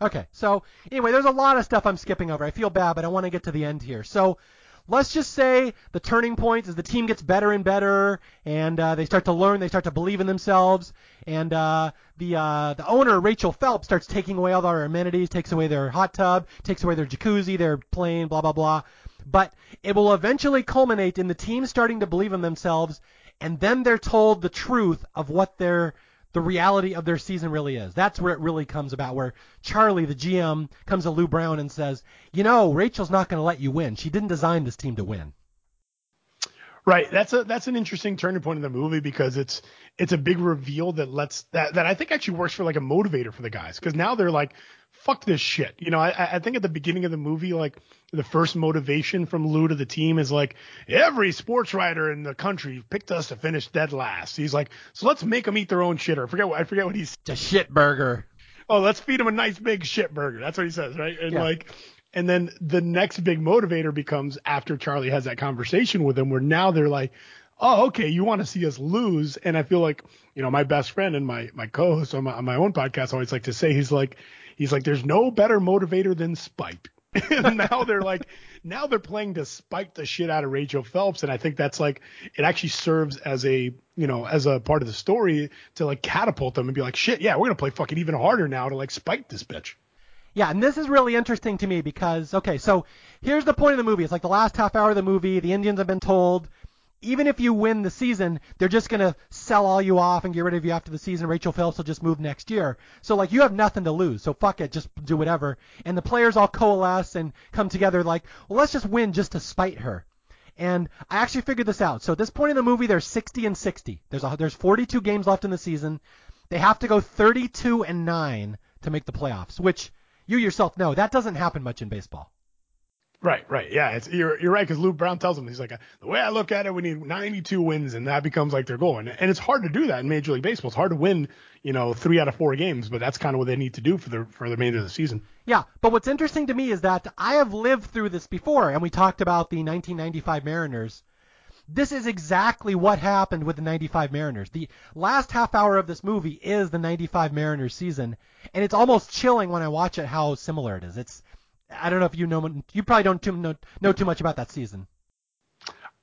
Okay, so anyway, there's a lot of stuff I'm skipping over. I feel bad, but I want to get to the end here. So let's just say the turning point is the team gets better and better, and uh, they start to learn, they start to believe in themselves, and uh, the uh, the owner Rachel Phelps starts taking away all their amenities, takes away their hot tub, takes away their jacuzzi, their plane, blah blah blah. But it will eventually culminate in the team starting to believe in themselves, and then they're told the truth of what their the reality of their season really is. That's where it really comes about, where Charlie, the GM, comes to Lou Brown and says, you know, Rachel's not going to let you win. She didn't design this team to win. Right. That's a that's an interesting turning point in the movie because it's it's a big reveal that lets that that I think actually works for like a motivator for the guys because now they're like, fuck this shit. You know, I I think at the beginning of the movie, like the first motivation from Lou to the team is like every sports writer in the country picked us to finish dead last. He's like, so let's make them eat their own shitter. I forget what I forget what he's. a shit burger. Oh, let's feed them a nice big shit burger. That's what he says, right? And yeah. like and then the next big motivator becomes after Charlie has that conversation with him, where now they're like, oh, okay, you want to see us lose. And I feel like, you know, my best friend and my, my co-host on my, on my own podcast always like to say, he's like, he's like, there's no better motivator than spite. *laughs* and now they're like, now they're playing to spite the shit out of Rachel Phelps. And I think that's like, it actually serves as a, you know, as a part of the story to like catapult them and be like, shit, yeah, we're going to play fucking even harder now to like spite this bitch. Yeah, and this is really interesting to me because okay, so here's the point of the movie. It's like the last half hour of the movie. The Indians have been told, even if you win the season, they're just gonna sell all you off and get rid of you after the season. Rachel Phelps will just move next year. So like you have nothing to lose. So fuck it, just do whatever. And the players all coalesce and come together like, well, let's just win just to spite her. And I actually figured this out. So at this point in the movie, there's 60 and 60. There's a, there's 42 games left in the season. They have to go 32 and 9 to make the playoffs, which you yourself know that doesn't happen much in baseball. Right, right, yeah, it's you're you're right because Lou Brown tells him he's like uh, the way I look at it, we need 92 wins, and that becomes like their goal, and and it's hard to do that in Major League Baseball. It's hard to win, you know, three out of four games, but that's kind of what they need to do for the for the remainder of the season. Yeah, but what's interesting to me is that I have lived through this before, and we talked about the 1995 Mariners, this is exactly what happened with the 95 Mariners. The last half hour of this movie is the 95 Mariners season, and it's almost chilling when I watch it how similar it is. It's I don't know if you know you probably don't too, know, know too much about that season.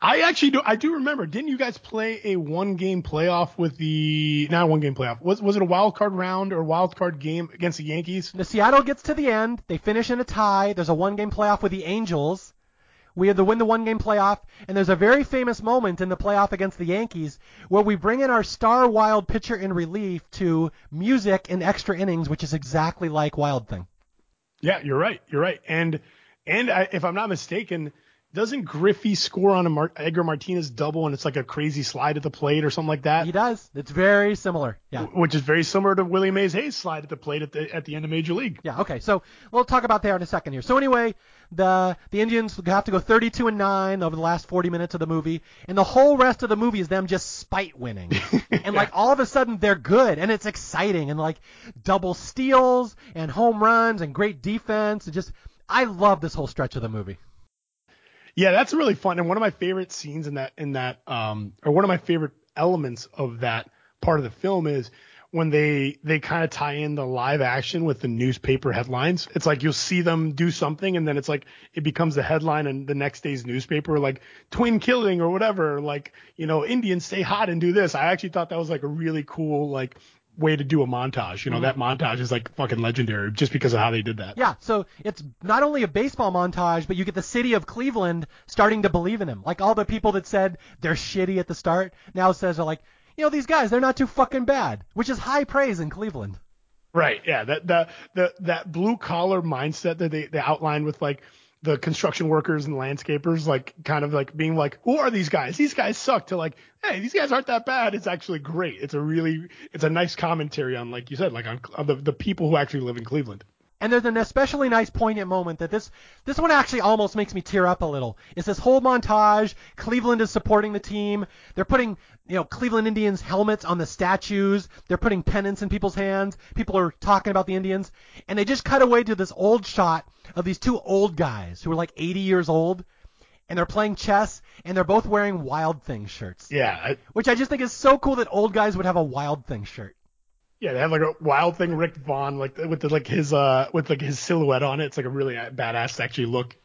I actually do. I do remember. Didn't you guys play a one game playoff with the not one game playoff? Was was it a wild card round or wild card game against the Yankees? The Seattle gets to the end. They finish in a tie. There's a one game playoff with the Angels. We had to win the one game playoff, and there's a very famous moment in the playoff against the Yankees where we bring in our star wild pitcher in relief to music in extra innings, which is exactly like Wild Thing. Yeah, you're right. You're right. And and I, if I'm not mistaken, doesn't Griffey score on a Mar- Edgar Martinez double and it's like a crazy slide at the plate or something like that? He does. It's very similar. Yeah. Which is very similar to Willie Mays Hayes slide at the plate at the at the end of Major League. Yeah. Okay. So we'll talk about that in a second here. So anyway, the the Indians have to go 32 and nine over the last 40 minutes of the movie, and the whole rest of the movie is them just spite winning, *laughs* and like all of a sudden they're good and it's exciting and like double steals and home runs and great defense and just I love this whole stretch of the movie. Yeah, that's really fun. And one of my favorite scenes in that in that um or one of my favorite elements of that part of the film is when they they kind of tie in the live action with the newspaper headlines. It's like you'll see them do something and then it's like it becomes the headline in the next day's newspaper like twin killing or whatever like you know Indians stay hot and do this. I actually thought that was like a really cool like way to do a montage. You know, mm-hmm. that montage is like fucking legendary just because of how they did that. Yeah, so it's not only a baseball montage, but you get the city of Cleveland starting to believe in him. Like all the people that said they're shitty at the start now says are like, you know, these guys, they're not too fucking bad, which is high praise in Cleveland. Right. Yeah. That the the that blue collar mindset that they they outlined with like the construction workers and landscapers like kind of like being like who are these guys? These guys suck to like hey these guys aren't that bad. It's actually great. It's a really it's a nice commentary on like you said like on, on the, the people who actually live in cleveland and there's an especially nice poignant moment that this this one actually almost makes me tear up a little. It's this whole montage. Cleveland is supporting the team. They're putting you know Cleveland Indians helmets on the statues. They're putting pennants in people's hands. People are talking about the Indians, and they just cut away to this old shot of these two old guys who are like 80 years old. And they're playing chess, and they're both wearing Wild Thing shirts. Yeah. I, which I just think is so cool that old guys would have a Wild Thing shirt. Yeah, they have like a wild thing Rick Vaughn like with the, like his uh with like his silhouette on it. It's like a really badass actually look.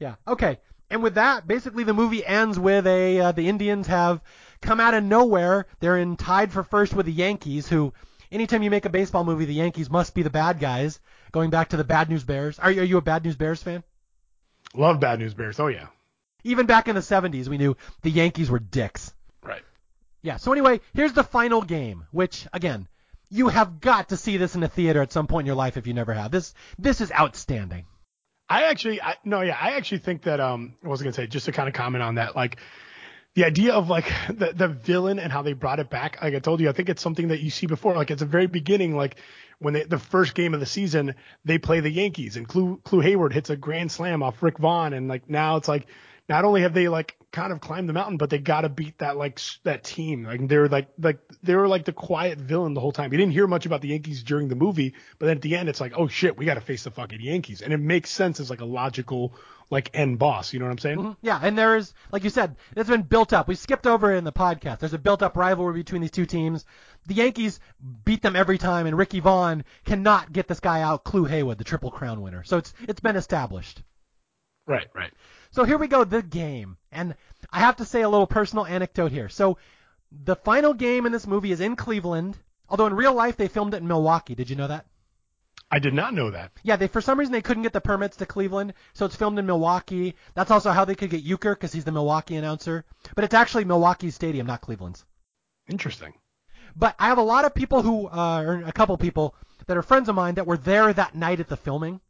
Yeah. Okay. And with that, basically the movie ends with a uh, the Indians have come out of nowhere. They're in tied for first with the Yankees, who anytime you make a baseball movie, the Yankees must be the bad guys. Going back to the Bad News Bears. Are you, are you a Bad News Bears fan? Love Bad News Bears. Oh yeah. Even back in the 70s, we knew the Yankees were dicks. Right. Yeah. So anyway, here's the final game, which again you have got to see this in a theater at some point in your life if you never have. This this is outstanding. I actually, I, no, yeah, I actually think that um, I was gonna say just to kind of comment on that, like the idea of like *laughs* the the villain and how they brought it back. Like I told you, I think it's something that you see before. Like at the very beginning, like when they, the first game of the season, they play the Yankees and Clu, Clu Haywood hits a grand slam off Rick Vaughn, and like now it's like not only have they like kind of climbed the mountain, but they got to beat that like that team. Like they were like like they were like the quiet villain the whole time. You didn't hear much about the Yankees during the movie, but then at the end it's like, oh shit, we got to face the fucking Yankees, and it makes sense as like a logical like end boss. You know what I'm saying? Mm-hmm. Yeah, and there's like you said, it's been built up. We skipped over it in the podcast. There's a built up rivalry between these two teams. The Yankees beat them every time, and Ricky Vaughn cannot get this guy out, Clu Haywood, the Triple Crown winner. So it's it's been established. Right, right. So here we go, the game. And I have to say a little personal anecdote here. So the final game in this movie is in Cleveland, although in real life they filmed it in Milwaukee. Did you know that? I did not know that. Yeah, they for some reason they couldn't get the permits to Cleveland, so it's filmed in Milwaukee. That's also how they could get Uecker because he's the Milwaukee announcer. But it's actually Milwaukee's stadium, not Cleveland's. Interesting. But I have a lot of people who, uh, or a couple people that are friends of mine that were there that night at the filming.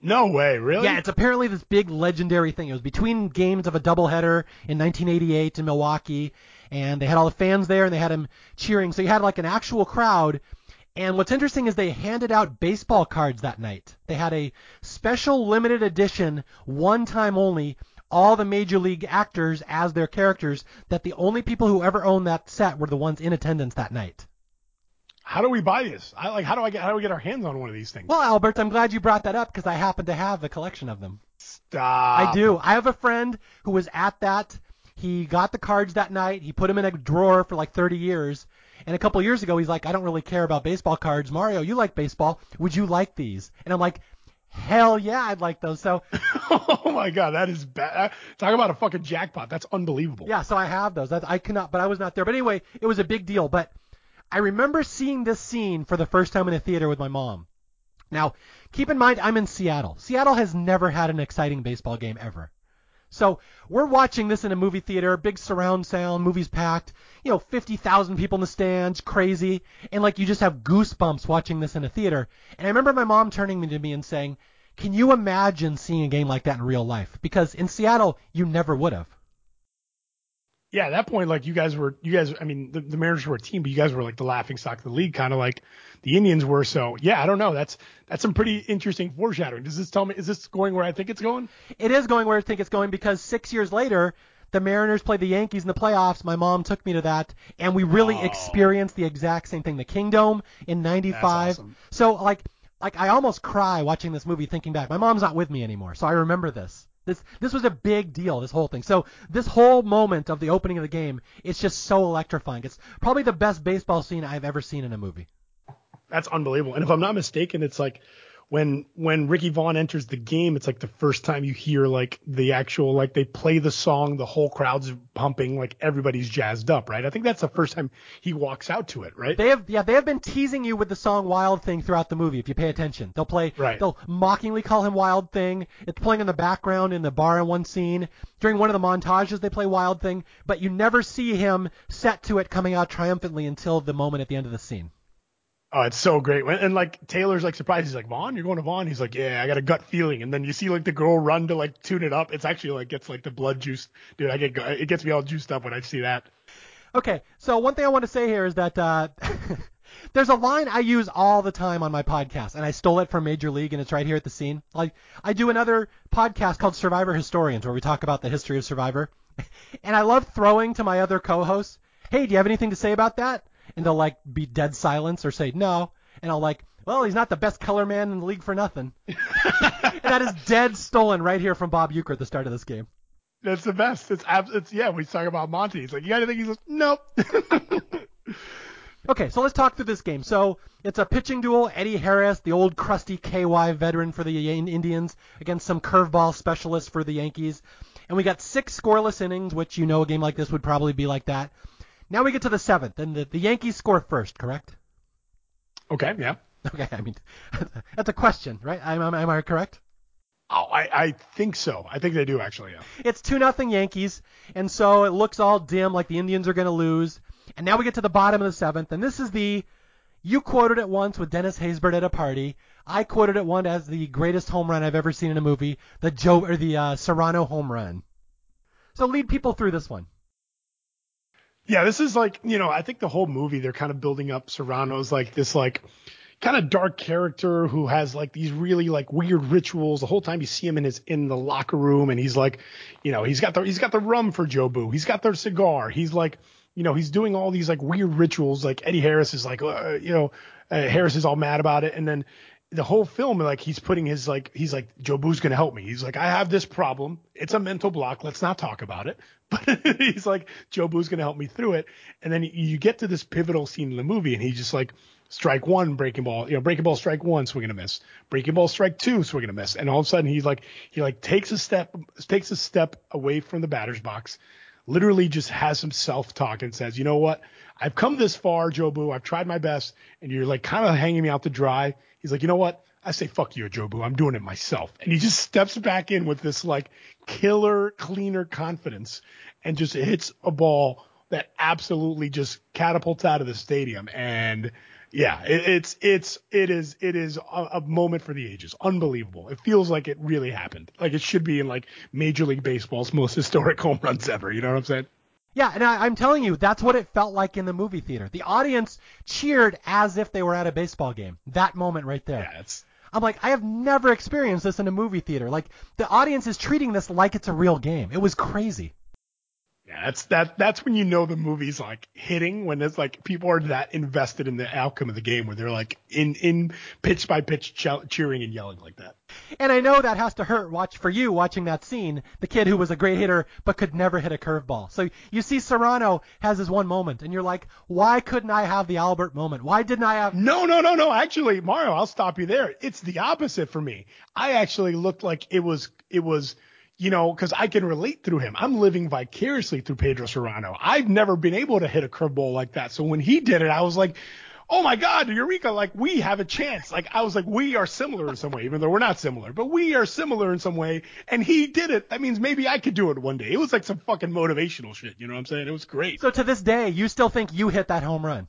No way, really? Yeah, it's apparently this big legendary thing. It was between games of a doubleheader in 1988 in Milwaukee, and they had all the fans there and they had him cheering. So you had like an actual crowd. And what's interesting is they handed out baseball cards that night. They had a special limited edition, one time only, all the major league actors as their characters. That the only people who ever owned that set were the ones in attendance that night how do we buy this? I like how do I get how do we get our hands on one of these things? Well, Albert, I'm glad you brought that up because I happen to have a collection of them. Stop. I do. I have a friend who was at that. He got the cards that night. He put them in a drawer for like 30 years. And a couple years ago, he's like, I don't really care about baseball cards. Mario, you like baseball. Would you like these? And I'm like, hell yeah, I'd like those. So *laughs* oh my god, that is bad. Talk about a fucking jackpot. That's unbelievable. yeah, so I have those. That, I cannot, but I was not there. But anyway, it was a big deal. But I remember seeing this scene for the first time in a theater with my mom. Now, keep in mind, I'm in Seattle. Seattle has never had an exciting baseball game ever. So we're watching this in a movie theater, big surround sound, movies packed, you know, 50,000 people in the stands, crazy, and like you just have goosebumps watching this in a theater. And I remember my mom turning to me and saying, "Can you imagine seeing a game like that in real life? Because in Seattle, you never would have." Yeah, at that point, like you guys were, you guys, I mean, the, the Mariners were a team, but you guys were like the laughing stock of the league, kind of like the Indians were. So yeah, I don't know. That's that's some pretty interesting foreshadowing. Does this tell me is this going where I think it's going? It is going where I think it's going because six years later, the Mariners played the Yankees in the playoffs. My mom took me to that, and we really Oh. experienced the exact same thing. The Kingdome in '95. awesome. So like, like I almost cry watching this movie, thinking back. My mom's not with me anymore, so I remember this. This this was a big deal. This whole thing. So this whole moment of the opening of the game, it's just so electrifying. It's probably the best baseball scene I've ever seen in a movie. That's unbelievable. And if I'm not mistaken, it's like when when Ricky Vaughn enters the game, it's like the first time you hear like the actual like they play the song, the whole crowd's pumping, like everybody's jazzed up, right? I think that's the first time he walks out to it, right? They have yeah, they have been teasing you with the song Wild Thing throughout the movie if you pay attention. They'll play Right. they'll mockingly call him Wild Thing. It's playing in the background in the bar in one scene. During one of the montages they play Wild Thing, but you never see him set to it coming out triumphantly until the moment at the end of the scene. Oh, it's so great. And like Taylor's like surprised. He's like, Vaughn, you're going to Vaughn? He's like, yeah, I got a gut feeling. And then you see like the girl run to like tune it up. It's actually like gets like the blood juice. Dude, I get it gets me all juiced up when I see that. Okay, so one thing I want to say here is that uh, *laughs* there's a line I use all the time on my podcast, and I stole it from Major League, and it's right here at the scene. Like I do another podcast called Survivor Historians, where we talk about the history of Survivor, *laughs* and I love throwing to my other co-hosts, "Hey, do you have anything to say about that?" And they'll like be dead silence or say no, and I'll like, "Well, he's not the best color man in the league for nothing." *laughs* and that is dead stolen right here from Bob Uecker at the start of this game. That's the best. It's abs- it's yeah. We talk about Monty. He's like, you got anything? He's like, nope. *laughs* Okay, so let's talk through this game. So it's a pitching duel. Eddie Harris, the old crusty KY veteran for the Indians, against some curveball specialist for the Yankees. And we got six scoreless innings, which you know a game like this would probably be like that. Now we get to the seventh, and the, the Yankees score first, correct? okay, yeah. Okay, I mean, *laughs* that's a question, right? Am, am, am I correct? Oh, I I think so. I think they do actually. Yeah. It's 2 nothing Yankees, and so it looks all dim like the Indians are going to lose. And now we get to the bottom of the seventh, and this is the you quoted it once with Dennis Haysbert at a party. I quoted it one as the greatest home run I've ever seen in a movie, the Joe or the uh, Cerrano home run. So lead people through this one. Yeah, this is like, you know, I think the whole movie they're kind of building up Cerrano's like this like kind of dark character who has like these really like weird rituals. The whole time you see him in his in the locker room and he's like, you know, he's got the he's got the rum for Jobu. He's got the cigar. He's like, you know, he's doing all these like weird rituals. Like Eddie Harris is like, uh, you know, uh, Harris is all mad about it, and then the whole film, like he's putting his like he's like Jobu's gonna help me. He's like I have this problem. It's a mental block. Let's not talk about it. *laughs* But he's like Jobu's gonna help me through it. And then you get to this pivotal scene in the movie, and he's just like strike one, breaking ball, you know, breaking ball, strike one, swinging a miss, breaking ball, strike two, swinging a miss, and all of a sudden he's like he like takes a step takes a step away from the batter's box, literally just has some self talk and says, you know what, I've come this far, Jobu, I've tried my best, and you're like kind of hanging me out to dry. He's like, you know what? I say fuck you, Jobu. I'm doing it myself. And he just steps back in with this like killer, cleaner confidence and just hits a ball that absolutely just catapults out of the stadium. And yeah, it, it's it's it is it is a, a moment for the ages. Unbelievable. It feels like it really happened. Like it should be in like Major League Baseball's most *laughs* historic home runs ever. You know what I'm saying? Yeah, and I, I'm telling you, that's what it felt like in the movie theater. The audience cheered as if they were at a baseball game. That moment right there. Yeah, it's I'm like, I have never experienced this in a movie theater. Like, the audience is treating this like it's a real game. It was crazy. Yeah, that's that. That's when you know the movie's like hitting when it's like people are that invested in the outcome of the game, where they're like in in pitch by pitch cheering and yelling like that. And I know that has to hurt. Watch for you watching that scene, the kid who was a great hitter but could never hit a curveball. So you see Cerrano has his one moment, and you're like, why couldn't I have the Albert moment? Why didn't I have? No, no, no, no. Actually, Mario, I'll stop you there. It's the opposite for me. I actually looked like it was it was you know, because I can relate through him. I'm living vicariously through Pedro Cerrano. I've never been able to hit a curveball like that. So when he did it, I was like, oh my God, Eureka, like we have a chance. Like I was like, we are similar in some way, even though we're not similar, but we are similar in some way. And he did it. That means maybe I could do it one day. It was like some fucking motivational shit. You know what I'm saying? It was great. So to this day, you still think you hit that home run?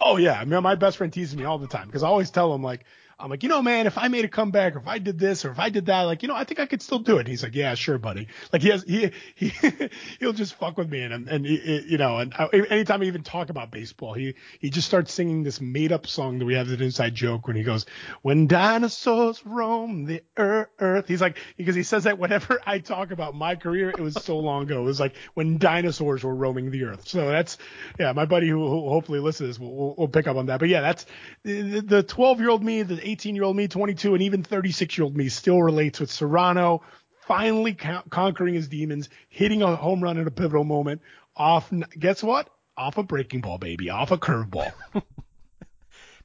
Oh yeah. I mean, my best friend teases me all the time because I always tell him like, I'm like, you know, man, if I made a comeback or if I did this or if I did that, like, you know, I think I could still do it. he's like, yeah, sure, buddy. Like he has, he, he, *laughs* he'll just fuck with me. And, and, you know, and I, anytime I even talk about baseball, he, he just starts singing this made up song that we have as an inside joke when he goes, when dinosaurs roam the earth. He's like, because he says that whenever *laughs* I talk about my career, it was so long ago. It was like when dinosaurs were roaming the earth. So that's, yeah, my buddy who, who hopefully listens will, will, will pick up on that. But yeah, that's the 12 year old me, the 18 year old me, 22, and even 36 year old me still relates with Cerrano finally ca- conquering his demons, hitting a home run at a pivotal moment off, guess what? Off a breaking ball, baby, off a curveball. *laughs*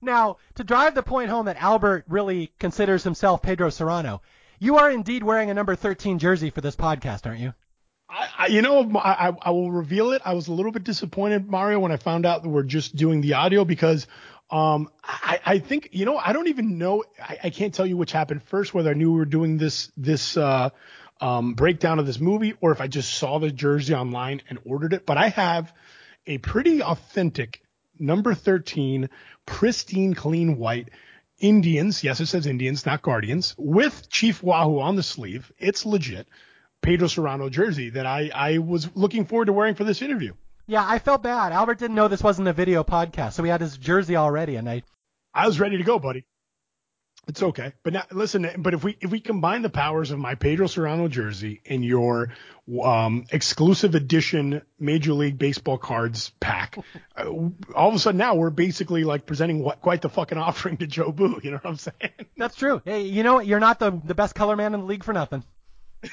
now, to drive the point home that Albert really considers himself Pedro Cerrano, you are indeed wearing a number 13 jersey for this podcast, aren't you? I, I, you know, I, I will reveal it. I was a little bit disappointed, Mario, when I found out that we're just doing the audio because um, I, I think you know I don't even know I, I can't tell you which happened first whether I knew we were doing this this uh, um, breakdown of this movie or if I just saw the jersey online and ordered it. But I have a pretty authentic number 13 pristine clean white Indians. Yes, it says Indians, not Guardians, with Chief Wahoo on the sleeve. It's legit. Pedro Cerrano jersey that I, I was looking forward to wearing for this interview. Yeah, I felt bad. Albert didn't know this wasn't a video podcast, so he had his jersey already, and I. I was ready to go, buddy. It's okay, but now listen. But if we if we combine the powers of my Pedro Cerrano jersey and your um, exclusive edition Major League Baseball cards pack, *laughs* uh, all of a sudden now we're basically like presenting what, quite the fucking offering to Jobu. You know what I'm saying? That's true. Hey, you know what? You're not the the best color man in the league for nothing.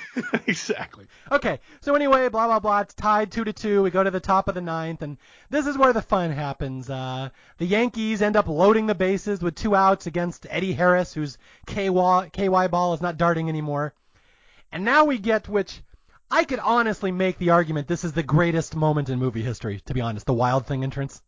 *laughs* exactly. Okay, so anyway, blah blah blah. It's tied two to two. We go to the top of the ninth, and this is where the fun happens. Uh, the Yankees end up loading the bases with two outs against Eddie Harris, whose KY, KY ball is not darting anymore. And now we get which I could honestly make the argument this is the greatest moment in movie history. To be honest, the Wild Thing entrance.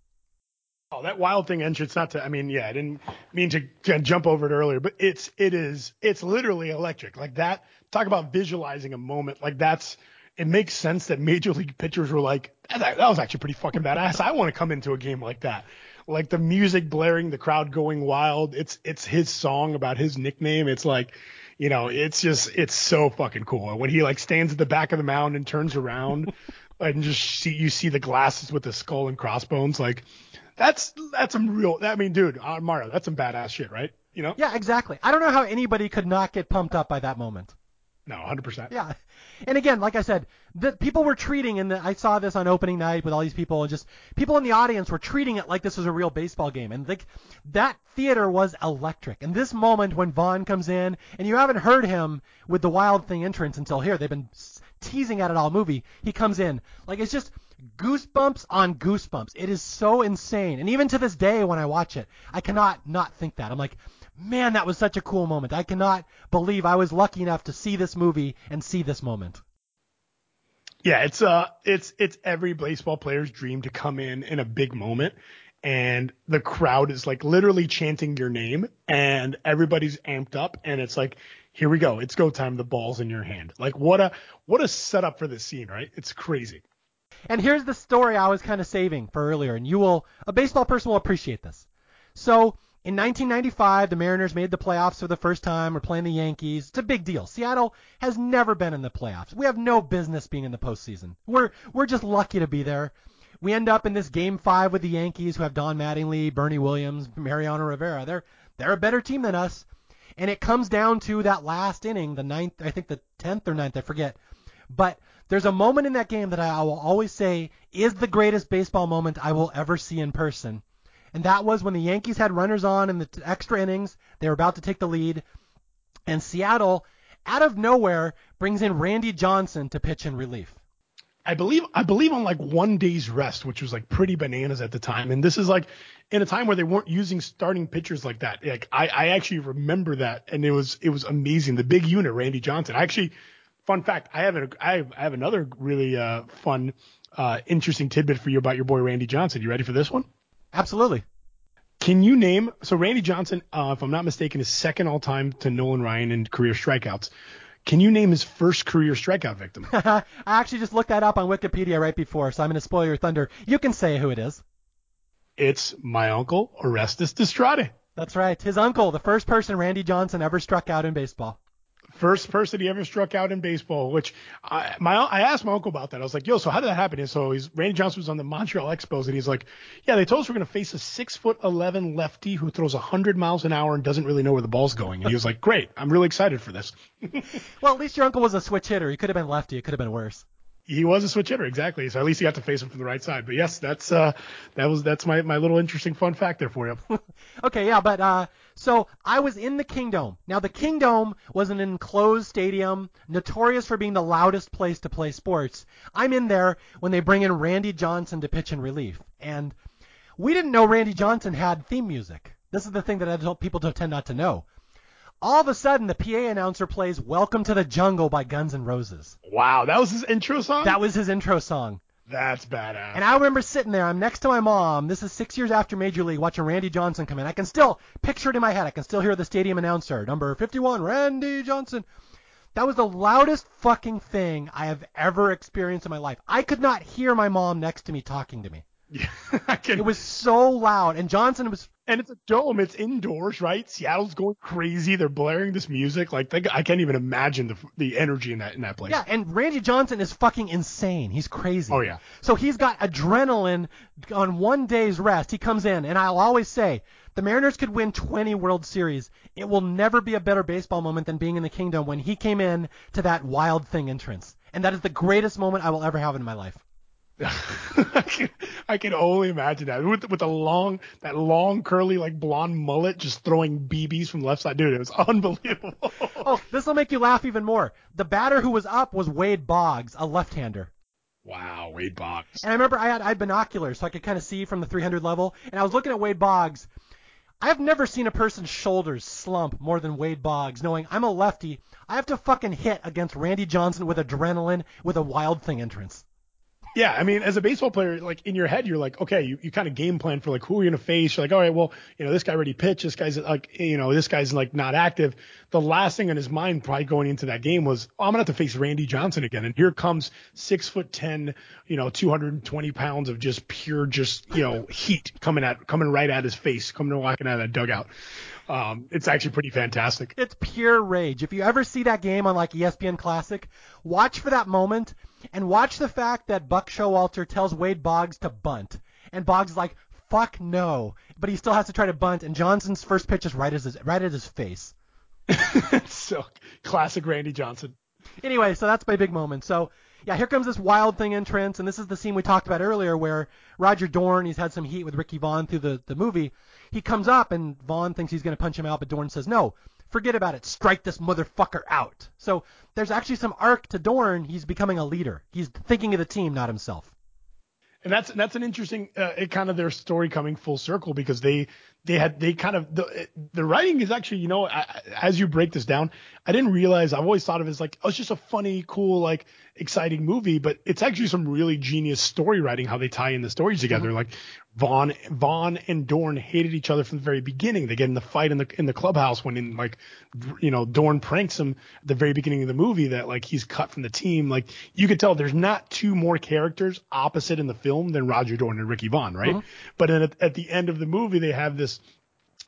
Oh, that wild thing entrance. Not to. I mean, yeah, I didn't mean to, to jump over it earlier, but it's it is it's literally electric. Like that. Talk about visualizing a moment. Like that's. It makes sense that major league pitchers were like, that, that was actually pretty fucking badass. I want to come into a game like that. Like the music blaring, the crowd going wild. It's it's his song about his nickname. It's like, you know, it's just it's so fucking cool. When he like stands at the back of the mound and turns around *laughs* and just see you see the glasses with the skull and crossbones, like that's that's some real. I mean, dude, uh, Mario, that's some badass shit, right? You know? Yeah, exactly. I don't know how anybody could not get pumped up by that moment. No, 100%. Yeah. And again, like I said, the people were treating, and I saw this on opening night with all these people, and just people in the audience were treating it like this was a real baseball game. And like that theater was electric. And this moment when Vaughn comes in, and you haven't heard him with the Wild Thing entrance until here, they've been teasing at it all movie. He comes in, like it's just goosebumps on goosebumps. It is so insane. And even to this day, when I watch it, I cannot not think that. I'm like, man, that was such a cool moment. I cannot believe I was lucky enough to see this movie and see this moment. Yeah, it's uh, it's it's every baseball player's dream to come in in a big moment, and the crowd is like literally chanting your name, and everybody's amped up, and it's like, here we go, it's go time. The ball's in your hand. Like what a what a setup for this scene, right? It's crazy. And here's the story I was kind of saving for earlier, and you will, a baseball person will appreciate this. So in 1995, the Mariners made the playoffs for the first time. We're playing the Yankees. It's a big deal. Seattle has never been in the playoffs. We have no business being in the postseason. We're we're just lucky to be there. We end up in this game five with the Yankees, who have Don Mattingly, Bernie Williams, Mariano Rivera. They're they're a better team than us. And it comes down to that last inning, the ninth, I think the tenth or ninth, I forget. But there's a moment in that game that I will always say is the greatest baseball moment I will ever see in person. And that was when the Yankees had runners on in the extra innings. They were about to take the lead. And Seattle, out of nowhere, brings in Randy Johnson to pitch in relief. I believe I believe on like one day's rest, which was like pretty bananas at the time. And this is like in a time where they weren't using starting pitchers like that. Like I, I actually remember that, and it was it was amazing. The big unit, Randy Johnson. I actually, fun fact, I have a, I have, I have another really uh, fun, uh, interesting tidbit for you about your boy Randy Johnson. You ready for this one? Absolutely. Can you name so Randy Johnson, uh, if I'm not mistaken, is second all time to Nolan Ryan in career strikeouts. Can you name his first career strikeout victim? *laughs* I actually just looked that up on Wikipedia right before, so I'm going to spoil your thunder. You can say who it is. It's my uncle Orestes Destrade. That's right. His uncle, the first person Randy Johnson ever struck out in baseball. First person he ever struck out in baseball, which I, my I asked my uncle about that. I was like, "Yo, so how did that happen?" And so he's Randy Johnson was on the Montreal Expos, and he's like, "Yeah, they told us we're going to face a six foot eleven lefty who throws hundred miles an hour and doesn't really know where the ball's going." And he was like, "Great, I'm really excited for this." *laughs* well, at least your uncle was a switch hitter. He could have been lefty. It could have been worse. He was a switch hitter, exactly. So at least he got to face him from the right side. But yes, that's uh, that was that's my my little interesting fun fact there for you. *laughs* okay, yeah, but uh, so I was in the Kingdome. Now the Kingdome was an enclosed stadium, notorious for being the loudest place to play sports. I'm in there when they bring in Randy Johnson to pitch in relief, and we didn't know Randy Johnson had theme music. This is the thing that I tell people to tend not to know all of a sudden the PA announcer plays Welcome to the Jungle by Guns N' Roses. Wow, that was his intro song? That was his intro song. That's badass. And I remember sitting there, I'm next to my mom. This is six years after Major League, watching Randy Johnson come in. I can still picture it in my head. I can still hear the stadium announcer, number 51, Randy Johnson. That was the loudest fucking thing I have ever experienced in my life. I could not hear my mom next to me talking to me. Yeah, *laughs* can. It was so loud, and Johnson was and it's a dome. It's indoors, right? Seattle's going crazy. They're blaring this music. Like they, I can't even imagine the the energy in that in that place. Yeah, and Randy Johnson is fucking insane. He's crazy. Oh yeah. So he's got adrenaline on one day's rest. He comes in, and I'll always say the Mariners could win 20 World Series. It will never be a better baseball moment than being in the Kingdome when he came in to that Wild Thing entrance, and that is the greatest moment I will ever have in my life. *laughs* I, can, I can only imagine that with with a long that long curly like blonde mullet just throwing BBs from the left side, dude. It was *laughs* unbelievable. *laughs* oh, this will make you laugh even more. The batter who was up was Wade Boggs, a left-hander. Wow, Wade Boggs. And I remember I had I had binoculars so I could kind of see from the 300 level, and I was looking at Wade Boggs. I've never seen a person's shoulders slump more than Wade Boggs, knowing I'm a lefty. I have to fucking hit against Randy Johnson with adrenaline with a wild thing entrance. Yeah, I mean, as a baseball player, like in your head, you're like, okay, you, you kind of game plan for like who are you gonna face. You're like, all right, well, you know, this guy already pitched. This guy's like, you know, this guy's like not active. The last thing on his mind, probably going into that game, was, oh, I'm gonna have to face Randy Johnson again. And here comes six foot ten, you know, 220 pounds of just pure, just you know, heat coming at coming right at his face, coming walking out of that dugout. Um, it's actually pretty fantastic. It's pure rage. If you ever see that game on like ESPN Classic, watch for that moment and watch the fact that Buck Showalter tells Wade Boggs to bunt, and Boggs is like, "Fuck no," but he still has to try to bunt, and Johnson's first pitch is right at his right at his face. *laughs* so classic Randy Johnson. Anyway, so that's my big moment. So yeah, here comes this wild thing entrance, and this is the scene we talked about earlier where Roger Dorn, he's had some heat with Ricky Vaughn through the, the movie. He comes up and Vaughn thinks he's going to punch him out, but Dorn says, no, Forget about it. Strike this motherfucker out. So there's actually some arc to Dorn. He's becoming a leader. He's thinking of the team, not himself. And that's that's an interesting uh, kind of their story coming full circle because they they had they kind of the the writing is actually you know I, as you break this down I didn't realize I've always thought of it as like oh it's just a funny cool like exciting movie but it's actually some really genius story writing how they tie in the stories together mm-hmm. like Vaughn Vaughn and Dorn hated each other from the very beginning. They get in the fight in the in the clubhouse when in like you know Dorn pranks him at the very beginning of the movie that like he's cut from the team. Like you could tell there's not two more characters opposite in the film than Roger Dorn and Ricky Vaughn right? Mm-hmm. but at, at the end of the movie they have this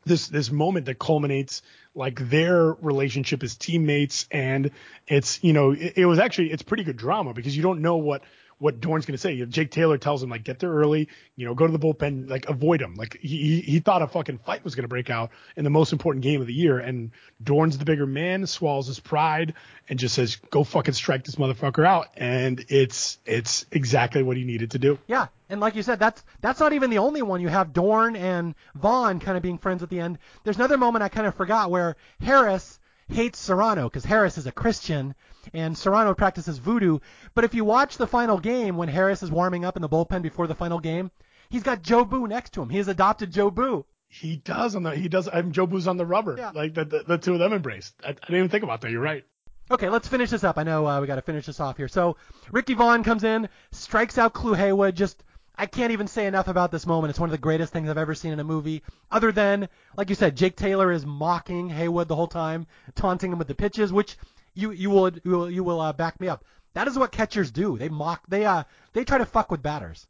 this this moment that culminates like their relationship as teammates, and it's you know it, it was actually it's pretty good drama because you don't know what what Dorn's going to say. Jake Taylor tells him like get there early, you know, go to the bullpen, like avoid him. Like he he thought a fucking fight was going to break out in the most important game of the year, and Dorn's the bigger man, swallows his pride, and just says go fucking strike this motherfucker out, and it's it's exactly what he needed to do. Yeah, and like you said, that's that's not even the only one. You have Dorn and Vaughn kind of being friends at the end. There's another moment I kind of forgot where Harris hates Cerrano because Harris is a Christian and Cerrano practices voodoo. But if you watch the final game when Harris is warming up in the bullpen before the final game, he's got Jobu next to him. He has adopted Jobu. He does on the he does. I'm Jobu's on the rubber. Yeah. Like the, the, the two of them embraced. I, I, didn't even think about that. You're right. Okay, let's finish this up. I know uh, we got to finish this off here. So Ricky Vaughn comes in, strikes out Clu Haywood, just I can't even say enough about this moment. It's one of the greatest things I've ever seen in a movie. Other than, like you said, Jake Taylor is mocking Haywood the whole time, taunting him with the pitches, which you you will you will, you will uh, back me up. That is what catchers do. They mock. They uh they try to fuck with batters.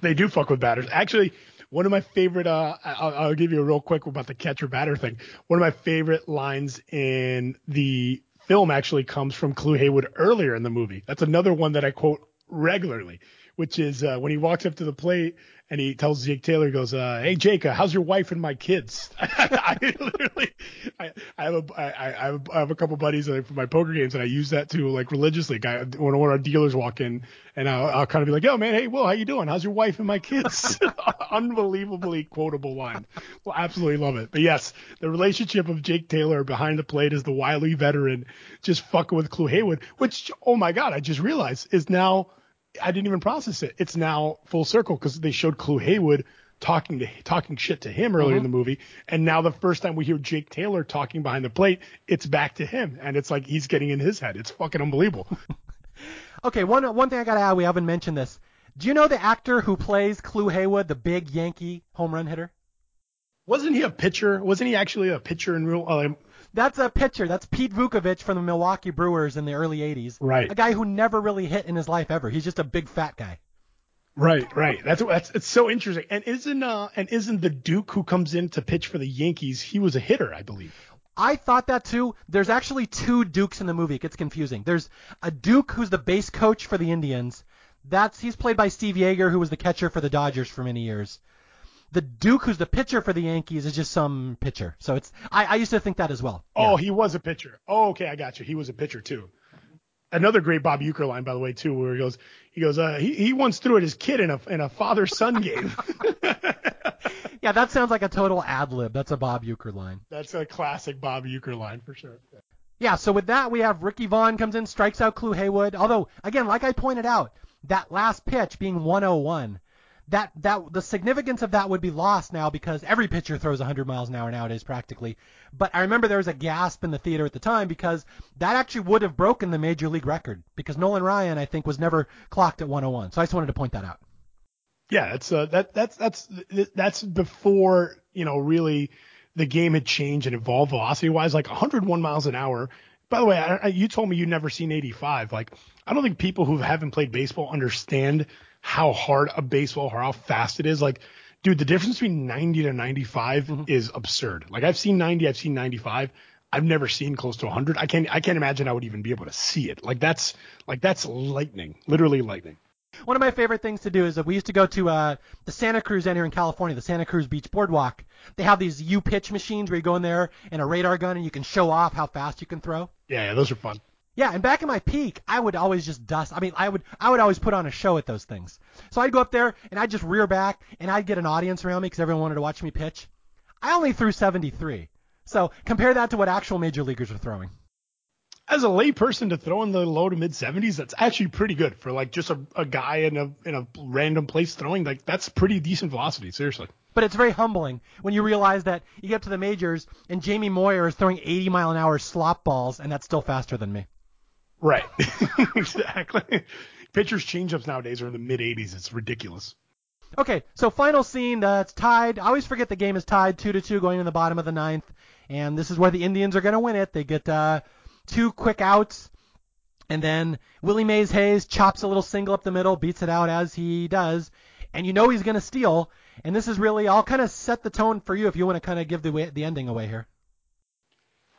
They do fuck with batters. Actually, one of my favorite. Uh, I'll, I'll give you a real quick about the catcher batter thing. One of my favorite lines in the film actually comes from Clu Haywood earlier in the movie. That's another one that I quote regularly which is uh, when he walks up to the plate and he tells Jake Taylor, he goes, uh, "Hey Jake, uh, how's your wife and my kids?" *laughs* I literally, I, I have a, I, I, have a, I have a couple buddies for my poker games, and I use that too, like religiously. Guy, when one of our dealers walk in, and I'll, I'll kind of be like, "Yo, man, hey, Will, how you doing? How's your wife and my kids?" *laughs* Unbelievably quotable line. Well, absolutely love it. But yes, the relationship of Jake Taylor behind the plate as the wily veteran, just fucking with Clu Haywood, which, oh my God, I just realized is now I didn't even process it. It's now full circle because they showed Clu Haywood talking to talking shit to him earlier mm-hmm. in the movie, and now the first time we hear Jake Taylor talking behind the plate, it's back to him, and it's like he's getting in his head. It's fucking unbelievable. *laughs* okay, one one thing I gotta add, we haven't mentioned this. Do you know the actor who plays Clu Haywood, the big Yankee home run hitter? Wasn't he a pitcher? Wasn't he actually a pitcher in real? Uh, that's a pitcher. That's Pete Vukovich from the Milwaukee Brewers in the early 80s. Right. A guy who never really hit in his life ever. He's just a big fat guy. Right, right. That's that's it's so interesting. And isn't uh and isn't the Duke who comes in to pitch for the Yankees? He was a hitter, I believe. I thought that too. There's actually two Dukes in the movie. It gets confusing. There's a Duke who's the base coach for the Indians. That's he's played by Steve Yeager, who was the catcher for the Dodgers for many years the Duke, who's the pitcher for the Yankees, is just some pitcher. So it's I, I used to think that as well. Oh, yeah. he was a pitcher. Oh, okay, I got you. He was a pitcher too. Another great Bob Uecker line, by the way, too, where he goes, he goes, uh, he, he once threw at his kid in a in a father son game. *laughs* yeah, that sounds like a total ad lib. That's a Bob Uecker line. That's a classic Bob Uecker line for sure. Yeah. yeah. So with that, we have Ricky Vaughn comes in, strikes out Clu Haywood. Although, again, like I pointed out, that last pitch being 101 that that the significance of that would be lost now because every pitcher throws 100 miles an hour nowadays practically. But I remember there was a gasp in the theater at the time because that actually would have broken the major league record because Nolan Ryan I think was never clocked at 101. So I just wanted to point that out. Yeah, it's uh, that that's that's that's before you know really the game had changed and evolved velocity wise. Like 101 miles an hour. By the way, I, I, you told me you'd never seen 85. Like I don't think people who haven't played baseball understand how hard a baseball or how fast it is. Like, dude, the difference between 90 to 95 mm-hmm. is absurd. Like, I've seen 90, I've seen 95. I've never seen close to 100. I can't, I can't imagine I would even be able to see it. Like, that's, like, that's lightning, literally lightning. One of my favorite things to do is that we used to go to uh, the Santa Cruz down here in California, the Santa Cruz Beach Boardwalk. They have these U pitch machines where you go in there and a radar gun and you can show off how fast you can throw. Yeah, yeah those are fun. Yeah, and back in my peak, I would always just dust. I mean, I would I would always put on a show at those things. So I'd go up there and I'd just rear back and I'd get an audience around me because everyone wanted to watch me pitch. I only threw 73. So compare that to what actual major leaguers are throwing. As a layperson to throw in the low to mid 70s, that's actually pretty good for like just a, a guy in a in a random place throwing. Like that's pretty decent velocity, seriously. But it's very humbling when you realize that you get to the majors and Jamie Moyer is throwing 80 mile an hour slop balls and that's still faster than me. Right. *laughs* exactly. Pitchers changeups nowadays are in the mid 80s. It's ridiculous. Okay, so final scene. Uh, it's tied. I always forget the game is tied two to two going in the bottom of the ninth, and this is where the Indians are going to win it. They get uh, two quick outs, and then Willie Mays Hayes chops a little single up the middle, beats it out as he does, and you know he's going to steal. And this is really, I'll kind of set the tone for you if you want to kind of give the the ending away here.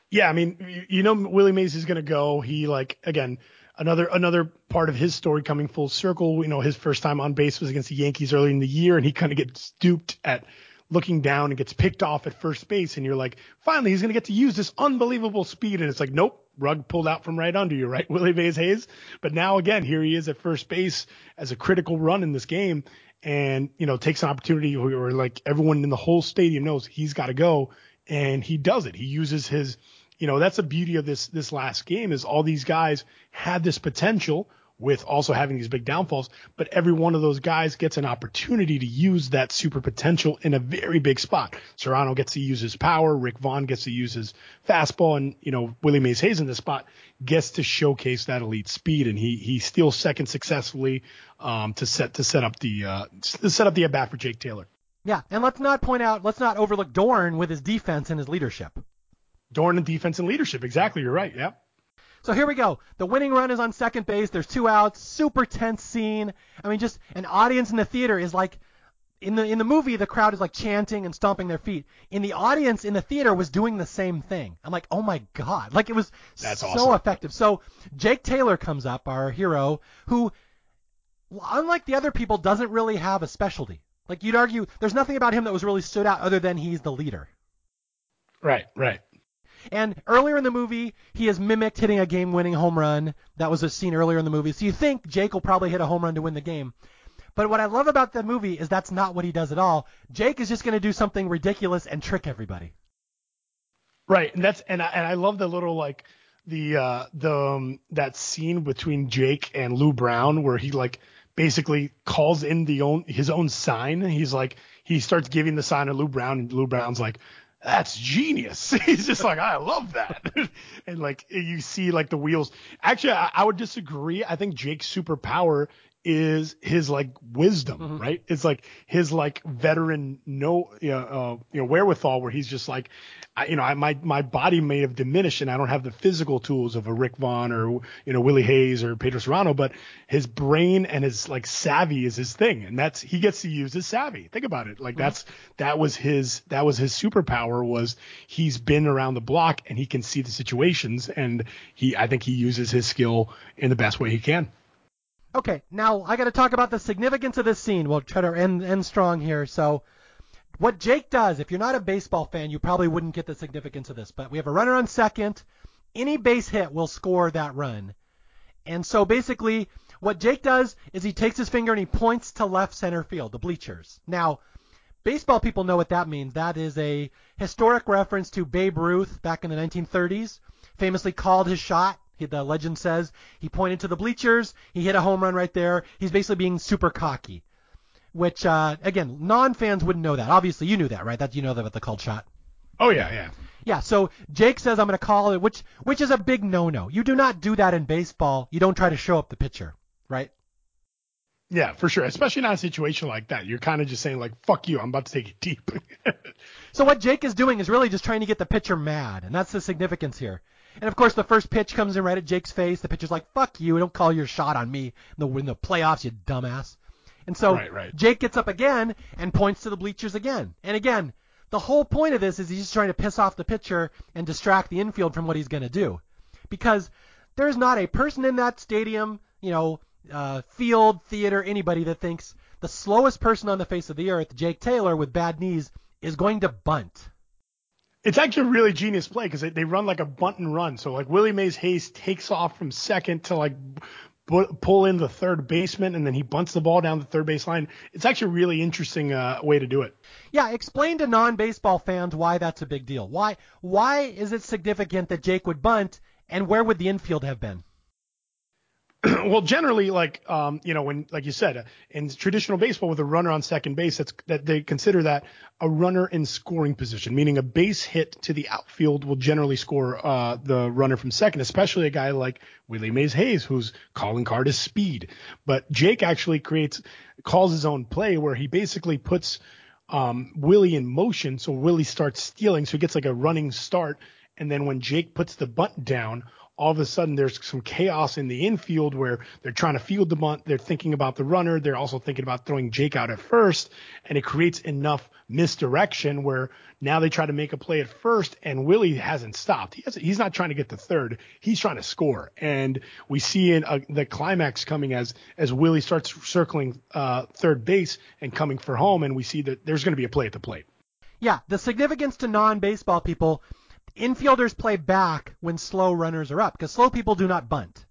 Yeah, I mean, you know, Willie Mays is going to go. He like again another another part of his story coming full circle. You know, his first time on base was against the Yankees early in the year, and he kind of gets duped at looking down and gets picked off at first base, and you're like, finally, he's going to get to use this unbelievable speed, and it's like, nope, rug pulled out from right under you, right, *laughs* Willie Mays Hayes. But now again, here he is at first base as a critical run in this game, and you know takes an opportunity where like everyone in the whole stadium knows he's got to go, and he does it. He uses his you know, that's the beauty of this this last game is all these guys had this potential with also having these big downfalls, but every one of those guys gets an opportunity to use that super potential in a very big spot. Cerrano gets to use his power, Rick Vaughn gets to use his fastball, and you know Willie Mays Hayes in this spot gets to showcase that elite speed, and he he steals second successfully um, to set to set up the uh, to set up the at bat for Jake Taylor. Yeah, and let's not point out, let's not overlook Dorn with his defense and his leadership. Dorn and defense and leadership. Exactly. You're right. Yep. So here we go. The winning run is on second base. There's two outs. Super tense scene. I mean, just an audience in the theater is like in the in the movie the crowd is like chanting and stomping their feet. In the audience in the theater was doing the same thing. I'm like, "Oh my god." Like it was That's so awesome. effective. So Jake Taylor comes up, our hero, who unlike the other people doesn't really have a specialty. Like you'd argue there's nothing about him that was really stood out other than he's the leader. Right. Right. And earlier in the movie, he has mimicked hitting a game-winning home run. That was a scene earlier in the movie. So you think Jake will probably hit a home run to win the game. But what I love about the movie is that's not what he does at all. Jake is just going to do something ridiculous and trick everybody. Right, and that's and I, and I love the little like the uh the um, that scene between Jake and Lou Brown where he like basically calls in the own his own sign. He's like he starts giving the sign to Lou Brown and Lou Brown's like that's genius. *laughs* He's just like, I love that. *laughs* and like you see like the wheels. Actually, I, I would disagree. I think Jake's superpower is his like wisdom, Mhm. right? It's like his like veteran no you know, uh, you know wherewithal where he's just like, I, you know, I, my my body may have diminished and I don't have the physical tools of a Rick Vaughn or you know Willie Hayes or Pedro Cerrano, but his brain and his like savvy is his thing, and that's he gets to use his savvy. Think about it, like that's that was his that was his superpower was he's been around the block and he can see the situations, and he I think he uses his skill in the best way he can. Okay, now I got to talk about the significance of this scene. We'll try to end, end strong here. So, what Jake does, if you're not a baseball fan, you probably wouldn't get the significance of this. But we have a runner on second. Any base hit will score that run. And so basically, what Jake does is he takes his finger and he points to left center field, the bleachers. Now, baseball people know what that means. That is a historic reference to Babe Ruth back in the 1930s, famously called his shot. He, the legend says he pointed to the bleachers, he hit a home run right there. He's basically being super cocky. Which, uh, again, non-fans wouldn't know that. Obviously, you knew that, right? That you know that about the called shot. Oh yeah, yeah. Yeah, so Jake says I'm going to call it, which which is a big no-no. You do not do that in baseball. You don't try to show up the pitcher, right? Yeah, for sure. Especially not a situation like that. You're kind of just saying like, "Fuck you, I'm about to take it deep." *laughs* So what Jake is doing is really just trying to get the pitcher mad, and that's the significance here. And of course, the first pitch comes in right at Jake's face. The pitcher's like, "Fuck you! Don't call your shot on me in the, in the playoffs, you dumbass." And so Right, right. Jake gets up again and points to the bleachers again. And again, the whole point of this is he's just trying to piss off the pitcher and distract the infield from what he's going to do, because there's not a person in that stadium, you know, uh, field, theater, anybody that thinks the slowest person on the face of the earth, Jake Taylor with bad knees, is going to bunt. It's actually a really genius play because they, they run like a bunt and run. So like Willie Mays Hayes takes off from second to like pull in the third baseman and then he bunts the ball down the third base line. It's actually a really interesting uh, way to do it. Yeah, explain to non-baseball fans why that's a big deal. Why why is it significant that Jake would bunt, and where would the infield have been? *clears throat* well, generally, like um, you know, when like you said, in traditional baseball with a runner on second base, that's that they consider that a runner in scoring position, meaning a base hit to the outfield will generally score uh, the runner from second, especially a guy like Willie Mays Hayes, whose calling card is speed. But Jake actually creates calls his own play where he basically puts um, Willie in motion, so Willie starts stealing, so he gets like a running start, and then when Jake puts the bunt down, all of a sudden there's some chaos in the infield where they're trying to field the bunt. They're thinking about the runner. They're also thinking about throwing Jake out at first. And it creates enough misdirection where now they try to make a play at first and Willie hasn't stopped. He has, he's not trying to get to third. He's trying to score. And we see in uh, the climax coming as, as Willie starts circling uh, third base and coming for home. And we see that there's going to be a play at the plate. Yeah, the significance to non-baseball people, infielders play back when slow runners are up because slow people do not bunt.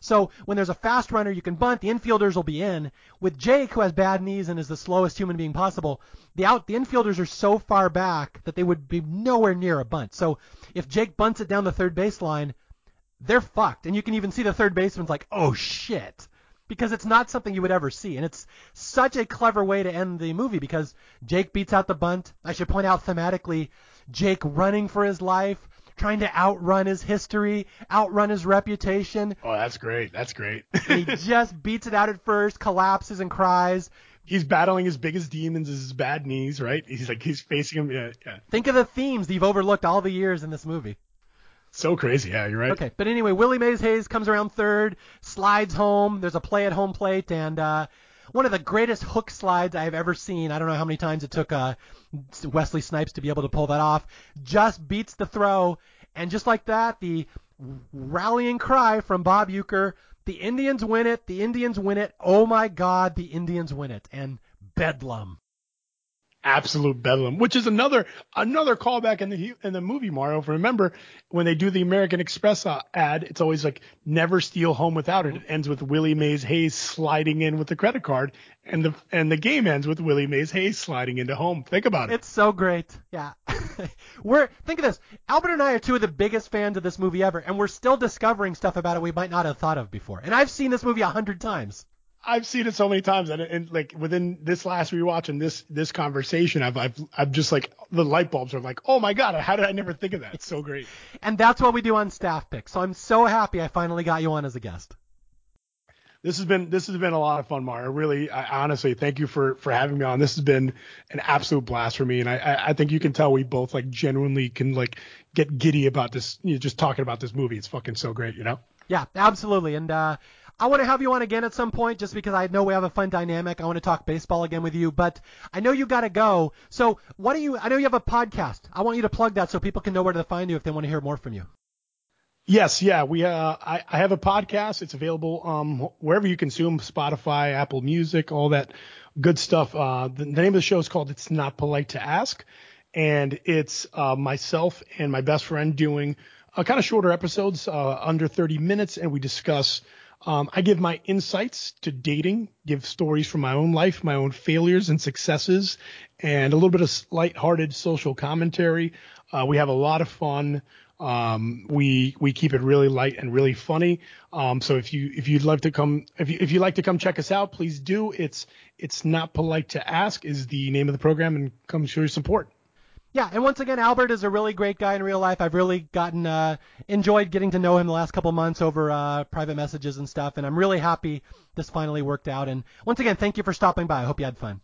So when there's a fast runner, you can bunt. The infielders will be in. With Jake, who has bad knees and is the slowest human being possible, the out the infielders are so far back that they would be nowhere near a bunt. So if Jake bunts it down the third baseline, they're fucked. And you can even see the third baseman's like, oh shit because it's not something you would ever see. And it's such a clever way to end the movie because Jake beats out the bunt. I should point out thematically, Jake running for his life, trying to outrun his history, outrun his reputation. Oh, that's great. That's great. he *laughs* just beats it out at first, collapses and cries. He's battling his biggest demons is his bad knees, right? He's like he's facing him. Yeah, yeah. Think of the themes that you've overlooked all the years in this movie. So crazy. Yeah, you're right. Okay, but anyway, Willie Mays Hayes comes around third, slides home. There's a play at home plate, and uh, one of the greatest hook slides I've ever seen. I don't know how many times it took uh, Wesley Snipes to be able to pull that off. Just beats the throw, and just like that, the rallying cry from Bob Uecker. The Indians win it. The Indians win it. Oh my God, the Indians win it. And Bedlam absolute bedlam, which is another another callback in the in the movie Mario. If Remember when they do the American Express uh, ad, it's always like never steal home without it. It ends with Willie Mays Hayes sliding in with the credit card, and the and the game ends with Willie Mays Hayes sliding into home. Think about it. It's so great. Yeah. *laughs* we're think of this. Albert and I are two of the biggest fans of this movie ever, and we're still discovering stuff about it we might not have thought of before. And I've seen this movie a hundred times. I've seen it so many times, and, and like within this last rewatch and this this conversation, I've I've I'm just like the light bulbs are like, oh my god, how did I never think of that? It's so great. and that's what we do on Staff Picks. So I'm so happy I finally got you on as a guest. This has been this has been a lot of fun, Mario. Really, I, honestly, thank you for for having me on. This has been an absolute blast for me, and I I think you can tell we both like genuinely can like get giddy about this. You know, just talking about this movie, it's fucking so great, you know. Yeah, absolutely, and. uh I want to have you on again at some point just because I know we have a fun dynamic. I want to talk baseball again with you, but I know you got to go. So, what do you I know you have a podcast. I want you to plug that so people can know where to find you if they want to hear more from you. Yes, yeah, we uh, I, I have a podcast. It's available um wherever you consume Spotify, Apple Music, all that good stuff. Uh, the, the name of the show is called "It's Not Polite to Ask," and it's uh, myself and my best friend doing uh, kind of shorter episodes, uh, under 30 minutes, and we discuss um, I give my insights to dating, give stories from my own life, my own failures and successes, and a little bit of light-hearted social commentary. Uh, we have a lot of fun. Um, we we keep it really light and really funny. Um, so if you if you'd like to come if you if you'd like to come check us out, please do. It's it's not polite to ask is the name of the program, and come show your support yeah, and once again, Albert is a really great guy in real life. I've really gotten uh, enjoyed getting to know him the last couple months over uh, private messages and stuff, and I'm really happy this finally worked out. And once again, thank you for stopping by. I hope you had fun.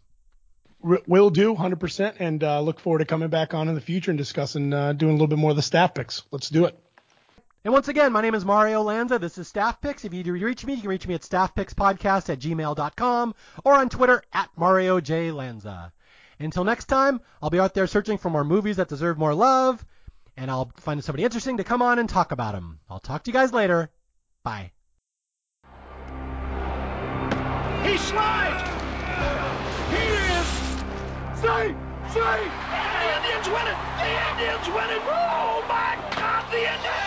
Will do, 100%, and uh, look forward to coming back on in the future and discussing uh, doing a little bit more of the staff picks. Let's do it. And once again, my name is Mario Lanza. This is Staff Picks. If you to reach me, you can reach me at staffpickspodcast at gmail.com or on Twitter at Mario J. Lanza. Until next time, I'll be out there searching for more movies that deserve more love, and I'll find somebody interesting to come on and talk about them. I'll talk to you guys later. Bye. He slides! He is! Say! Say! The Indians win it! The Indians win it! Oh my God! The Indians!